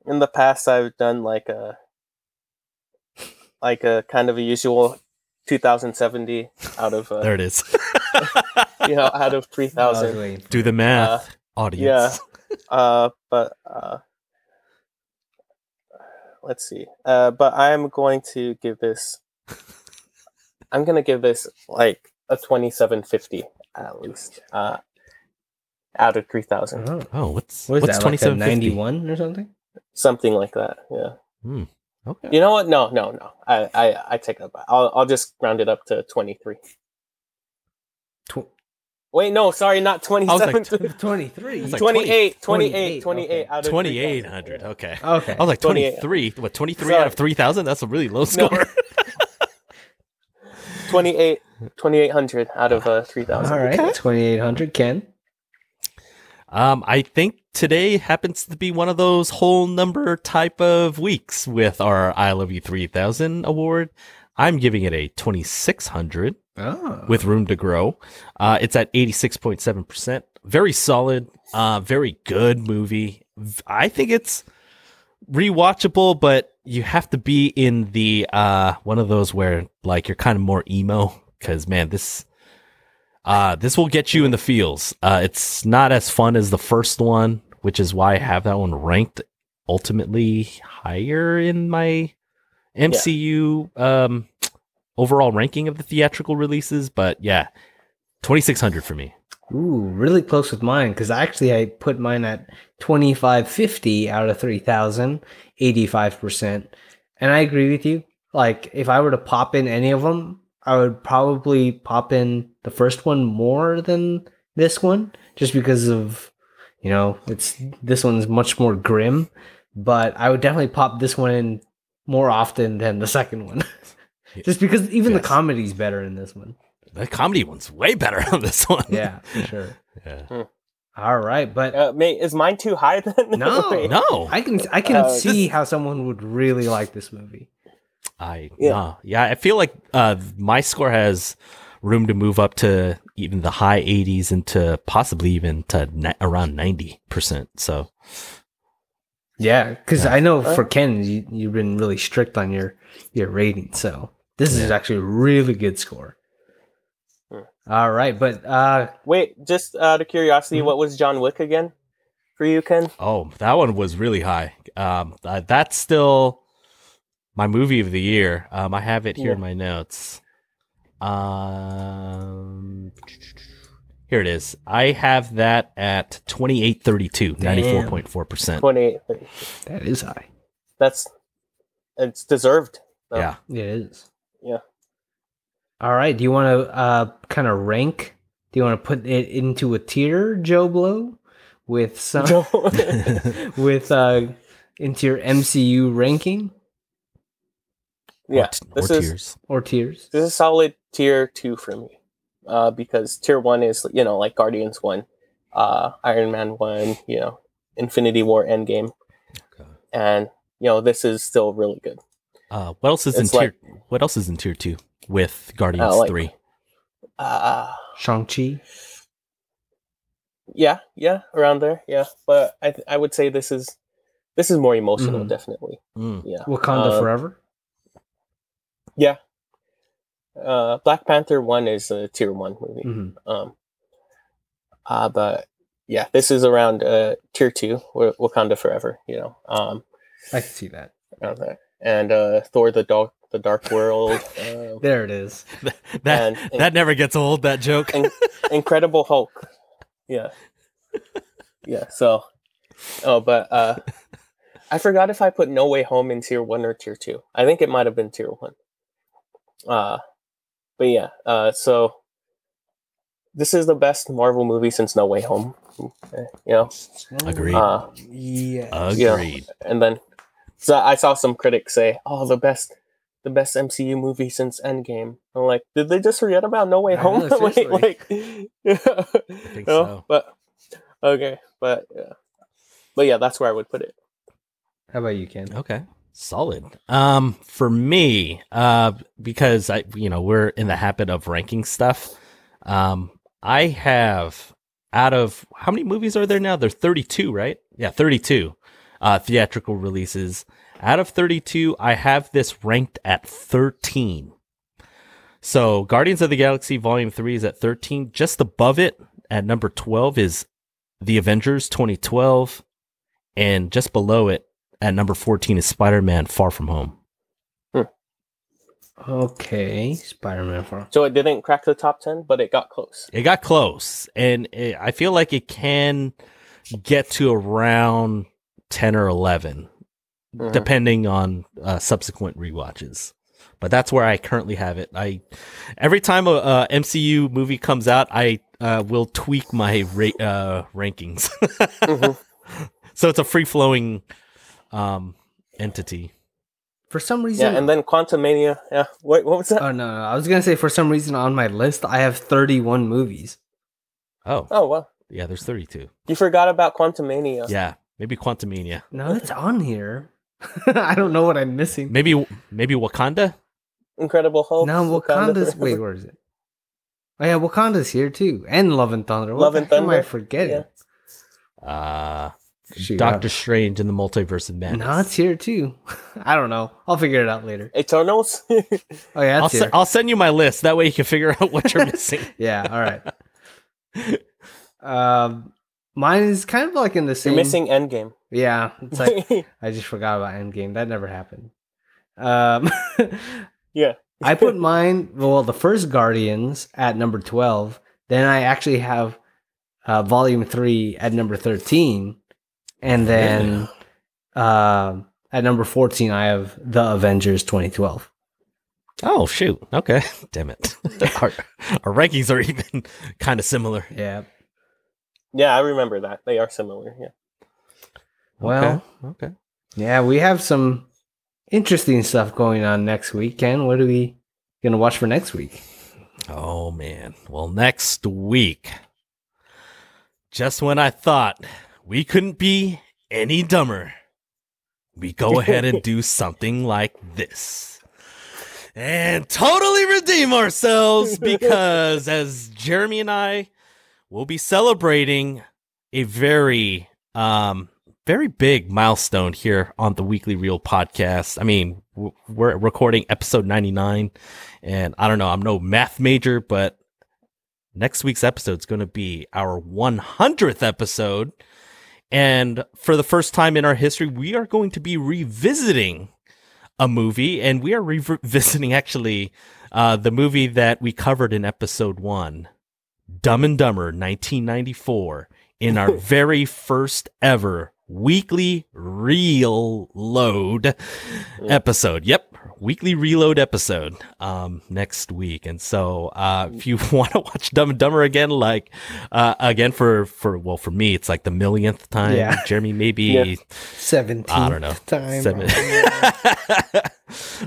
[SPEAKER 3] in the past I've done like a like a kind of a usual 2070 out of uh,
[SPEAKER 1] There it is. [LAUGHS]
[SPEAKER 3] you know out of 3000.
[SPEAKER 1] Do the math, audience.
[SPEAKER 3] Uh, but uh, let's see. Uh, but I'm going to give this. I'm gonna give this like a 2750 at least. Uh, out of 3000
[SPEAKER 2] Oh.
[SPEAKER 1] Oh, what's
[SPEAKER 2] What is
[SPEAKER 1] what's
[SPEAKER 2] that?
[SPEAKER 1] twenty
[SPEAKER 2] Like a
[SPEAKER 1] seven fifty?
[SPEAKER 2] 91 or something?
[SPEAKER 3] something like that yeah
[SPEAKER 1] Hmm. Okay.
[SPEAKER 3] you know what no no no i i, I take that back I'll, I'll just round it up to 23
[SPEAKER 2] Tw-
[SPEAKER 3] wait no sorry not 27
[SPEAKER 1] like,
[SPEAKER 2] 23. [LAUGHS]
[SPEAKER 1] Like
[SPEAKER 3] 28 28
[SPEAKER 2] 28,
[SPEAKER 3] 28
[SPEAKER 2] okay.
[SPEAKER 3] out of
[SPEAKER 1] Twenty eight hundred. Okay.
[SPEAKER 2] Okay.
[SPEAKER 1] I was like 23. What, 23
[SPEAKER 3] Sorry.
[SPEAKER 1] out of 3,000? That's a really low
[SPEAKER 3] No.
[SPEAKER 1] score. [LAUGHS]
[SPEAKER 3] 28 2800 out of uh, 3000
[SPEAKER 2] All right. 2800. Ken.
[SPEAKER 1] Um, I think today happens to be one of those whole number type of weeks with our I Love You 3000 award. I'm giving it a 2600
[SPEAKER 2] Oh.
[SPEAKER 1] with room to grow. Uh, it's at 86.7%. Very solid, uh, very good movie. I think it's rewatchable, but you have to be in the uh, one of those where like you're kind of more emo because man, this uh, this will get you in the feels. Uh, it's not as fun as the first one, which is why I have that one ranked ultimately higher in my MCU um, overall ranking of the theatrical releases. But yeah, 2600 for me.
[SPEAKER 2] Ooh, really close with mine because actually I put mine at 2550 out of 3000, 85%. And I agree with you. Like, if I were to pop in any of them, I would probably pop in the first one more than this one just because of, you know, it's this one's much more grim. But I would definitely pop this one in more often than the second one. [LAUGHS] just because even the comedy's better in this one.
[SPEAKER 1] The comedy one's way better on this one.
[SPEAKER 2] Yeah, for [LAUGHS] sure.
[SPEAKER 1] Yeah.
[SPEAKER 2] All right, but
[SPEAKER 3] uh, mate is mine too high then [LAUGHS]
[SPEAKER 2] No.
[SPEAKER 3] Wait.
[SPEAKER 1] No,
[SPEAKER 2] I can I can
[SPEAKER 3] Uh,
[SPEAKER 2] see how someone would really like this movie.
[SPEAKER 1] I
[SPEAKER 3] Yeah.
[SPEAKER 1] yeah. yeah, I feel like uh my score has room to move up to even the high 80s and to possibly even to ni- around 90%. So,
[SPEAKER 2] Yeah, because
[SPEAKER 1] Yeah.
[SPEAKER 2] I know for Ken, you, you've been really strict on your your rating, so this is actually a really good score.
[SPEAKER 3] Hmm.
[SPEAKER 2] All right, but uh,
[SPEAKER 3] wait just out of curiosity
[SPEAKER 2] Mhm.
[SPEAKER 3] what was john wick again for you ken
[SPEAKER 1] oh, that one was really high. Um uh, that's still my movie of the year. Um I have it here in my notes. Um here it is. I have that at 2832, 94.4%.
[SPEAKER 3] 28
[SPEAKER 2] that is high.
[SPEAKER 3] that's it's deserved though.
[SPEAKER 1] Yeah.
[SPEAKER 2] It is.
[SPEAKER 3] Yeah.
[SPEAKER 2] All right. Do you want to uh kind of rank? Do you want to put it into a tier, Joe Blow, with some [LAUGHS] with uh into your MCU ranking
[SPEAKER 3] yeah
[SPEAKER 1] Or t-
[SPEAKER 3] this
[SPEAKER 1] or
[SPEAKER 3] is
[SPEAKER 1] tears.
[SPEAKER 2] or tiers?
[SPEAKER 3] this is solid tier two for me uh because tier one is you know like guardians one uh iron man one you know infinity war endgame
[SPEAKER 1] Okay.
[SPEAKER 3] and you know this is still really good
[SPEAKER 1] Uh, what else is in
[SPEAKER 3] It's
[SPEAKER 1] tier? what else is in tier two with Guardians
[SPEAKER 3] like-
[SPEAKER 1] three?
[SPEAKER 3] uh
[SPEAKER 2] Shang Chi.
[SPEAKER 3] yeah yeah around there yeah but i th- i would say this is this is more emotional
[SPEAKER 2] Mhm.
[SPEAKER 3] definitely
[SPEAKER 1] Mm.
[SPEAKER 3] yeah
[SPEAKER 2] Wakanda
[SPEAKER 3] Uh,
[SPEAKER 2] Forever.
[SPEAKER 3] yeah uh black panther one is a tier one movie
[SPEAKER 2] Mhm.
[SPEAKER 3] um uh but yeah this is around uh tier two Wa- wakanda forever you know um
[SPEAKER 2] I can see that.
[SPEAKER 3] around there and uh thor the dark the dark world [LAUGHS] uh,
[SPEAKER 2] There it is. [LAUGHS]
[SPEAKER 1] that
[SPEAKER 3] And-
[SPEAKER 1] that never gets old. That joke.
[SPEAKER 3] and- [LAUGHS] incredible hulk yeah yeah so oh but uh i forgot if i put no way home in tier one or tier two i think it might have been tier one uh but yeah uh so this is the best marvel movie since no way home Uh, you know
[SPEAKER 1] Agreed.
[SPEAKER 3] uh
[SPEAKER 2] Yeah.
[SPEAKER 3] Yeah.
[SPEAKER 1] Agreed.
[SPEAKER 3] and then so i saw some critics say oh the best the best mcu movie since endgame i'm like did they just forget about no way
[SPEAKER 2] I
[SPEAKER 3] home
[SPEAKER 2] know, [LAUGHS]
[SPEAKER 3] like,
[SPEAKER 2] seriously. [LAUGHS]
[SPEAKER 3] like
[SPEAKER 1] I think
[SPEAKER 3] No, [LAUGHS]
[SPEAKER 1] so.
[SPEAKER 3] but okay but yeah but yeah that's where i would put it
[SPEAKER 2] How about you, Ken?
[SPEAKER 1] Okay. Solid. Um, for me, uh, because I, you know, we're in the habit of ranking stuff. Um, I have out of how many movies are there now? There's 32, right? Yeah, 32 uh, theatrical releases. Out of 32, I have this ranked at 13. So, Guardians of the Galaxy Volume 3 is at 13. Just above it, at number 12, is The Avengers 2012. And just below it, at number 14 is Spider Man Far From Home.
[SPEAKER 2] Okay, Spider-Man for
[SPEAKER 3] So it didn't crack the top ten, but it got close.
[SPEAKER 1] It got close, and it, I feel like it can get to around ten or 11
[SPEAKER 3] Mhm.
[SPEAKER 1] depending on uh, subsequent rewatches. But that's where I currently have it. I every time a, a MCU movie comes out, I uh, will tweak my ra- uh, rankings,
[SPEAKER 3] Mhm. [LAUGHS]
[SPEAKER 1] so it's a free flowing um, entity.
[SPEAKER 2] For some reason,
[SPEAKER 3] Yeah, and then Quantumania. Yeah, what what was that?
[SPEAKER 2] oh no, no, I was gonna say for some reason on my list I have 31 movies.
[SPEAKER 1] Oh,
[SPEAKER 3] oh well,
[SPEAKER 1] yeah, there's 32.
[SPEAKER 3] you forgot about Quantumania.
[SPEAKER 1] Yeah, maybe Quantumania.
[SPEAKER 2] No, it's on here. [LAUGHS] I don't know what I'm missing.
[SPEAKER 1] Maybe maybe Wakanda.
[SPEAKER 3] Incredible Hulk.
[SPEAKER 2] No, Wakanda's.
[SPEAKER 3] Forever.
[SPEAKER 2] Wait, where is it? Oh yeah, Wakanda's here too, and Love and Thunder. What
[SPEAKER 3] Love
[SPEAKER 2] the
[SPEAKER 3] and
[SPEAKER 2] Thunder. am I
[SPEAKER 3] Thunder?
[SPEAKER 2] forgetting?
[SPEAKER 1] Uh,
[SPEAKER 2] Shoot,
[SPEAKER 1] Doctor
[SPEAKER 2] I-
[SPEAKER 1] Strange in the Multiverse of Madness.
[SPEAKER 2] No, it's here too. [LAUGHS] I don't know. I'll figure it out later.
[SPEAKER 3] Eternals. [LAUGHS]
[SPEAKER 2] Oh yeah,
[SPEAKER 1] I'll, se- I'll send you my list. That way you can figure out what you're missing.
[SPEAKER 2] yeah, all right. um, mine is kind of like in the same.
[SPEAKER 3] You're missing Endgame.
[SPEAKER 2] Yeah, it's like [LAUGHS] I just forgot about Endgame. That never happened. Um, [LAUGHS]
[SPEAKER 3] yeah.
[SPEAKER 2] I put [LAUGHS] mine. Well, the first Guardians at number twelve. Then I actually have uh, Volume Three at number thirteen, and then um at number fourteen I have The Avengers 2012.
[SPEAKER 1] Oh shoot! Okay, damn it. our, our rankings are even kind of similar.
[SPEAKER 2] Yeah.
[SPEAKER 3] Yeah, I remember that. They are similar. Yeah.
[SPEAKER 2] Well,
[SPEAKER 1] okay. okay.
[SPEAKER 2] yeah, we have some interesting stuff going on next week. Ken, what are we gonna watch for next week?
[SPEAKER 1] Oh man. Well, next week, just when I thought we couldn't be any dumber, we go [LAUGHS] ahead and do something like this. And totally redeem ourselves [LAUGHS] because as Jeremy and I will be celebrating a very um very big milestone here on the Weekly Reel podcast. I mean, we're recording episode 99 and I don't know, I'm no math major, but next week's episode is going to be our 100th episode. And for the first time in our history, we are going to be revisiting a movie, and we are revisiting [LAUGHS] actually uh, the movie that we covered in episode one, Dumb and Dumber, 1994, in our [LAUGHS] very first ever weekly reload episode. Yep, weekly reload episode um, next week. And so, uh, if you [LAUGHS] want to watch Dumb and Dumber again, like uh, again for for well for me, it's like the millionth time.
[SPEAKER 2] Yeah.
[SPEAKER 1] Jeremy maybe
[SPEAKER 3] Yeah.
[SPEAKER 2] Seventeen.
[SPEAKER 1] I don't know.
[SPEAKER 2] Time.
[SPEAKER 1] Seven.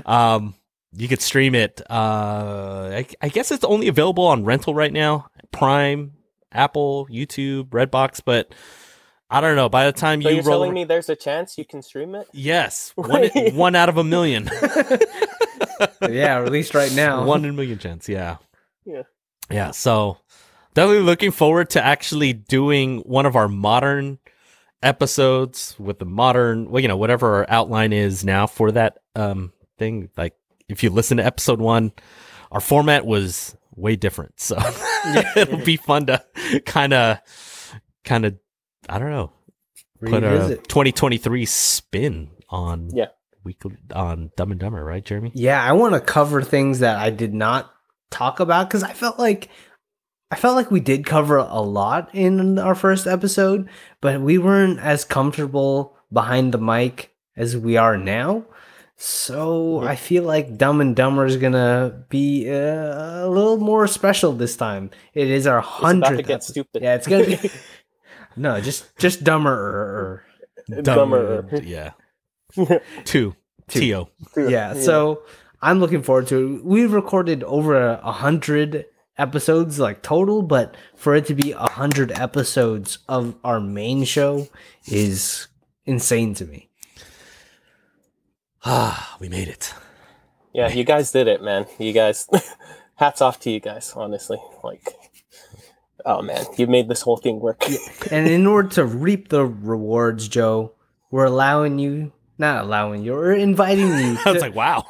[SPEAKER 1] [LAUGHS] um, you could stream it. Uh, I, I guess it's only available on rental right now. Prime, Apple, YouTube, Redbox, but I don't know. By the time
[SPEAKER 3] So
[SPEAKER 1] you
[SPEAKER 3] you're
[SPEAKER 1] roll,
[SPEAKER 3] telling me there's a chance you can stream it?
[SPEAKER 1] yes, [LAUGHS] one one out of a million, [LAUGHS]
[SPEAKER 2] yeah, released right now. [LAUGHS]
[SPEAKER 1] one in a million chance. Yeah,
[SPEAKER 3] Yeah.
[SPEAKER 1] yeah. So definitely looking forward to actually doing one of our modern episodes with the modern, well, you know, whatever our outline is now for that um thing. Like if you listen to episode one, our format was way different, so [LAUGHS] it'll be fun to kind of, kind of, I don't know, put a 2023 spin on
[SPEAKER 3] Yeah.
[SPEAKER 1] weekly on Dumb and Dumber, right, Jeremy?
[SPEAKER 2] Yeah, I want to cover things that I did not talk about because I felt like I felt like we did cover a lot in our first episode, but we weren't as comfortable behind the mic as we are now. So. I feel like Dumb and Dumber is gonna be uh, a little more special this time. It is our
[SPEAKER 3] It's about to
[SPEAKER 2] hundredth.
[SPEAKER 3] get stupid.
[SPEAKER 2] Yeah, it's gonna be [LAUGHS] no, just just dumber.
[SPEAKER 3] Dumber.
[SPEAKER 1] yeah. [LAUGHS] Two.
[SPEAKER 2] Two.
[SPEAKER 1] T-O.
[SPEAKER 2] yeah, so i'm looking forward to it we've recorded over a hundred episodes like total but for it to be a hundred episodes of our main show is insane to me
[SPEAKER 1] Ah, we made it.
[SPEAKER 3] Yeah, you guys did it, man. You guys, [LAUGHS] hats off to you guys. Honestly, like, oh man, you made this whole thing work.
[SPEAKER 2] and in order to reap the rewards joe we're allowing you not allowing you we're inviting you [LAUGHS]
[SPEAKER 1] I was like, wow.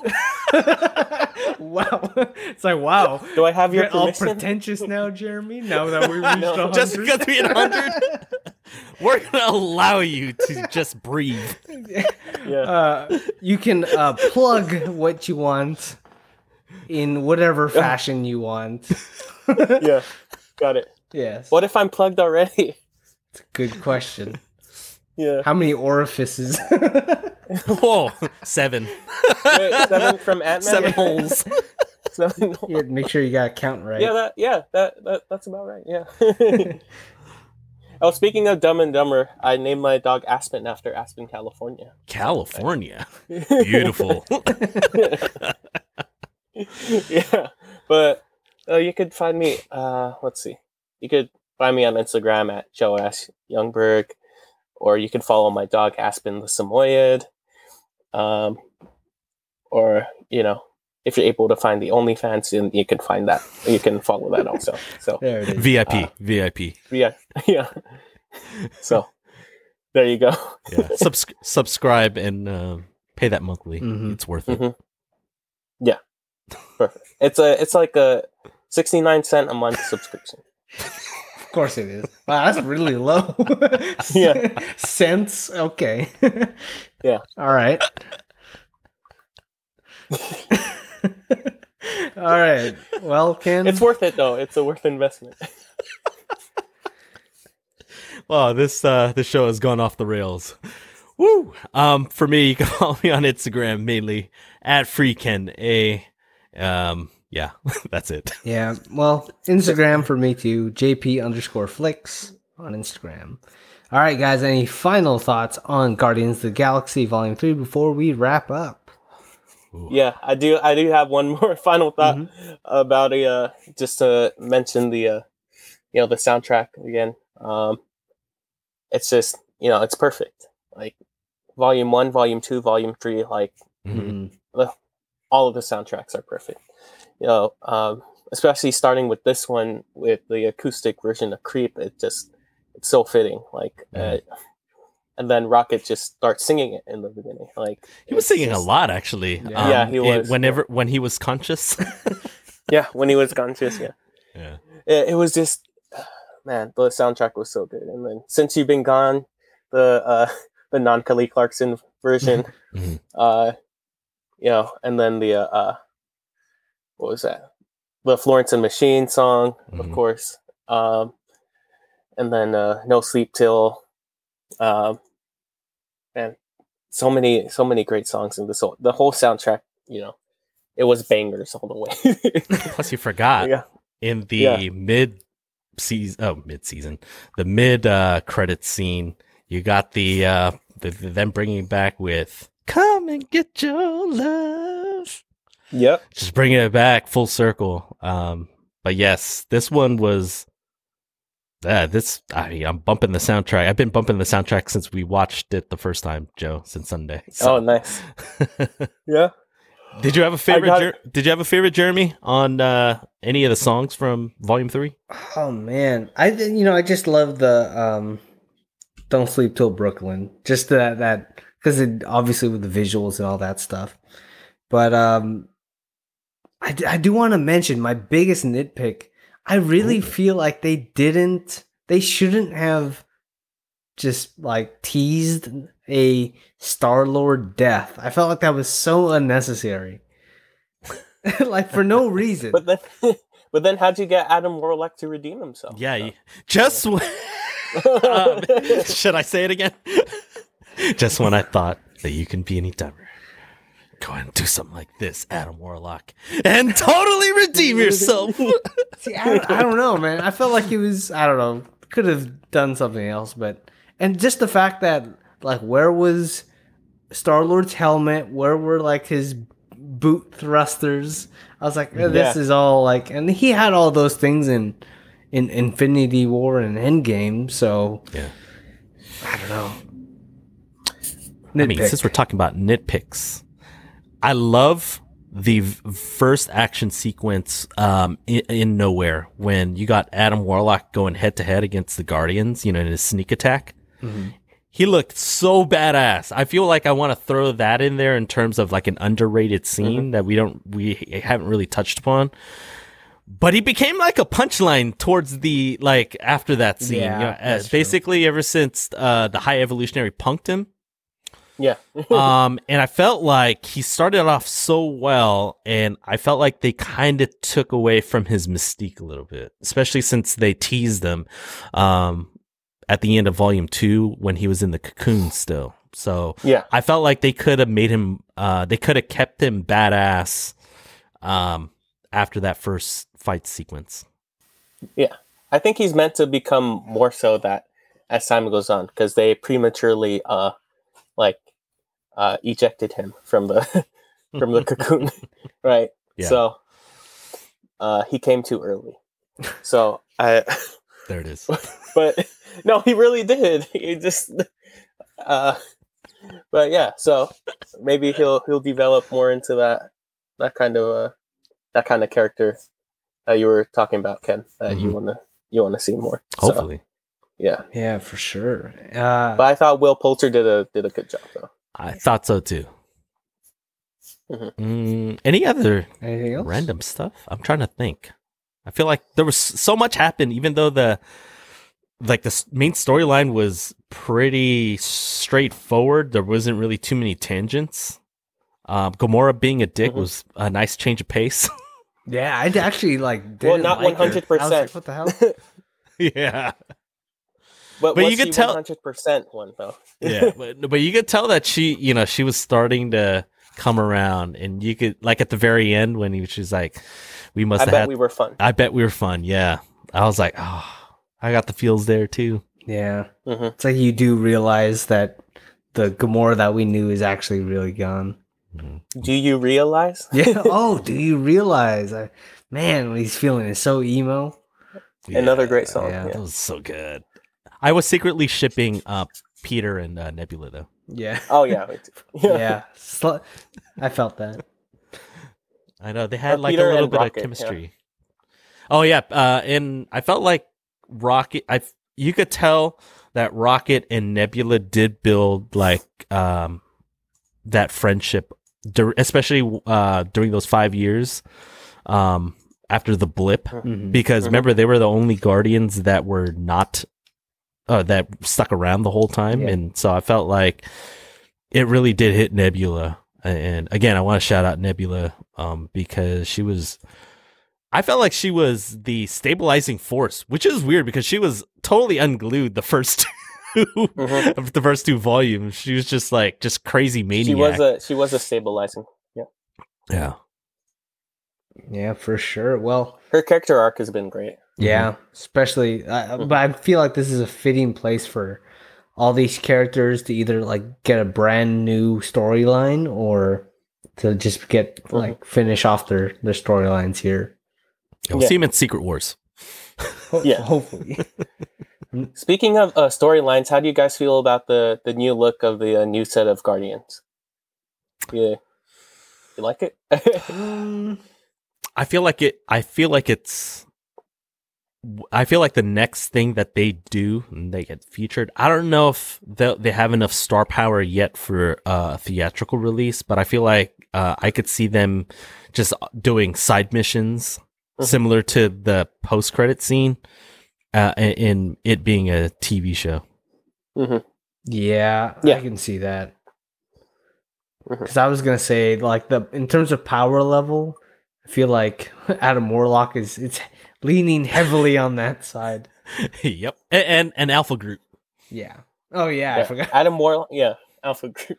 [SPEAKER 1] [LAUGHS]
[SPEAKER 2] wow [LAUGHS] it's like wow
[SPEAKER 3] Do I have your
[SPEAKER 2] You're all
[SPEAKER 3] permission?
[SPEAKER 2] pretentious now jeremy now that we [LAUGHS] reached
[SPEAKER 3] No.
[SPEAKER 2] 100
[SPEAKER 1] Just because we hit 100, [LAUGHS] we're going to allow you to just breathe.
[SPEAKER 3] yeah.
[SPEAKER 2] uh, you can uh, plug what you want in whatever fashion you want.
[SPEAKER 3] yeah, got it.
[SPEAKER 2] yes.
[SPEAKER 3] What if I'm plugged already?
[SPEAKER 2] It's a Good question.
[SPEAKER 3] Yeah.
[SPEAKER 2] How many orifices? [LAUGHS] [LAUGHS]
[SPEAKER 1] Whoa, seven,
[SPEAKER 3] Wait, seven from Ant Man. [LAUGHS]
[SPEAKER 1] seven holes.
[SPEAKER 3] Seven.
[SPEAKER 2] yeah, make sure you got to count right.
[SPEAKER 3] Yeah, that yeah, that, that that's about right. Yeah. oh, speaking of Dumb and Dumber, I named my dog Aspen after Aspen, California.
[SPEAKER 1] California, beautiful.
[SPEAKER 3] yeah, but uh, you could find me. Uh, let's see. You could find me on Instagram at Joash Youngberg, or you can follow my dog Aspen the Samoyed. Um, or you know, if you're able to find the OnlyFans, then you can find that. You can follow that also. So [LAUGHS]
[SPEAKER 2] There it is.
[SPEAKER 1] VIP,
[SPEAKER 3] Uh,
[SPEAKER 1] VIP.
[SPEAKER 3] yeah, [LAUGHS] yeah. So there you go.
[SPEAKER 1] Yeah, Subs- subscribe and uh, pay that monthly.
[SPEAKER 2] Mhm.
[SPEAKER 1] It's worth it.
[SPEAKER 3] Mhm. Yeah, perfect. It's a it's like a sixty nine cent a month subscription. [LAUGHS]
[SPEAKER 2] Of course it is. Wow, that's really low. [LAUGHS]
[SPEAKER 3] Yeah.
[SPEAKER 2] Cents. Okay.
[SPEAKER 3] Yeah.
[SPEAKER 2] All right. All right. Well, Ken.
[SPEAKER 3] It's worth it though. It's a worth investment.
[SPEAKER 1] Wow, this uh this show has gone off the rails. Woo! Um, for me, you can [LAUGHS] follow me on Instagram mainly at freeken a. Um, yeah, [LAUGHS] that's it.
[SPEAKER 2] Yeah, well, Instagram for me too. JP underscore flicks on Instagram. All right, guys. Any final thoughts on Guardians of the Galaxy Volume Three before we wrap up?
[SPEAKER 3] Yeah, I do. I do have one [LAUGHS] more final thought about a uh, just to mention the uh, you know the soundtrack again. Um, it's just you know it's perfect. Like volume one, volume two, volume three. Like
[SPEAKER 1] Mhm.
[SPEAKER 2] Mhm.
[SPEAKER 3] all of the soundtracks are perfect. You know, um, especially starting with this one with the acoustic version of Creep. It just it's so fitting. Like, uh, and then Rocket just starts singing it in the beginning. Like
[SPEAKER 1] He was
[SPEAKER 3] it's
[SPEAKER 1] singing a lot, actually.
[SPEAKER 2] Yeah.
[SPEAKER 1] Um,
[SPEAKER 3] Yeah, he
[SPEAKER 1] it-
[SPEAKER 3] was,
[SPEAKER 1] whenever when he was conscious. [LAUGHS]
[SPEAKER 3] Yeah, when he was conscious. Yeah. [LAUGHS]
[SPEAKER 1] yeah.
[SPEAKER 3] it, it was just [SIGHS] man the soundtrack was so good and then since you've been gone the uh [LAUGHS] the non kelly clarkson version
[SPEAKER 1] Mhm.
[SPEAKER 3] uh you know and then the uh, uh what was that? The florence and machine song of
[SPEAKER 1] Mhm.
[SPEAKER 3] course um and then uh no sleep till um and so many so many great songs in this whole the whole soundtrack you know it was bangers all the way. [LAUGHS]
[SPEAKER 1] Plus, you forgot
[SPEAKER 3] yeah.
[SPEAKER 1] in the
[SPEAKER 3] Yeah.
[SPEAKER 1] mid season, oh, mid season, the mid uh, credit scene, you got the, uh, the, the them bringing back with "Come and get your love,"
[SPEAKER 3] yep
[SPEAKER 1] just bringing it back full circle. Um, but yes, this one was. Yeah, this I mean, I'm bumping the soundtrack. I've been bumping the soundtrack since we watched it the first time, Joe, since Sunday.
[SPEAKER 3] oh nice [LAUGHS] yeah
[SPEAKER 1] did you have a favorite? Jer- did you have a favorite, Jeremy, on uh, any of the songs from Volume Three?
[SPEAKER 2] Oh man, I you know I just love the um, "Don't Sleep Till Brooklyn." Just that that because it obviously with the visuals and all that stuff. But um, I d- I do want to mention my biggest nitpick. I really feel like they didn't. They shouldn't have just like teased a Star Lord death. I felt like that was so unnecessary. [LAUGHS] like for no reason. [LAUGHS]
[SPEAKER 3] But then, [LAUGHS] but then, how'd you get Adam Warlock to redeem himself?
[SPEAKER 1] Yeah, you, just when, um, should I say it again? just when I thought that you can be any dumber, go and do something like this, Adam Warlock, and totally redeem yourself. [LAUGHS]
[SPEAKER 2] See, I don't, I don't know, man. I felt like he was, I don't know, could have done something else, but and just the fact that like where was Star Lord's helmet? Where were like his boot thrusters? I was like, eh, this
[SPEAKER 3] Yeah.
[SPEAKER 2] is all like, and he had all those things in in Infinity War and Endgame, so
[SPEAKER 1] yeah,
[SPEAKER 2] I don't know.
[SPEAKER 1] I mean, since we're talking about nitpicks, I love the first action sequence um, in, in Nowhere when you got Adam Warlock going head to head against the Guardians, you know, in his sneak attack.
[SPEAKER 2] Mhm.
[SPEAKER 1] He looked so badass. I feel like I want to throw that in there in terms of like an underrated scene that we don't we haven't really touched upon. But he became like a punchline towards the like after that scene.
[SPEAKER 2] Yeah,
[SPEAKER 1] you know,
[SPEAKER 2] that's true.
[SPEAKER 1] basically ever since uh, the High Evolutionary punked him.
[SPEAKER 3] Yeah. [LAUGHS]
[SPEAKER 1] um, and I felt like he started off so well, and I felt like they kind of took away from his mystique a little bit, especially since they teased him um, at the end of Volume Two when he was in the cocoon still. So
[SPEAKER 3] yeah.
[SPEAKER 1] I felt like they could have made him. Uh, they could have kept him badass um, after that first fight sequence. Yeah.
[SPEAKER 3] I think he's meant to become more so that as time goes on because they prematurely uh like uh ejected him from the [LAUGHS] from the [LAUGHS] cocoon [LAUGHS] right
[SPEAKER 1] Yeah.
[SPEAKER 3] so uh he came too early so i
[SPEAKER 1] There it is.
[SPEAKER 3] but no he really did he just uh but yeah so maybe he'll he'll develop more into that that kind of uh that kind of character that you were talking about ken that you
[SPEAKER 1] Mhm.
[SPEAKER 3] want to you want to see more So,
[SPEAKER 1] Hopefully,
[SPEAKER 3] yeah
[SPEAKER 2] Yeah, for sure. Uh,
[SPEAKER 3] But I thought Will Poulter did a did a good job though.
[SPEAKER 1] I thought so too.
[SPEAKER 3] Mhm.
[SPEAKER 1] Mm, any other
[SPEAKER 2] anything else?
[SPEAKER 1] random stuff. I'm trying to think. I feel like there was so much happened, even though the like the main storyline was pretty straightforward. There wasn't really too many tangents. Um, Gamora being a dick
[SPEAKER 3] Mhm.
[SPEAKER 1] was a nice change of pace. [LAUGHS]
[SPEAKER 2] Yeah, I actually like.
[SPEAKER 3] Well,
[SPEAKER 2] didn't
[SPEAKER 3] not
[SPEAKER 2] like her. I was
[SPEAKER 3] 100%.
[SPEAKER 2] like, what the hell? [LAUGHS]
[SPEAKER 1] yeah,
[SPEAKER 3] But,
[SPEAKER 1] But
[SPEAKER 3] was
[SPEAKER 1] you could
[SPEAKER 3] she
[SPEAKER 1] tell-
[SPEAKER 3] 100% one though.
[SPEAKER 1] yeah, [LAUGHS] but but you could tell that she, you know, she was starting to come around, and you could like at the very end when he was like, "We must
[SPEAKER 3] I
[SPEAKER 1] have
[SPEAKER 3] bet
[SPEAKER 1] had."
[SPEAKER 3] we were fun.
[SPEAKER 1] I bet we were fun. Yeah, I was like, oh, I got the feels there too.
[SPEAKER 2] Yeah,
[SPEAKER 3] hmm
[SPEAKER 2] it's like you do realize that the Gamora that we knew is actually really gone.
[SPEAKER 3] Do you realize?
[SPEAKER 2] Yeah. [LAUGHS] oh, do you realize? I, man, when he's feeling is so emo.
[SPEAKER 3] Another great song.
[SPEAKER 2] yeah.
[SPEAKER 1] That was so good. I was secretly shipping uh, Peter and uh, Nebula though.
[SPEAKER 2] Yeah. [LAUGHS]
[SPEAKER 3] Oh yeah.
[SPEAKER 2] yeah. [LAUGHS] Sl- I felt that.
[SPEAKER 1] I know they had
[SPEAKER 3] Uh,
[SPEAKER 1] like
[SPEAKER 3] Peter
[SPEAKER 1] a little bit
[SPEAKER 3] Rocket,
[SPEAKER 1] of
[SPEAKER 3] yeah.
[SPEAKER 1] chemistry. Oh yeah, uh, and I felt like Rocket. I you could tell that Rocket and Nebula did build like um that friendship, dur- especially uh during those five years um after the blip.
[SPEAKER 2] Mhm.
[SPEAKER 1] because
[SPEAKER 3] Mhm.
[SPEAKER 1] remember they were the only guardians that were not uh, that stuck around the whole time
[SPEAKER 2] Yeah.
[SPEAKER 1] and so i felt like it really did hit nebula and again i want to shout out nebula um, because she was i felt like she was the stabilizing force which is weird because she was totally unglued the first [LAUGHS] two
[SPEAKER 3] Mhm.
[SPEAKER 1] of the first two volumes she was just like just crazy maniac
[SPEAKER 3] She was a she was a stabilizing.
[SPEAKER 1] Yeah.
[SPEAKER 2] Yeah Yeah, for sure. Well,
[SPEAKER 3] Her character arc has been great.
[SPEAKER 2] Yeah, especially, uh,
[SPEAKER 3] Mhm.
[SPEAKER 2] but I feel like this is a fitting place for all these characters to either like get a brand new storyline or to just get
[SPEAKER 3] Mhm.
[SPEAKER 2] like finish off their their storylines here.
[SPEAKER 1] we'll
[SPEAKER 3] Yeah.
[SPEAKER 1] see him in secret wars
[SPEAKER 2] Ho-
[SPEAKER 3] Yeah.
[SPEAKER 2] hopefully. [LAUGHS]
[SPEAKER 3] Speaking of uh, storylines, how do you guys feel about the the new look of the uh, new set of Guardians? Yeah, you like it?
[SPEAKER 2] Um, [LAUGHS]
[SPEAKER 1] I feel like it. I feel like it's. I feel like the next thing that they do and they get featured. I don't know if they they have enough star power yet for uh, a theatrical release, but I feel like uh, I could see them just doing side missions
[SPEAKER 3] Mhm.
[SPEAKER 1] similar to the post credit scene, uh, in, in it being a TV show.
[SPEAKER 3] hmm
[SPEAKER 2] yeah,
[SPEAKER 3] Yeah.
[SPEAKER 2] I can see that. Because I was gonna say, like the in terms of power level, I feel like [LAUGHS] Adam Warlock is it's leaning heavily on that side. [LAUGHS]
[SPEAKER 1] yep, and, and and Alpha Group.
[SPEAKER 2] Yeah. Oh yeah, I forgot. [LAUGHS]
[SPEAKER 3] Adam Warlock, yeah, Alpha Group.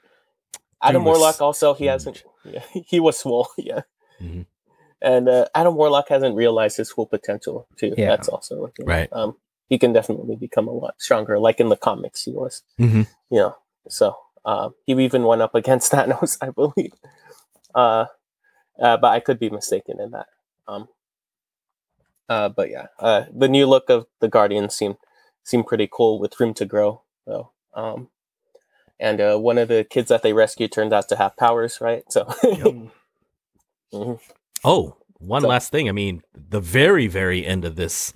[SPEAKER 3] Adam
[SPEAKER 1] was
[SPEAKER 3] Warlock also he hasn't. Yeah, [LAUGHS] he was swole. Yeah,
[SPEAKER 1] Mhm.
[SPEAKER 3] and uh, Adam Warlock hasn't realized his full potential too.
[SPEAKER 2] Yeah.
[SPEAKER 3] That's also you know,
[SPEAKER 1] Right.
[SPEAKER 3] Um, he can definitely become a lot stronger, like in the comics he was.
[SPEAKER 1] Mhm.
[SPEAKER 3] You know, so um, he even went up against Thanos, I believe. Uh, uh, but I could be mistaken in that. Um, uh, but yeah, uh, the new look of the Guardians seemed seemed pretty cool with room to grow though. Um, and uh, one of the kids that they rescued turned out to have powers, right? So [LAUGHS] Mhm.
[SPEAKER 1] Oh, one
[SPEAKER 3] So-
[SPEAKER 1] last thing. I mean, the very, very end of this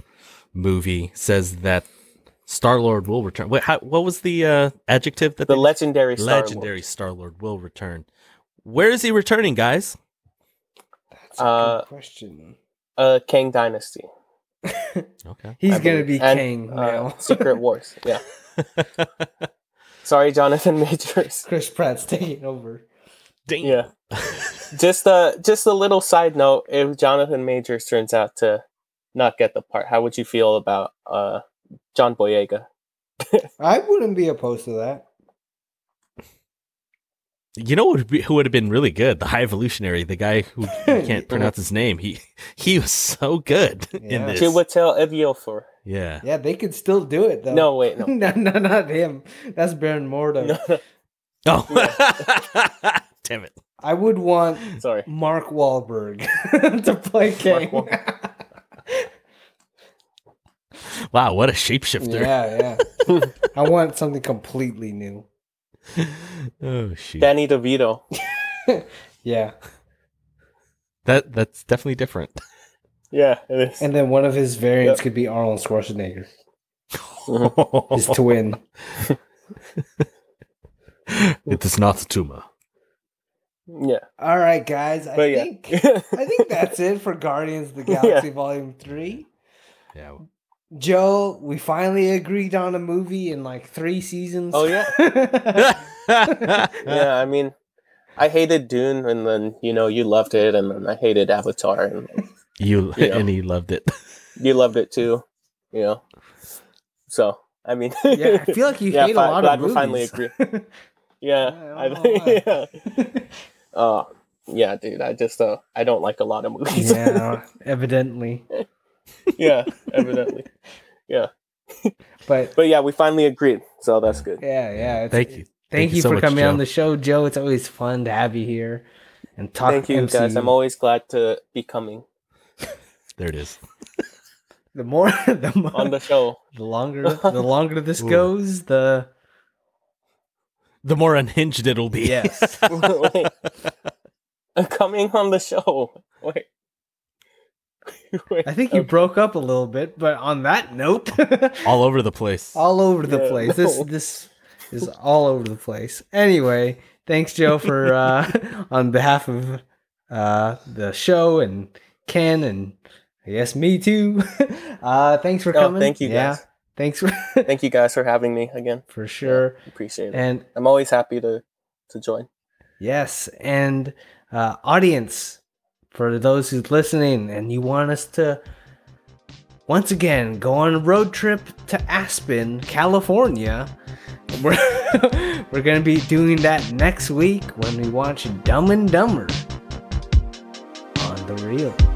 [SPEAKER 1] movie says that Star Lord will return. Wait, how, what was the uh, adjective that
[SPEAKER 3] the
[SPEAKER 1] they-
[SPEAKER 3] legendary Star
[SPEAKER 1] legendary Star Lord will return? Where is he returning, guys?
[SPEAKER 2] That's a
[SPEAKER 3] Uh,
[SPEAKER 2] good question.
[SPEAKER 3] Uh, Kang Dynasty, [LAUGHS]
[SPEAKER 1] Okay.
[SPEAKER 2] He's
[SPEAKER 3] I
[SPEAKER 2] gonna
[SPEAKER 3] believe.
[SPEAKER 2] be
[SPEAKER 3] And,
[SPEAKER 2] king
[SPEAKER 3] uh. [LAUGHS] Secret Wars, yeah. [LAUGHS] Sorry, Jonathan Majors.
[SPEAKER 2] Chris Pratt's taking over.
[SPEAKER 1] Dang.
[SPEAKER 3] Yeah. just a just a little side note: if Jonathan Majors turns out to not get the part, how would you feel about uh, John Boyega?
[SPEAKER 2] I wouldn't be opposed to that.
[SPEAKER 1] You know what would be, who would have been really good? The High Evolutionary, the guy who [LAUGHS] can't pronounce his name. He he was so good [LAUGHS] in
[SPEAKER 2] Yeah.
[SPEAKER 1] this.
[SPEAKER 3] Chiwetel Ejiofor.
[SPEAKER 1] Yeah.
[SPEAKER 2] Yeah, they could still do it though.
[SPEAKER 3] No, wait, no. [LAUGHS]
[SPEAKER 2] no, no, not him. That's Baron Mordo.
[SPEAKER 3] No, no,
[SPEAKER 1] Oh, damn it!
[SPEAKER 2] I would want
[SPEAKER 3] sorry.
[SPEAKER 2] Mark Wahlberg to play Kang.
[SPEAKER 3] Wahlberg.
[SPEAKER 1] Wow, what a shapeshifter!
[SPEAKER 2] yeah, yeah. I want something completely new. [LAUGHS]
[SPEAKER 1] Oh shoot,
[SPEAKER 3] Danny DeVito. [LAUGHS]
[SPEAKER 2] Yeah.
[SPEAKER 1] that that's definitely different.
[SPEAKER 3] Yeah, it is.
[SPEAKER 2] And then one of his variants
[SPEAKER 3] Yep.
[SPEAKER 2] could be Arnold Schwarzenegger, [LAUGHS] his twin.
[SPEAKER 1] it is not a tumor.
[SPEAKER 3] yeah,
[SPEAKER 2] All right, guys. I
[SPEAKER 3] but yeah.
[SPEAKER 2] think I think that's it for Guardians of the Galaxy Volume 3.
[SPEAKER 1] Yeah.
[SPEAKER 2] Joe, we finally agreed on a movie in like three seasons.
[SPEAKER 3] Oh, yeah? [LAUGHS] yeah. I mean, I hated Dune, and then you know you loved it, and then I hated Avatar, and
[SPEAKER 1] You
[SPEAKER 3] Yeah.
[SPEAKER 1] and he loved it. [LAUGHS]
[SPEAKER 3] you loved it too. You know, so I mean,
[SPEAKER 2] yeah, I feel like you [LAUGHS]
[SPEAKER 3] Yeah,
[SPEAKER 2] hate a
[SPEAKER 3] fi-
[SPEAKER 2] lot
[SPEAKER 3] glad
[SPEAKER 2] of
[SPEAKER 3] we
[SPEAKER 2] movies.
[SPEAKER 3] finally agree. yeah,
[SPEAKER 2] I
[SPEAKER 3] I,
[SPEAKER 2] don't know why.
[SPEAKER 3] yeah. Uh, yeah, dude. I just uh, I don't like a lot of movies.
[SPEAKER 2] yeah, evidently.
[SPEAKER 3] Yeah, evidently. Yeah.
[SPEAKER 2] But
[SPEAKER 3] But yeah, we finally agreed, so that's good.
[SPEAKER 2] yeah, yeah.
[SPEAKER 1] Thank you.
[SPEAKER 2] Thank, you,
[SPEAKER 1] so
[SPEAKER 2] for
[SPEAKER 1] much,
[SPEAKER 2] coming
[SPEAKER 1] Joe.
[SPEAKER 2] on the show, Joe. It's always fun to have you here and talk.
[SPEAKER 3] Thank you, guys. I'm always glad to be coming
[SPEAKER 1] There it is.
[SPEAKER 2] the more [LAUGHS] the more
[SPEAKER 3] on the show.
[SPEAKER 2] the longer the longer this
[SPEAKER 1] Ooh.
[SPEAKER 2] goes, the
[SPEAKER 1] The more unhinged it'll be.
[SPEAKER 2] yes. [LAUGHS]
[SPEAKER 3] Wait. [LAUGHS] coming on the show. Wait. [LAUGHS] Wait.
[SPEAKER 2] I think you
[SPEAKER 3] okay.
[SPEAKER 2] broke up a little bit, but on that note, [LAUGHS]
[SPEAKER 1] All over the place.
[SPEAKER 2] all over the
[SPEAKER 3] Yeah,
[SPEAKER 2] place. This
[SPEAKER 3] no.
[SPEAKER 2] this is all over the place. Anyway, thanks Joe for uh [LAUGHS] on behalf of uh the show and Ken and I guess me too. Uh thanks for
[SPEAKER 3] Oh,
[SPEAKER 2] coming.
[SPEAKER 3] thank you,
[SPEAKER 2] Yeah.
[SPEAKER 3] guys.
[SPEAKER 2] Thanks for
[SPEAKER 3] Thank you guys for having me again.
[SPEAKER 2] for sure.
[SPEAKER 3] Appreciate it.
[SPEAKER 2] And
[SPEAKER 3] I'm always happy to to join.
[SPEAKER 2] Yes, and uh, audience, for those who's listening and you want us to once again go on a road trip to Aspen, California, [LAUGHS] we're we're gonna be doing that next week when we watch Dumb and Dumber on the real.